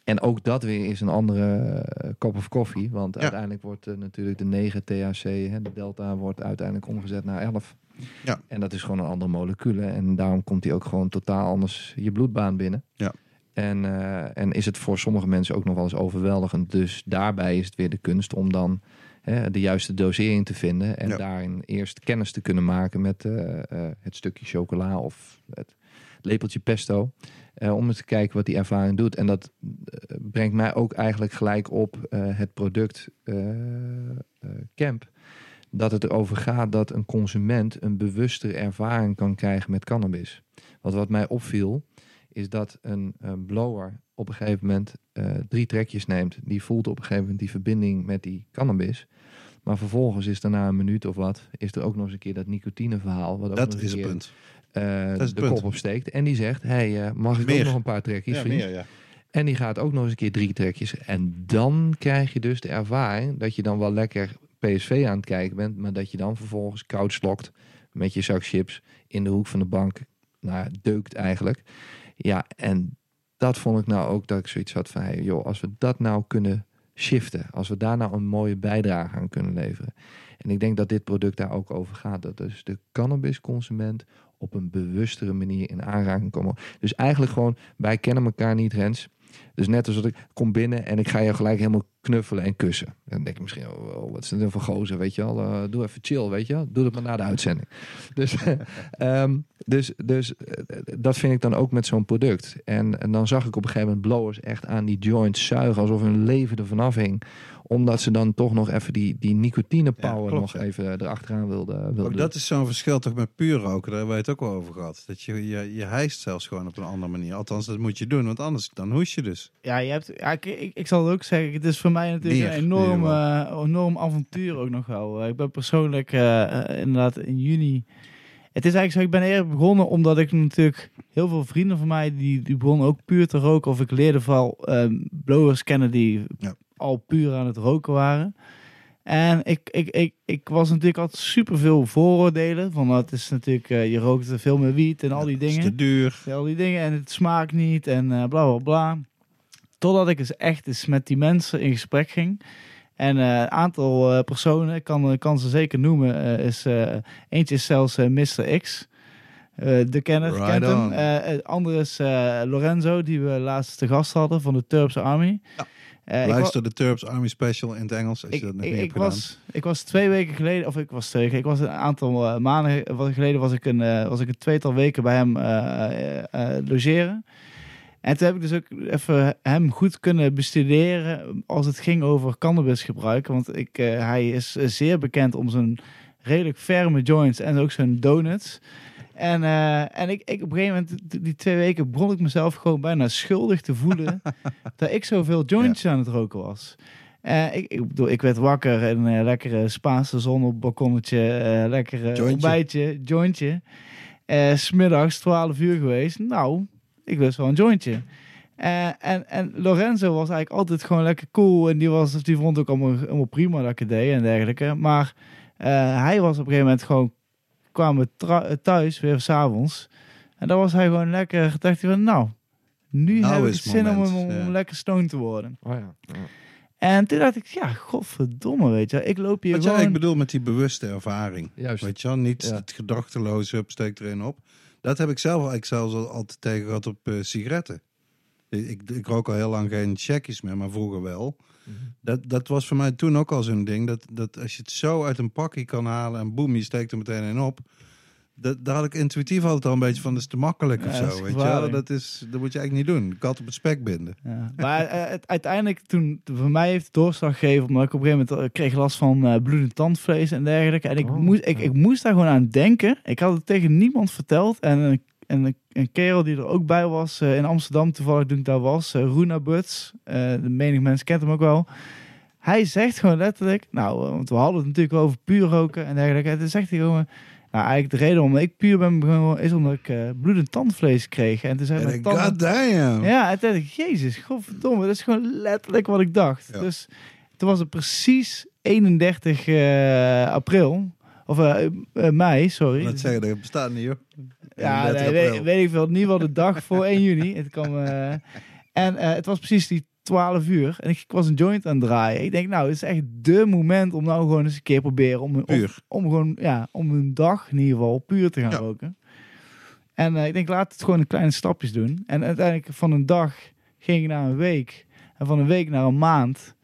En ook dat weer is een andere eh, kop of koffie. Want Ja. uiteindelijk wordt eh, natuurlijk de 9 THC, hè, de delta, wordt uiteindelijk omgezet naar 11. Ja. En dat is gewoon een andere molecule. En daarom komt die ook gewoon totaal anders je bloedbaan binnen. Ja. En, eh, en is het voor sommige mensen ook nog wel eens overweldigend. Dus daarbij is het weer de kunst om dan hè, de juiste dosering te vinden. En Ja. daarin eerst kennis te kunnen maken met eh, eh, het stukje chocola of het lepeltje pesto. Eh, om eens te kijken wat die ervaring doet. En dat eh, brengt mij ook eigenlijk gelijk op eh, het product Camp. Dat het erover gaat dat een consument een bewustere ervaring kan krijgen met cannabis. Want wat mij opviel, is dat een, blower op een gegeven moment drie trekjes neemt. Die voelt op een gegeven moment die verbinding met die cannabis. Maar vervolgens is er na een minuut of wat, is er ook nog eens een keer dat nicotineverhaal. Wat ook Dat nog is een keer, punt. Eh, de punt. kop opsteekt. En die zegt, hey, eh, mag ik Meer. ook nog een paar trekjes, Ja, vriend? meer, ja. En die gaat ook nog eens een keer drie trekjes. En dan krijg je dus de ervaring dat je dan wel lekker PSV aan het kijken bent. Maar dat je dan vervolgens koud slokt met je zak chips in de hoek van de bank. Nou, deukt eigenlijk. Ja, en dat vond ik nou ook dat ik zoiets had van... Hey, joh, als we dat nou kunnen shiften. Als we daar nou een mooie bijdrage aan kunnen leveren. En ik denk dat dit product daar ook over gaat. Dat dus de cannabisconsument op een bewustere manier in aanraking komen. Dus eigenlijk gewoon, wij kennen elkaar niet, Rens. Dus net als dat ik kom binnen en ik ga je gelijk helemaal knuffelen en kussen. En dan denk je misschien, oh, oh, wat is dit voor gozer, weet je wel. Eh, doe even chill, weet je. Doe het maar na de uitzending. Dus, ehm, dus, dus eh, dat vind ik dan ook met zo'n product. En, en dan zag ik op een gegeven moment blowers echt aan die joints zuigen... alsof hun leven er vanaf hing. Omdat ze dan toch nog even die, die nicotine power klopt, nog ja. even erachteraan wilden. wilden Ook dat is zo'n verschil toch met puur roken. Daar hebben we het ook wel over gehad. Dat je, je, je hijst zelfs gewoon op een andere manier. Althans, dat moet je doen, want anders dan hoes je dus. Ja, je hebt, ja ik, ik, ik zal het ook zeggen, het is voor mij natuurlijk een enorm, eh, enorm avontuur ook nog wel. Ik ben persoonlijk eh, eh, inderdaad in juni... Het is eigenlijk zo, ik ben eerder begonnen omdat ik natuurlijk heel veel vrienden van mij, die, die begonnen ook puur te roken. Of ik leerde vooral ehm, blowers kennen die Ja. Al puur aan het roken waren. En ik, ik, ik, ik was natuurlijk altijd super veel vooroordelen. Van dat is natuurlijk, eh, je rookt veel meer wiet en al die Dat is dingen. te duur. Al die dingen en het smaakt niet en eh, bla bla bla. Totdat ik eens echt eens met die mensen in gesprek ging. En eh, een aantal personen, ik kan, kan ze zeker noemen, is, eentje is zelfs Mr. X. De kenner Right kent hem. het andere is Lorenzo, die we laatst te gast hadden van de Turpse Army. Ja. Eh, Luister de Turps Army Special in het Engels. Als je ik, dat nog ik, niet ik hebt gedaan. was, ik was twee weken geleden, of ik was twee ik was een aantal eh, maanden geleden was ik een, eh, was ik een tweetal weken bij hem logeren. En toen heb ik dus ook even hem goed kunnen bestuderen als het ging over cannabisgebruik. Want ik, hij is zeer bekend om zijn redelijk ferme joints en ook zijn donuts. En, eh, en ik, ik op een gegeven moment, die twee weken, begon ik mezelf gewoon bijna schuldig te voelen dat ik zoveel jointjes aan het roken was. Eh, ik, ik, bedoel, ik werd wakker en een lekkere Spaanse zon op het balkonnetje, eh lekkere Jointje. ontbijtje, jointje. Eh, smiddags 12 uur geweest. Nou, ik lust wel een jointje. Eh, en, en Lorenzo was eigenlijk altijd gewoon lekker cool. En die, was, die vond ook allemaal, allemaal prima dat ik het deed en dergelijke. Maar eh, hij was op een gegeven moment gewoon... kwamen we thuis weer s'avonds. En dan was hij gewoon lekker... dacht hij van, nou... Nu Nou heb ik zin om, moment, om, om ja. lekker stoned te worden. Oh ja. ja. En toen dacht ik, ja, godverdomme, weet je. Ik loop hier Wat gewoon... jij ik bedoel met die bewuste ervaring. Juist. Weet je niet Ja. het gedachteloze steek erin op. Dat heb ik zelf eigenlijk zelfs al altijd tegen gehad op eh, sigaretten. Ik, ik, ik rook al heel lang geen checkies meer, maar vroeger wel. Dat, dat was voor mij toen ook al zo'n ding. Dat, dat als je het zo uit een pakje kan halen en boem, je steekt er meteen in op. Dat, daar had ik intuïtief altijd al een beetje van, dat is te makkelijk of zo. Weet je. Dat, is, dat moet je eigenlijk niet doen. Kat op het spek binden. Ja. Maar eh, het, uiteindelijk, toen voor mij heeft het doorslag gegeven, omdat ik op een gegeven moment eh, kreeg last van eh bloedend tandvlees en dergelijke. En ik, Oh, moest, ik, ik moest daar gewoon aan denken. Ik had het tegen niemand verteld. En een, en een, een kerel die er ook bij was eh, in Amsterdam, toevallig toen ik daar was, uh, Runa Buts. eh, de menig mensen kent hem ook wel. Hij zegt gewoon letterlijk, nou, want we hadden het natuurlijk over puur roken en dergelijke. En toen zegt hij gewoon, nou eigenlijk de reden waarom ik puur ben begonnen is omdat ik bloedend tandvlees kreeg. En toen zei mijn tanden- god damn. ja, en toen dacht ik, jezus, godverdomme, dat is gewoon letterlijk wat ik dacht. Ja. Dus toen was het precies 31 eh, april, of mei, sorry. Dat zeggen, dat bestaat niet hoor. Ja, 31 nee, weet, ik veel, niet wel de dag voor 1 juni. Het kwam, eh, en eh, het was precies die 12 uur en ik, ik was een joint aan het draaien. Ik denk, nou, het is echt dé moment om nou gewoon eens een keer proberen om, om, Puur. om gewoon, ja, om een dag in ieder geval puur te gaan Ja. roken. En eh, ik denk, laat het gewoon in kleine stapjes doen. En uiteindelijk van een dag ging ik naar een week. En van een week naar een maand.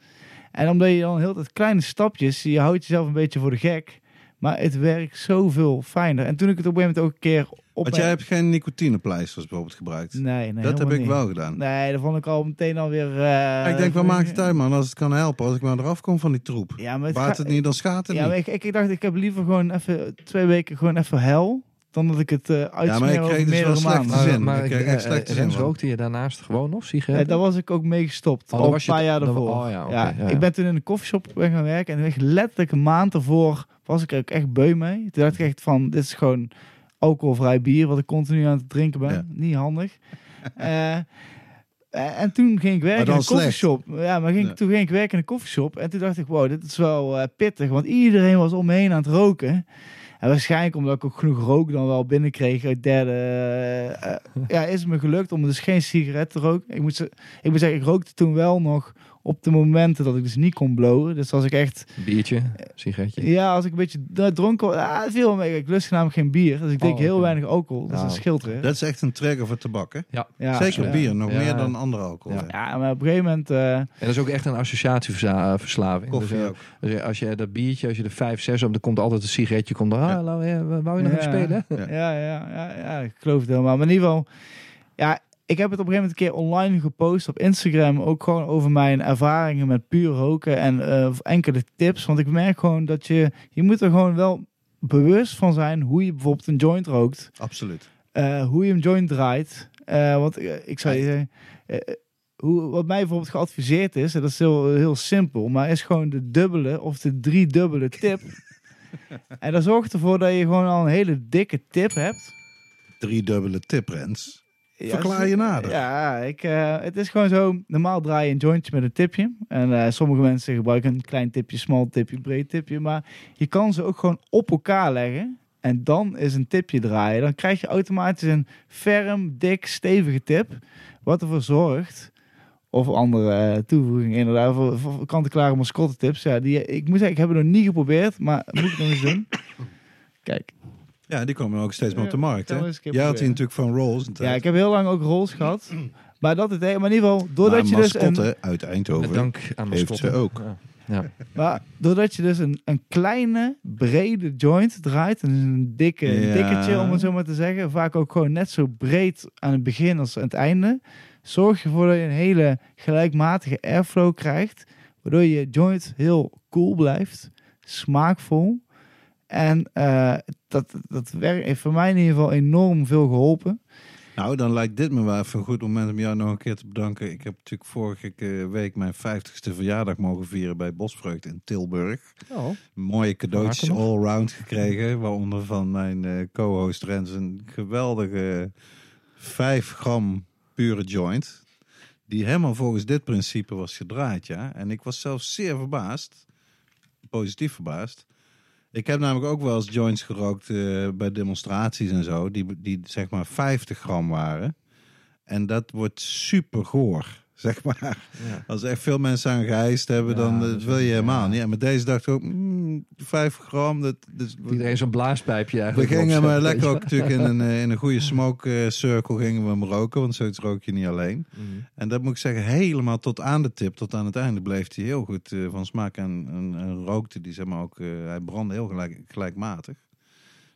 En omdat je dan heel tijd kleine stapjes, je houdt jezelf een beetje voor de gek. Maar het werkt zoveel fijner. En toen ik het op een gegeven moment ook een keer op Want jij hebt geen nicotinepleisters bijvoorbeeld gebruikt. Nee, nee, dat heb ik niet. wel gedaan. Nee, dat vond ik al meteen alweer... eh ik denk, wat maakt het uit man, als het kan helpen. Als ik maar eraf kom van die troep. Ja, maar het het niet, dan schaadt het Ja, niet. ik, ik, ik dacht, ik heb liever gewoon even twee weken gewoon even hel. Dan dat ik het eh uitsmeer Ja, maar ik kreeg dus wel slechte maanden. zin. Maar, maar Ik ik, kreeg echt eh, slechte zin rookte je daarnaast gewoon nog Ja, sigaretten? daar was ik ook mee gestopt. Oh, al een paar jaar dan- daarvoor. oh ja, ja, ja, ja. Ik ben toen in een koffieshop ben gaan werken. En echt letterlijk een maand ervoor was ik er ook echt beu mee. Toen dacht ik echt van, dit is gewoon alcoholvrij bier... wat ik continu aan het drinken ben. Ja. Niet handig. Eh, eh, en toen ging ik werken in een koffieshop. Ja, maar ging, Ja. toen ging ik werken in een koffieshop. En toen dacht ik, wow, dit is wel eh, pittig. Want iedereen was om me heen aan het roken. En waarschijnlijk omdat ik ook genoeg rook dan wel binnenkreeg uit derde... eh, ja, is het me gelukt om dus geen sigaret te roken. Ik moet, ze- ik moet zeggen, ik rookte toen wel nog op de momenten dat ik dus niet kon blowen. Dus als ik echt, Biertje, sigaretje. ja, als ik een beetje nou, dronken was, ah, het viel wel mee. Ik lust namelijk geen bier, dus ik drink Oh, heel weinig alcohol. Dat is Ja, een schild, hè. Dat is echt een trigger voor tabak, hè? Ja. Ja, Zeker ja. bier, nog Ja. meer dan andere alcohol. Ja. maar op een gegeven moment... eh, En dat is ook echt een associatieverslaving. Koffie dus, eh, ook. dus als je dat biertje, als je er vijf, zes op, dan komt altijd een sigaretje. Komt er, ah, Ja. hallo, ja, wou je nog Ja. even spelen? Ja. Ja, ja, ja, ja, ik geloof het helemaal. Maar in ieder geval, ja, ik heb het op een gegeven moment een keer online gepost op Instagram. Ook gewoon over mijn ervaringen met puur roken en eh, enkele tips. Want ik merk gewoon dat je, je moet er gewoon wel bewust van zijn hoe je bijvoorbeeld een joint rookt. Absoluut. eh, hoe je een joint draait. Eh, want ik zou je zeggen, hoe, wat mij bijvoorbeeld geadviseerd is, en dat is heel, heel simpel, maar is gewoon de dubbele of de driedubbele tip. en dat zorgt ervoor dat je gewoon al een hele dikke tip hebt. Drie dubbele tiprens. Verklaar je nader. Ja, ik, eh, het is gewoon zo. Normaal draai je een jointje met een tipje. En eh, sommige mensen gebruiken een klein tipje, smal tipje, breed tipje. Maar je kan ze ook gewoon op elkaar leggen. En dan is een tipje draaien. Dan krijg je automatisch een ferm, dik, stevige tip. Wat ervoor zorgt. Of andere eh, toevoegingen inderdaad. Voor, voor kant-en-klare mascotte tips. Ja, die, ik moet zeggen, ik heb het nog niet geprobeerd. Maar moet ik nog eens doen. Kijk. Ja, die komen ook steeds meer op de Ja, markt. Hè? Jij had die natuurlijk van Rolls. Ja, ik heb heel lang ook rolls gehad. Maar dat het, maar in ieder geval, doordat Maar je dus een, uit Met Eindhoven. dank aan heeft ze ook. Ja. Ja. Maar doordat je dus een, een kleine, brede joint draait, en een dikke een Ja. dikketje om het zo maar te zeggen, vaak ook gewoon net zo breed aan het begin als aan het einde, zorg je ervoor dat je een hele gelijkmatige airflow krijgt, waardoor je joint heel cool blijft, smaakvol. En eh, dat, dat werk heeft voor mij in ieder geval enorm veel geholpen. Nou, dan lijkt dit me wel even een goed moment om jou nog een keer te bedanken. Ik heb natuurlijk vorige week mijn 50ste verjaardag mogen vieren bij Bosvreugd in Tilburg. Oh. Mooie cadeautjes Van harte all-round gekregen. Waaronder van mijn eh, co-host Rens een geweldige 5 gram pure joint. Die helemaal volgens dit principe was gedraaid, ja. En ik was zelfs zeer verbaasd. Positief verbaasd. Ik heb namelijk ook wel eens joints gerookt eh, bij demonstraties en zo. Die, die zeg maar 50 gram waren. En dat wordt super goor, zeg maar. Ja. Als er echt veel mensen aan geheist hebben, Ja, dan eh, dat wil je helemaal ja. niet. En met deze dacht ik ook, mm, 5 gram. Dat, dat, Iedereen zo'n blaaspijpje we eigenlijk. gingen maar weet lekker ook natuurlijk in een, eh, in een goede smoke circle gingen we hem roken. Want zoiets rook je niet alleen. Mhm. En dat moet ik zeggen, helemaal tot aan de tip, tot aan het einde bleef hij heel goed eh, van smaak. En, en, en rookte die zeg maar ook, hij brandde heel gelijk, gelijkmatig.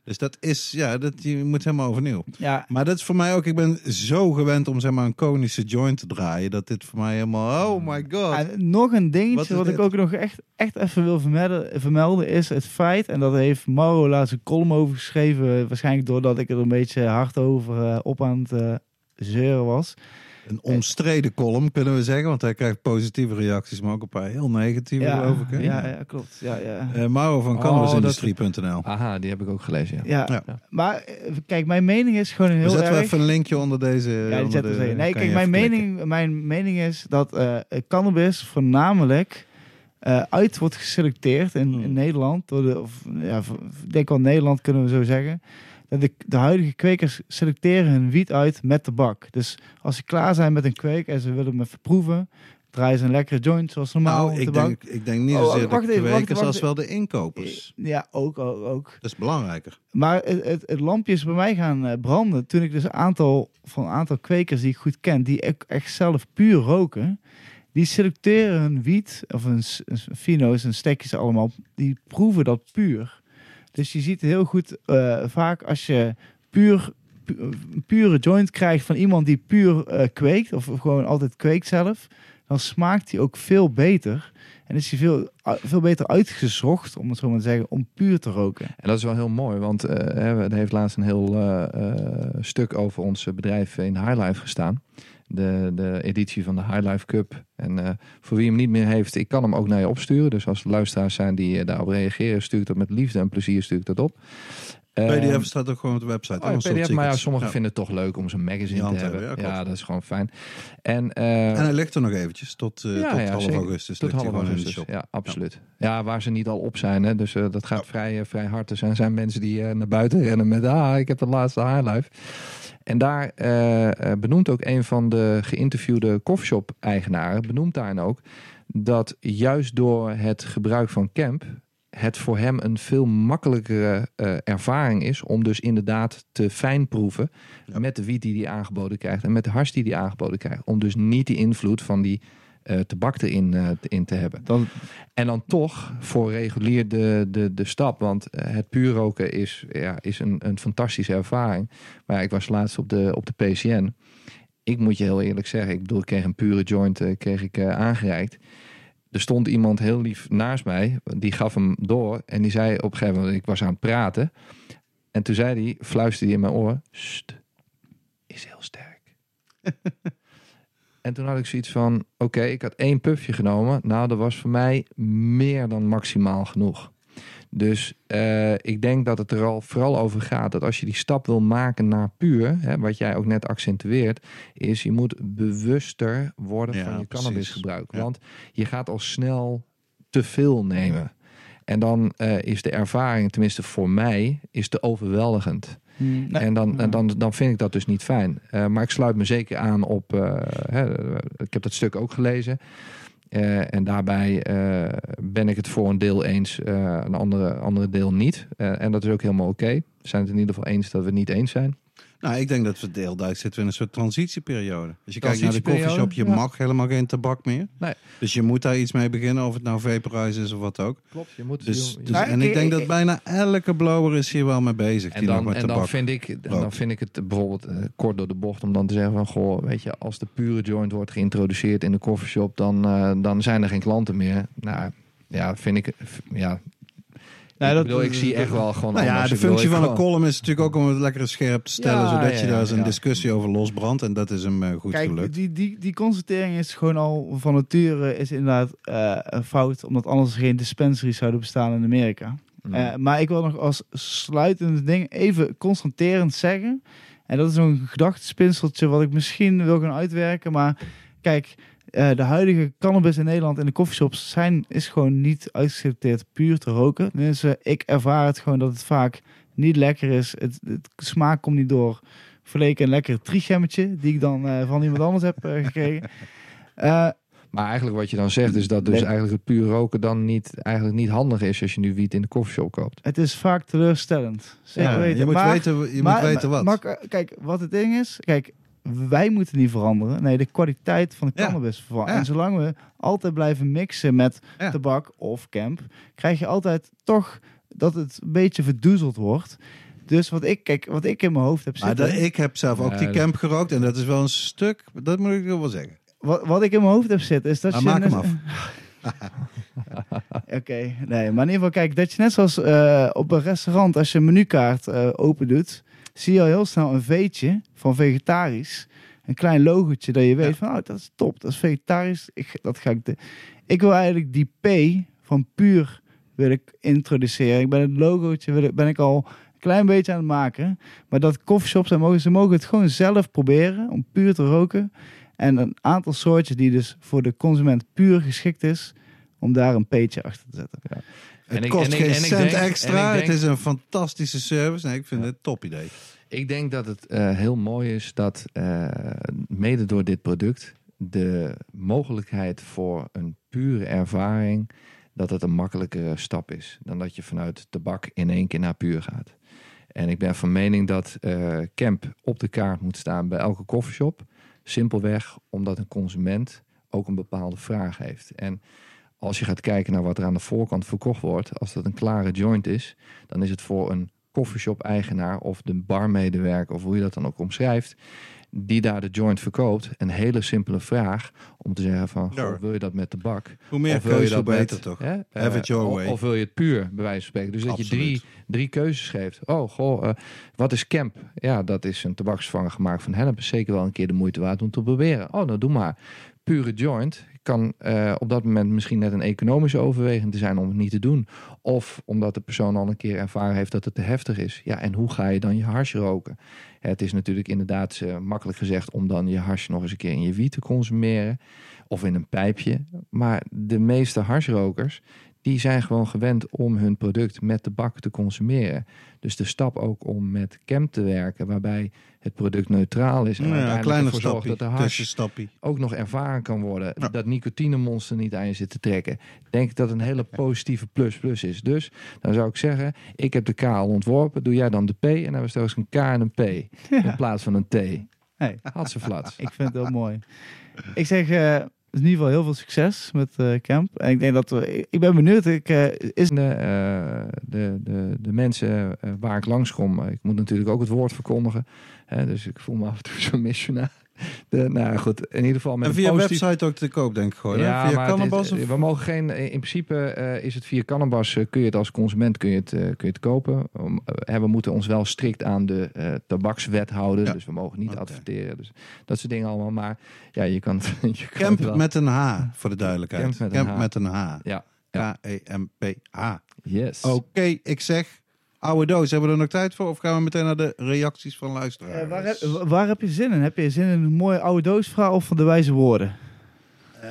Dus dat is, ja, dat, je moet helemaal overnieuw. Ja, Maar dat is voor mij ook, ik ben zo gewend om zeg maar een konische joint te draaien. Dat dit voor mij helemaal, oh my god. En nog een dingetje wat, ik ook nog echt, echt even wil vermelden, vermelden is het feit, en dat heeft Mauro laatst een column over geschreven, waarschijnlijk doordat ik er een beetje hard over eh, op aan het eh, zeuren was. Een omstreden column kunnen we zeggen, want hij krijgt positieve reacties, maar ook een paar heel negatieve Ja, geloof ik. Hè? ja, ja, klopt. Ja, ja. Eh, Mauro van Oh, cannabisindustrie.nl. Aha, die heb ik ook gelezen. Ja, Ja. Ja. maar eh, kijk, mijn mening is gewoon We heel zetten erg... even een linkje onder deze. Ja, onder de-. Nee, kijk, mijn klikken. mening, mijn mening is dat eh, cannabis voornamelijk uit wordt geselecteerd in, Hmm. in Nederland. Door de, of, ja, denk wel Nederland kunnen we zo zeggen. De, de huidige kwekers selecteren hun wiet uit met tabak. Dus als ze klaar zijn met een kweek en ze willen hem even proeven, draaien ze een lekkere joint zoals normaal. Nou, ik denk, ik denk niet Oh, zozeer wacht de wacht, kwekers wacht als wel de inkopers. Ja, ook, ook, ook. Dat is belangrijker. Maar het, het, het lampje is bij mij gaan eh, branden toen ik dus een aantal van een aantal kwekers die ik goed ken, die echt, echt zelf puur roken, die selecteren hun wiet of hun fino's en stekjes allemaal, die proeven dat puur. Dus je ziet heel goed eh, vaak als je puur pure joint krijgt van iemand die puur eh, kweekt of gewoon altijd kweekt zelf, dan smaakt die ook veel beter. En is hij veel, veel beter uitgezocht, om het zo maar te zeggen, om puur te roken. En dat is wel heel mooi, want hè, er heeft laatst een heel stuk over ons bedrijf in Highlife gestaan. De, de editie van de Highlife Cup. En eh, voor wie hem niet meer heeft, ik kan hem ook naar je opsturen. Dus als er luisteraars zijn die eh, daarop reageren, stuur ik dat met liefde en plezier stuur ik dat op. Eh, PDF staat ook gewoon op de website. Oh, PDF, maar ja, sommigen Ja. vinden het toch leuk om zo'n magazine te hebben. hebben, ja, dat is gewoon fijn. En, eh, En hij ligt er nog eventjes tot, Ja, tot half zeker. augustus. tot half augustus. Ja, absoluut. Ja. waar ze niet al op zijn. Hè? Dus dat gaat vrij, vrij hard. Er zijn, zijn mensen die naar buiten rennen met... Ah, ik heb de laatste highlife. En daar benoemt ook een van de geïnterviewde coffeeshop-eigenaren... benoemt daarin ook dat juist door het gebruik van camp het voor hem een veel makkelijkere eh, ervaring is om dus inderdaad te fijnproeven Ja. met de wiet die hij aangeboden krijgt en met de hars die hij aangeboden krijgt. Om dus niet die invloed van die eh tabak erin eh, in te hebben. Dan, En dan toch voor regulier de, de, de stap. Want het puur roken is, ja, is een, een fantastische ervaring. Maar ja, ik was laatst op de, op de PCN. Ik moet je heel eerlijk zeggen. Ik bedoel, ik kreeg een pure joint kreeg ik, aangereikt. Er stond iemand heel lief naast mij. Die gaf hem door. En die zei op een gegeven moment... Ik was aan het praten. En toen zei hij, fluisterde hij in mijn oor... "Sst, is heel sterk. En toen had ik zoiets van, oké, ik had één puffje genomen. Nou, dat was voor mij meer dan maximaal genoeg. Dus eh, ik denk dat het er al vooral over gaat dat als je die stap wil maken naar puur, hè, wat jij ook net accentueert, is je moet bewuster worden Ja, van je precies. cannabisgebruik. Ja. Want je gaat al snel te veel nemen. En dan eh, is de ervaring, tenminste voor mij, is te overweldigend. Mm, nee. En dan, dan, dan vind ik dat dus niet fijn. Eh, maar ik sluit me zeker aan op. eh, hè, ik heb dat stuk ook gelezen. Eh, en daarbij eh, ben ik het voor een deel eens, eh, een andere, andere deel niet. En dat is ook helemaal oké. We zijn het in ieder geval eens dat we het niet eens zijn. Nou, ik denk dat we heel duidelijk zitten in een soort transitieperiode. Als je kijkt naar de coffeeshop, je ja. mag helemaal geen tabak meer. Nee. Dus je moet daar iets mee beginnen, of het nou vaporize is of wat ook. Klopt. Je moet Dus, dus, Nou, en ik- ik denk dat bijna elke blower is hier wel mee bezig. En die nog dan, met en dan, vind ik, en dan vind ik het bijvoorbeeld eh, kort door de bocht om dan te zeggen van goh, weet je, als de pure joint wordt geïntroduceerd in de coffeeshop, dan, eh, dan zijn er geen klanten meer. Nou ja, vind ik, ja. Nee, ik dat- bedoel, ik zie echt wel gewoon. Nou ja, de functie van een column is natuurlijk ook om het lekker scherp te stellen, Ja, zodat je ja, daar eens een discussie over losbrandt. En dat is hem eh, goed Kijk, gelukt. die, die, die constatering is gewoon al van nature is inderdaad eh, een fout, omdat anders geen dispensaries zouden bestaan in Amerika. Mm. Eh, maar ik wil nog als sluitende ding even constaterend zeggen, en dat is een gedachtenspinseltje wat ik misschien wil gaan uitwerken, maar kijk, eh, de huidige cannabis in Nederland in de coffeeshops zijn, is gewoon niet uitgeselecteerd puur te roken. Dus eh, ik ervaar het gewoon dat het vaak niet lekker is. Het, het smaak komt niet door. Verleken een lekker trichemmetje die ik dan eh, van iemand anders heb eh, gekregen. Eh, Maar eigenlijk wat je dan zegt is dat dus Nee. eigenlijk het puur roken dan niet, eigenlijk niet handig is als je nu wiet in de koffieshop koopt. het is vaak teleurstellend. Zeker Ja, weten. je moet Maar- weten, je maar- moet weten wat. maar- kijk, wat het ding is, kijk, wij moeten niet veranderen. Nee, de kwaliteit van de Ja. cannabis veranderen. Ja. En zolang we altijd blijven mixen met Ja. tabak of camp, krijg je altijd toch dat het een beetje verdoezeld wordt. Dus wat ik, kijk, wat ik in mijn hoofd heb maar zitten, dat, ik heb zelf ook Ja, die camp gerookt en dat is wel een stuk, dat moet ik wel zeggen. wat, wat ik in mijn hoofd heb zitten, is dat Maar je... maak hem af. Oké, nee, maar in ieder geval, kijk, dat je net zoals eh, op een restaurant, als je een menukaart eh, open doet, zie je al heel snel een veetje van vegetarisch. Een klein logotje dat je weet Ja. van, oh, dat is top, dat is vegetarisch. Ik, dat ga ik, de... ik wil eigenlijk die P van puur wil ik introduceren. Ik ben het logootje wil ik, ben ik al een klein beetje aan het maken. Maar dat coffeeshops, en mogen, ze mogen het gewoon zelf proberen om puur te roken. En een aantal soortjes die dus voor de consument puur geschikt is, om daar een P'tje achter te zetten. Het En ik- kost en geen en cent denk- extra, en denk- het is een fantastische service. Nee, ik vind het een top idee. Ik denk dat het eh, heel mooi is dat eh, mede door dit product de mogelijkheid voor een pure ervaring dat het een makkelijkere stap is dan dat je vanuit tabak in één keer naar puur gaat. En ik ben van mening dat eh, camp op de kaart moet staan bij elke koffieshop. Simpelweg omdat een consument ook een bepaalde vraag heeft. En als je gaat kijken naar wat er aan de voorkant verkocht wordt, als dat een klare joint is, dan is het voor een koffieshop-eigenaar of de barmedewerker, of hoe je dat dan ook omschrijft, die daar de joint verkoopt, een hele simpele vraag om te zeggen van, goh, wil je dat met tabak? Hoe meer Of wil je keuze, dat beter met, toch? hè, Have eh, it your of- way. Of wil je het puur, bij wijze van spreken. Dus dat je drie, drie keuzes geeft. Oh, goh, eh, wat is camp? Ja, dat is een tabaksvanger gemaakt van hennep. Is zeker wel een keer de moeite waard om te proberen. Oh, nou doe maar. Pure joint kan eh, op dat moment misschien net een economische overweging te zijn om het niet te doen. Of omdat de persoon al een keer ervaren heeft dat het te heftig is. Ja, en hoe ga je dan je hars roken? Het is natuurlijk inderdaad eh, makkelijk gezegd om dan je hars nog eens een keer in je wiet te consumeren. Of in een pijpje. Maar de meeste harsrokers, die zijn gewoon gewend om hun product met tabak te consumeren. Dus de stap ook om met cam te werken, waarbij het product neutraal is en Ja, uiteindelijk kleine ervoor zorgt stappie, dat de hash ook nog ervaren kan worden. Ja. Dat nicotinemonster niet aan je zit te trekken. Denk ik dat een hele positieve plus plus is. Dus dan zou ik zeggen, ik heb de K al ontworpen. Doe jij dan de P en dan hebben we straks een K en een P. In plaats van een T. Hey, Had ze flats. ik vind het heel mooi. Ik zeg in ieder geval heel veel succes met eh, Camp. En ik denk dat we, ik ben benieuwd. Ik, eh, is De, eh, de, de, de mensen waar ik langskom, eh, ik moet natuurlijk ook het woord verkondigen. Dus ik voel me af en toe zo'n missionair. De, nou goed, in ieder geval met En via positief- website ook te koop, denk ik gewoon. Ja, via is- of... we mogen geen. In principe eh, is het via Cannabis. eh, kun je het als consument kun je het, eh, kun je het kopen. Um, eh, we moeten ons wel strikt aan de eh, tabakswet houden. Ja. Dus we mogen niet adverteren. Dus dat soort dingen allemaal. Maar ja, je kan. Je kan Camp wel. met een H, voor de duidelijkheid. Camp met een H. met een H. Ja. ja. K-E-M-P-H. Yes. Oké, ik zeg, oude doos. Hebben we er nog tijd voor? Of gaan we meteen naar de reacties van luisteraars? Eh, waar, heb, waar heb je zin in? Heb je zin in een mooie oude doosverhaal of van de wijze woorden? Eh,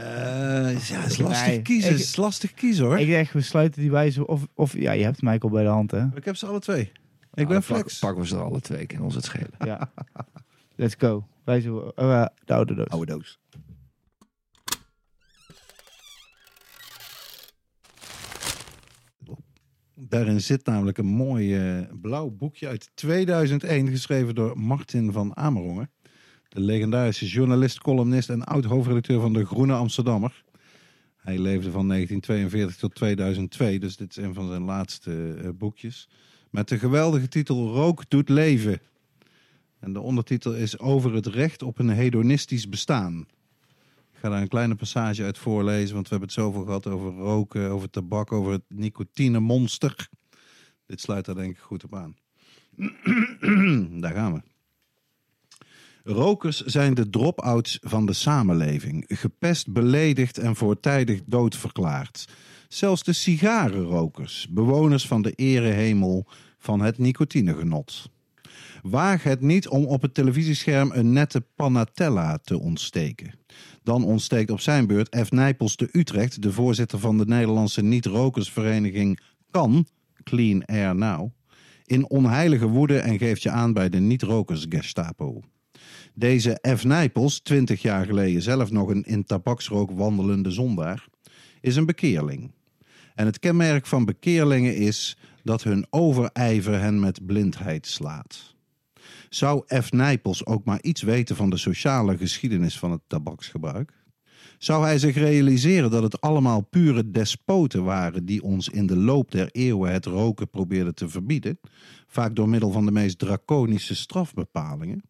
ja, het is lastig Nee, kiezen. ik- Het is lastig kiezen hoor. Ik Ik, denk, we sluiten die wijze... Of, of ja, je hebt Michael bij de hand, hè? heb ze alle twee. Ik Nou, ben dan pak- flex. Pakken we ze er alle twee. Kan ons het schelen. Ja. Let's go. Wijze eh, de oude doos. Oude doos. Daarin zit namelijk een mooi eh, blauw boekje uit 2001, geschreven door Martin van Amerongen. De legendarische journalist, columnist en oud-hoofdredacteur van de Groene Amsterdammer. Hij leefde van 1942 tot 2002, dus dit is een van zijn laatste eh, boekjes. Met de geweldige titel Rook doet leven. En de ondertitel is Over het recht op een hedonistisch bestaan. Ga daar een kleine passage uit voorlezen, want we hebben het zoveel gehad over roken, over tabak, over het nicotinemonster. Dit sluit daar denk ik goed op aan. daar gaan we. Rokers zijn de drop-outs van de samenleving, gepest, beledigd en voortijdig doodverklaard. Zelfs de sigarenrokers, bewoners van de erehemel van het nicotinegenot. Waag het niet om op het televisiescherm een nette panatella te ontsteken. Dan ontsteekt op zijn beurt F. Nijpels te Utrecht, de voorzitter van de Nederlandse niet-rokersvereniging KAN, Clean Air Now, in onheilige woede en geeft je aan bij de niet-rokers Gestapo. Deze F. Nijpels, twintig jaar geleden zelf nog een in tabaksrook wandelende zondaar, is een bekeerling. En het kenmerk van bekeerlingen is dat hun overijver hen met blindheid slaat. Zou F. Nijpels ook maar iets weten van de sociale geschiedenis van het tabaksgebruik? Zou hij zich realiseren dat het allemaal pure despoten waren die ons in de loop der eeuwen het roken probeerden te verbieden, vaak door middel van de meest draconische strafbepalingen?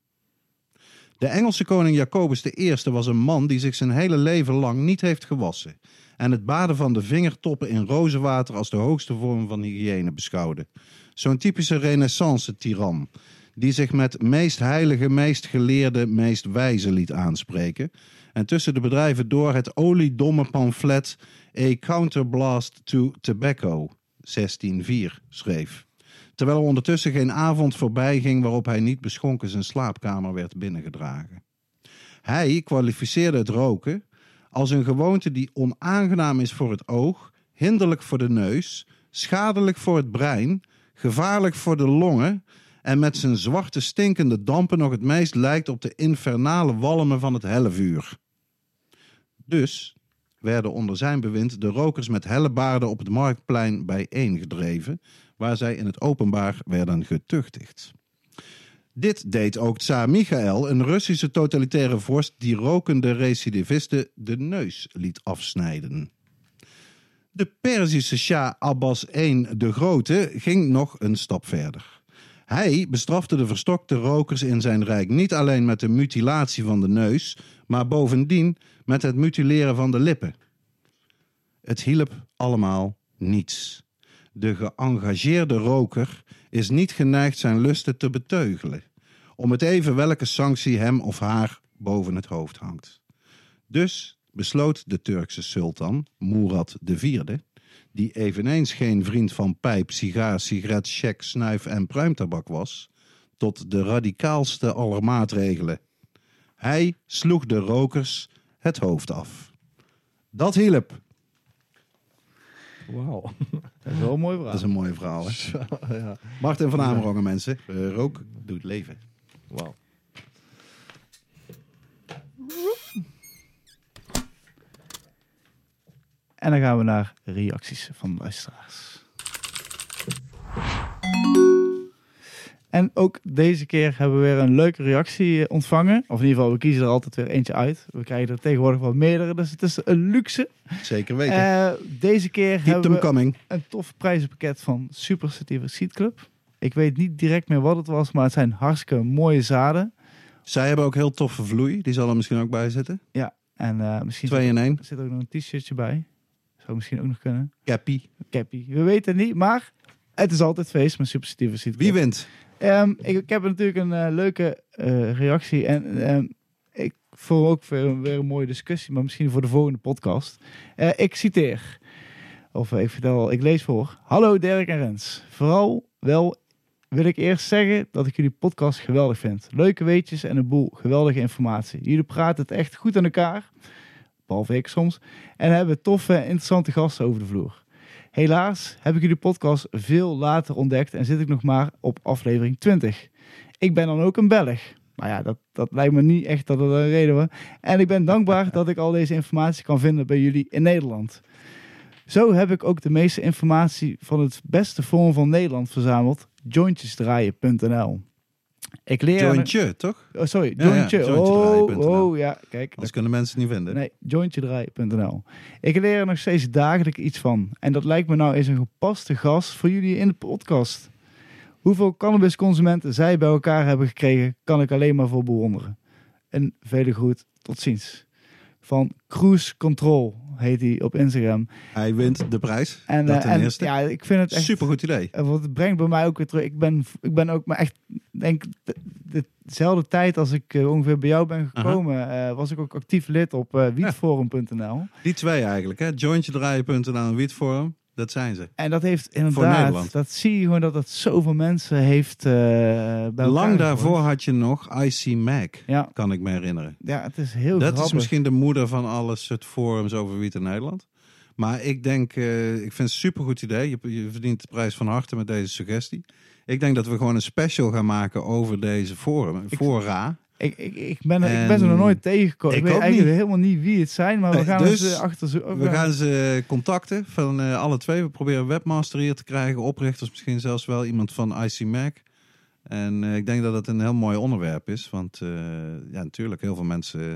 De Engelse koning Jacobus I was een man die zich zijn hele leven lang niet heeft gewassen en het baden van de vingertoppen in rozenwater als de hoogste vorm van hygiëne beschouwde. Zo'n typische renaissance-tiran die zich met meest heilige, meest geleerde, meest wijze liet aanspreken en tussen de bedrijven door het oliedomme pamflet A Counterblast to Tobacco 1604 schreef. Terwijl er ondertussen geen avond voorbij ging waarop hij niet beschonken zijn slaapkamer werd binnengedragen. Hij kwalificeerde het roken als een gewoonte die onaangenaam is voor het oog, hinderlijk voor de neus, schadelijk voor het brein, gevaarlijk voor de longen en met zijn zwarte stinkende dampen nog het meest lijkt op de infernale walmen van het hellevuur. Dus werden onder zijn bewind de rokers met hellebaarden op het marktplein bijeengedreven, waar zij in het openbaar werden getuchtigd. Dit deed ook Tsar Michael, een Russische totalitaire vorst die rokende recidivisten de neus liet afsnijden. De Perzische Shah Abbas I de Grote ging nog een stap verder. Hij bestrafte de verstokte rokers in zijn rijk niet alleen met de mutilatie van de neus, maar bovendien met het mutileren van de lippen. Het hielp allemaal niets. De geëngageerde roker is niet geneigd zijn lusten te beteugelen, om het even welke sanctie hem of haar boven het hoofd hangt. Dus besloot de Turkse sultan, Murad IV, die eveneens geen vriend van pijp, sigaar, sigaret, check, snuif en pruimtabak was, tot de radicaalste aller maatregelen. Hij sloeg de rokers het hoofd af. Dat hielp. Wauw. Dat is wel een mooi verhaal. Dat is een mooi verhaal, hè? Zo, ja. Martin van Amerongen, mensen. Eh, rook doet leven. Wauw. En dan gaan we naar reacties van luisteraars. En ook deze keer hebben we weer een leuke reactie ontvangen. Of in ieder geval, we kiezen er altijd weer eentje uit. We krijgen er tegenwoordig wel meerdere, dus het is een luxe. Zeker weten. Eh, deze keer Keep hebben we coming. een tof prijzenpakket van Super Sativa Seed Club. Ik weet niet direct meer wat het was, maar het zijn hartstikke mooie zaden. Zij hebben ook heel toffe vloei. Die zal er misschien ook bij zitten. En eh, misschien Twee in één. zit, zit ook nog een t-shirtje bij. Zou misschien ook nog kunnen. Cappy. Cappy. We weten het niet, maar het is altijd feest met Super Sativa Seed Club. Wie wint? Ehm, ik, ik heb natuurlijk een eh, leuke eh, reactie en ehm, ik voel ook weer, weer een mooie discussie, maar misschien voor de volgende podcast. Eh, ik citeer, of ik vertel, ik lees voor. Hallo Dirk en Rens. Vooral wel wil ik eerst zeggen dat ik jullie podcast geweldig vind. Leuke weetjes en een boel geweldige informatie. Jullie praten het echt goed aan elkaar, behalve ik soms, en hebben toffe, interessante gasten over de vloer. Helaas heb ik jullie podcast veel later ontdekt en zit ik nog maar op aflevering 20. Ik ben dan ook een Belg. Maar ja, dat, dat lijkt me niet echt dat het een reden was. En ik ben dankbaar dat ik al deze informatie kan vinden bij jullie in Nederland. Zo heb ik ook de meeste informatie van het beste forum van Nederland verzameld. Jointjesdraaien.nl Ik leer... Jointje, toch? Oh, sorry, Ja, ja, jointje. oh, oh, ja, kijk. Anders kunnen mensen het niet vinden. Nee, jointjedraai.nl. Ik leer er nog steeds dagelijks iets van. En dat lijkt me nou eens een gepaste gast voor jullie in de podcast. Hoeveel cannabisconsumenten zij bij elkaar hebben gekregen, kan ik alleen maar voor bewonderen. En vele groet, tot ziens. Van Cruise Control heet hij op Instagram. Hij wint de prijs. En, dat eh, en eerste. ja, ik vind het echt... Supergoed idee. En wat het brengt bij mij ook weer terug. Ik ben, ik ben ook maar echt, denk de- dezelfde tijd als ik eh, ongeveer bij jou ben gekomen, eh, was ik ook actief lid op eh wietforum.nl. Die twee eigenlijk, hè? Jointjedraaien.nl en Wietforum. Dat zijn ze. En dat heeft inderdaad, Nederland. dat zie je gewoon dat dat zoveel mensen heeft bij elkaar Lang daarvoor had je nog IC Mac, Ja, kan ik me herinneren. ja, het is heel dat grappig. is misschien de moeder van alle soort forums over wiet in Nederland. Maar ik denk, eh, ik vind het een supergoed idee. Je, je verdient de prijs van harte met deze suggestie. Ik denk dat we gewoon een special gaan maken over deze forum. Ik- Fora. Ik, ik, ik, ben, er- ik En- ben ze nog nooit tegengekomen. Ik, Ik weet eigenlijk helemaal niet wie het zijn, maar we Nee, gaan dus eens eh, achter ze. We gaan ze contacten van eh, alle twee. We proberen webmaster hier te krijgen. Oprichters misschien zelfs wel. Iemand van IC Mac. En eh, ik denk dat het een heel mooi onderwerp is. Want eh, ja, natuurlijk, heel veel mensen eh,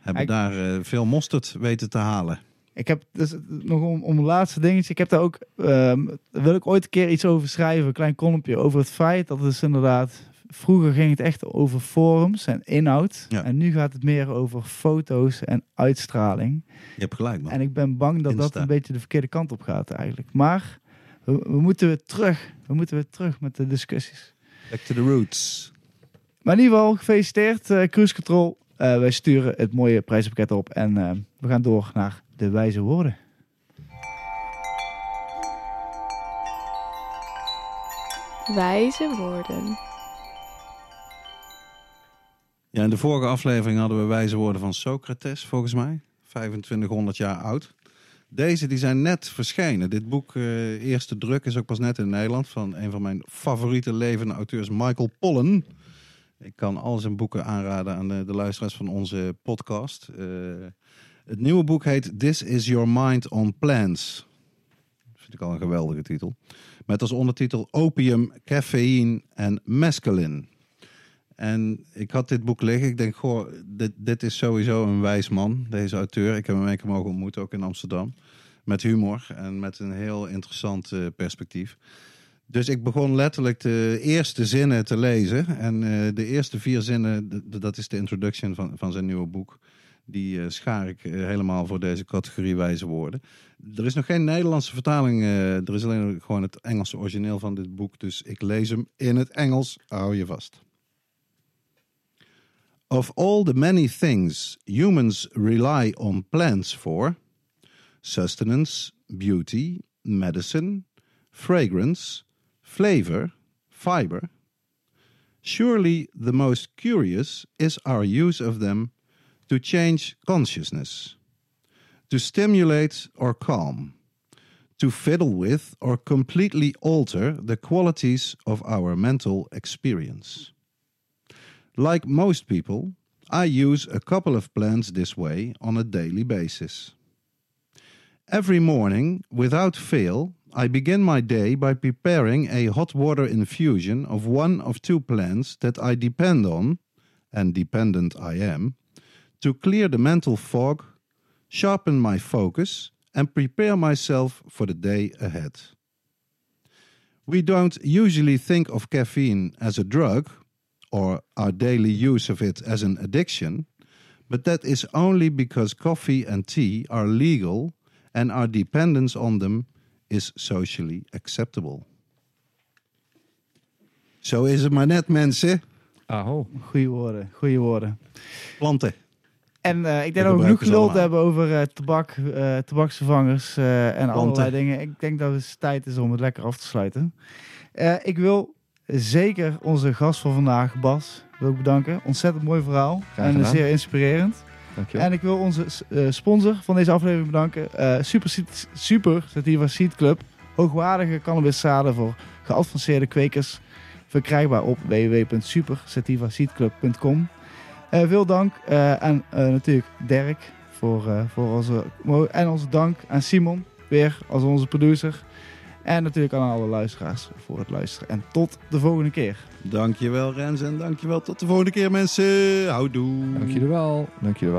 hebben Ik- daar eh, veel mosterd weten te halen. Ik heb dus nog om, laatste dingetje. Ik heb daar ook, ehm, daar wil ik ooit een keer iets over schrijven, een klein kolompje over het feit dat het inderdaad. Vroeger ging het echt over forums en inhoud. Ja. En nu gaat het meer over foto's en uitstraling. Je hebt gelijk, man. En ik ben bang dat dat een beetje de verkeerde kant op gaat eigenlijk. Maar we, we moeten weer terug. We moeten weer terug met de discussies. Back to the roots. Maar in ieder geval, gefeliciteerd eh, Cruise Control. Eh, wij sturen het mooie prijzenpakket op. En eh, we gaan door naar de wijze woorden. Wijze woorden. Ja, in de vorige aflevering hadden we wijze woorden van Socrates, volgens mij. 2500 jaar oud. Deze die zijn net verschenen. Dit boek, eh, eerste druk, is ook pas net in Nederland. Van een van mijn favoriete levende auteurs, Michael Pollen. Ik kan al zijn boeken aanraden aan de, luisteraars van onze podcast. Eh, het nieuwe boek heet This is Your Mind on Plants. Vind ik al een geweldige titel. Met als ondertitel Opium, Caffeïne en Mescaline. En ik had dit boek liggen. Ik denk, goh, dit, dit is sowieso een wijs man, deze auteur. Ik heb hem een keer mogen ontmoeten, ook in Amsterdam. Met humor en met een heel interessant eh, perspectief. Dus ik begon letterlijk de eerste zinnen te lezen. En eh, de eerste vier zinnen, dat is de introduction van, van zijn nieuwe boek. Die eh, schaar ik helemaal voor deze categorie wijze woorden. Er is nog geen Nederlandse vertaling. er is alleen gewoon het Engelse origineel van dit boek. Dus ik lees hem in het Engels. Hou je vast. Of all the many things humans rely on plants for sustenance, beauty, medicine, fragrance, flavor, fiber surely the most curious is our use of them to change consciousness, to stimulate or calm, to fiddle with or completely alter the qualities of our mental experience. Like most people, I use a couple of plants this way on a daily basis. Every morning, without fail, I begin my day by preparing a hot water infusion of one of two plants that I depend on, and dependent I am, to clear the mental fog, sharpen my focus, and prepare myself for the day ahead. We don't usually think of caffeine as a drug or our daily use of it as an addiction, but that is only because coffee and tea are legal and our dependence on them is socially acceptable. Zo is het maar net, mensen. Aho. Goeie woorden, goeie woorden. Planten. En eh, ik denk dat we genoeg geluld hebben over eh, tabak, eh, tabaksvervangers eh, en Planten. allerlei dingen. Ik denk dat het tijd is om het lekker af te sluiten. Eh, ik wil zeker onze gast van vandaag, Bas, wil ik bedanken. Ontzettend mooi verhaal en gedaan. zeer inspirerend. Dankjewel. En ik wil onze eh, sponsor van deze aflevering bedanken. eh, Super, Super Sativa Seed Club. Hoogwaardige cannabiszaden voor geavanceerde kwekers. Verkrijgbaar op www.supersativaseedclub.com. Eh veel dank eh, aan eh, natuurlijk Dirk voor, eh, voor onze... En onze dank aan Simon, weer als onze producer. En natuurlijk aan alle luisteraars voor het luisteren. En tot de volgende keer. Dankjewel Rens en dankjewel tot de volgende keer mensen. Houdoe. Dank jullie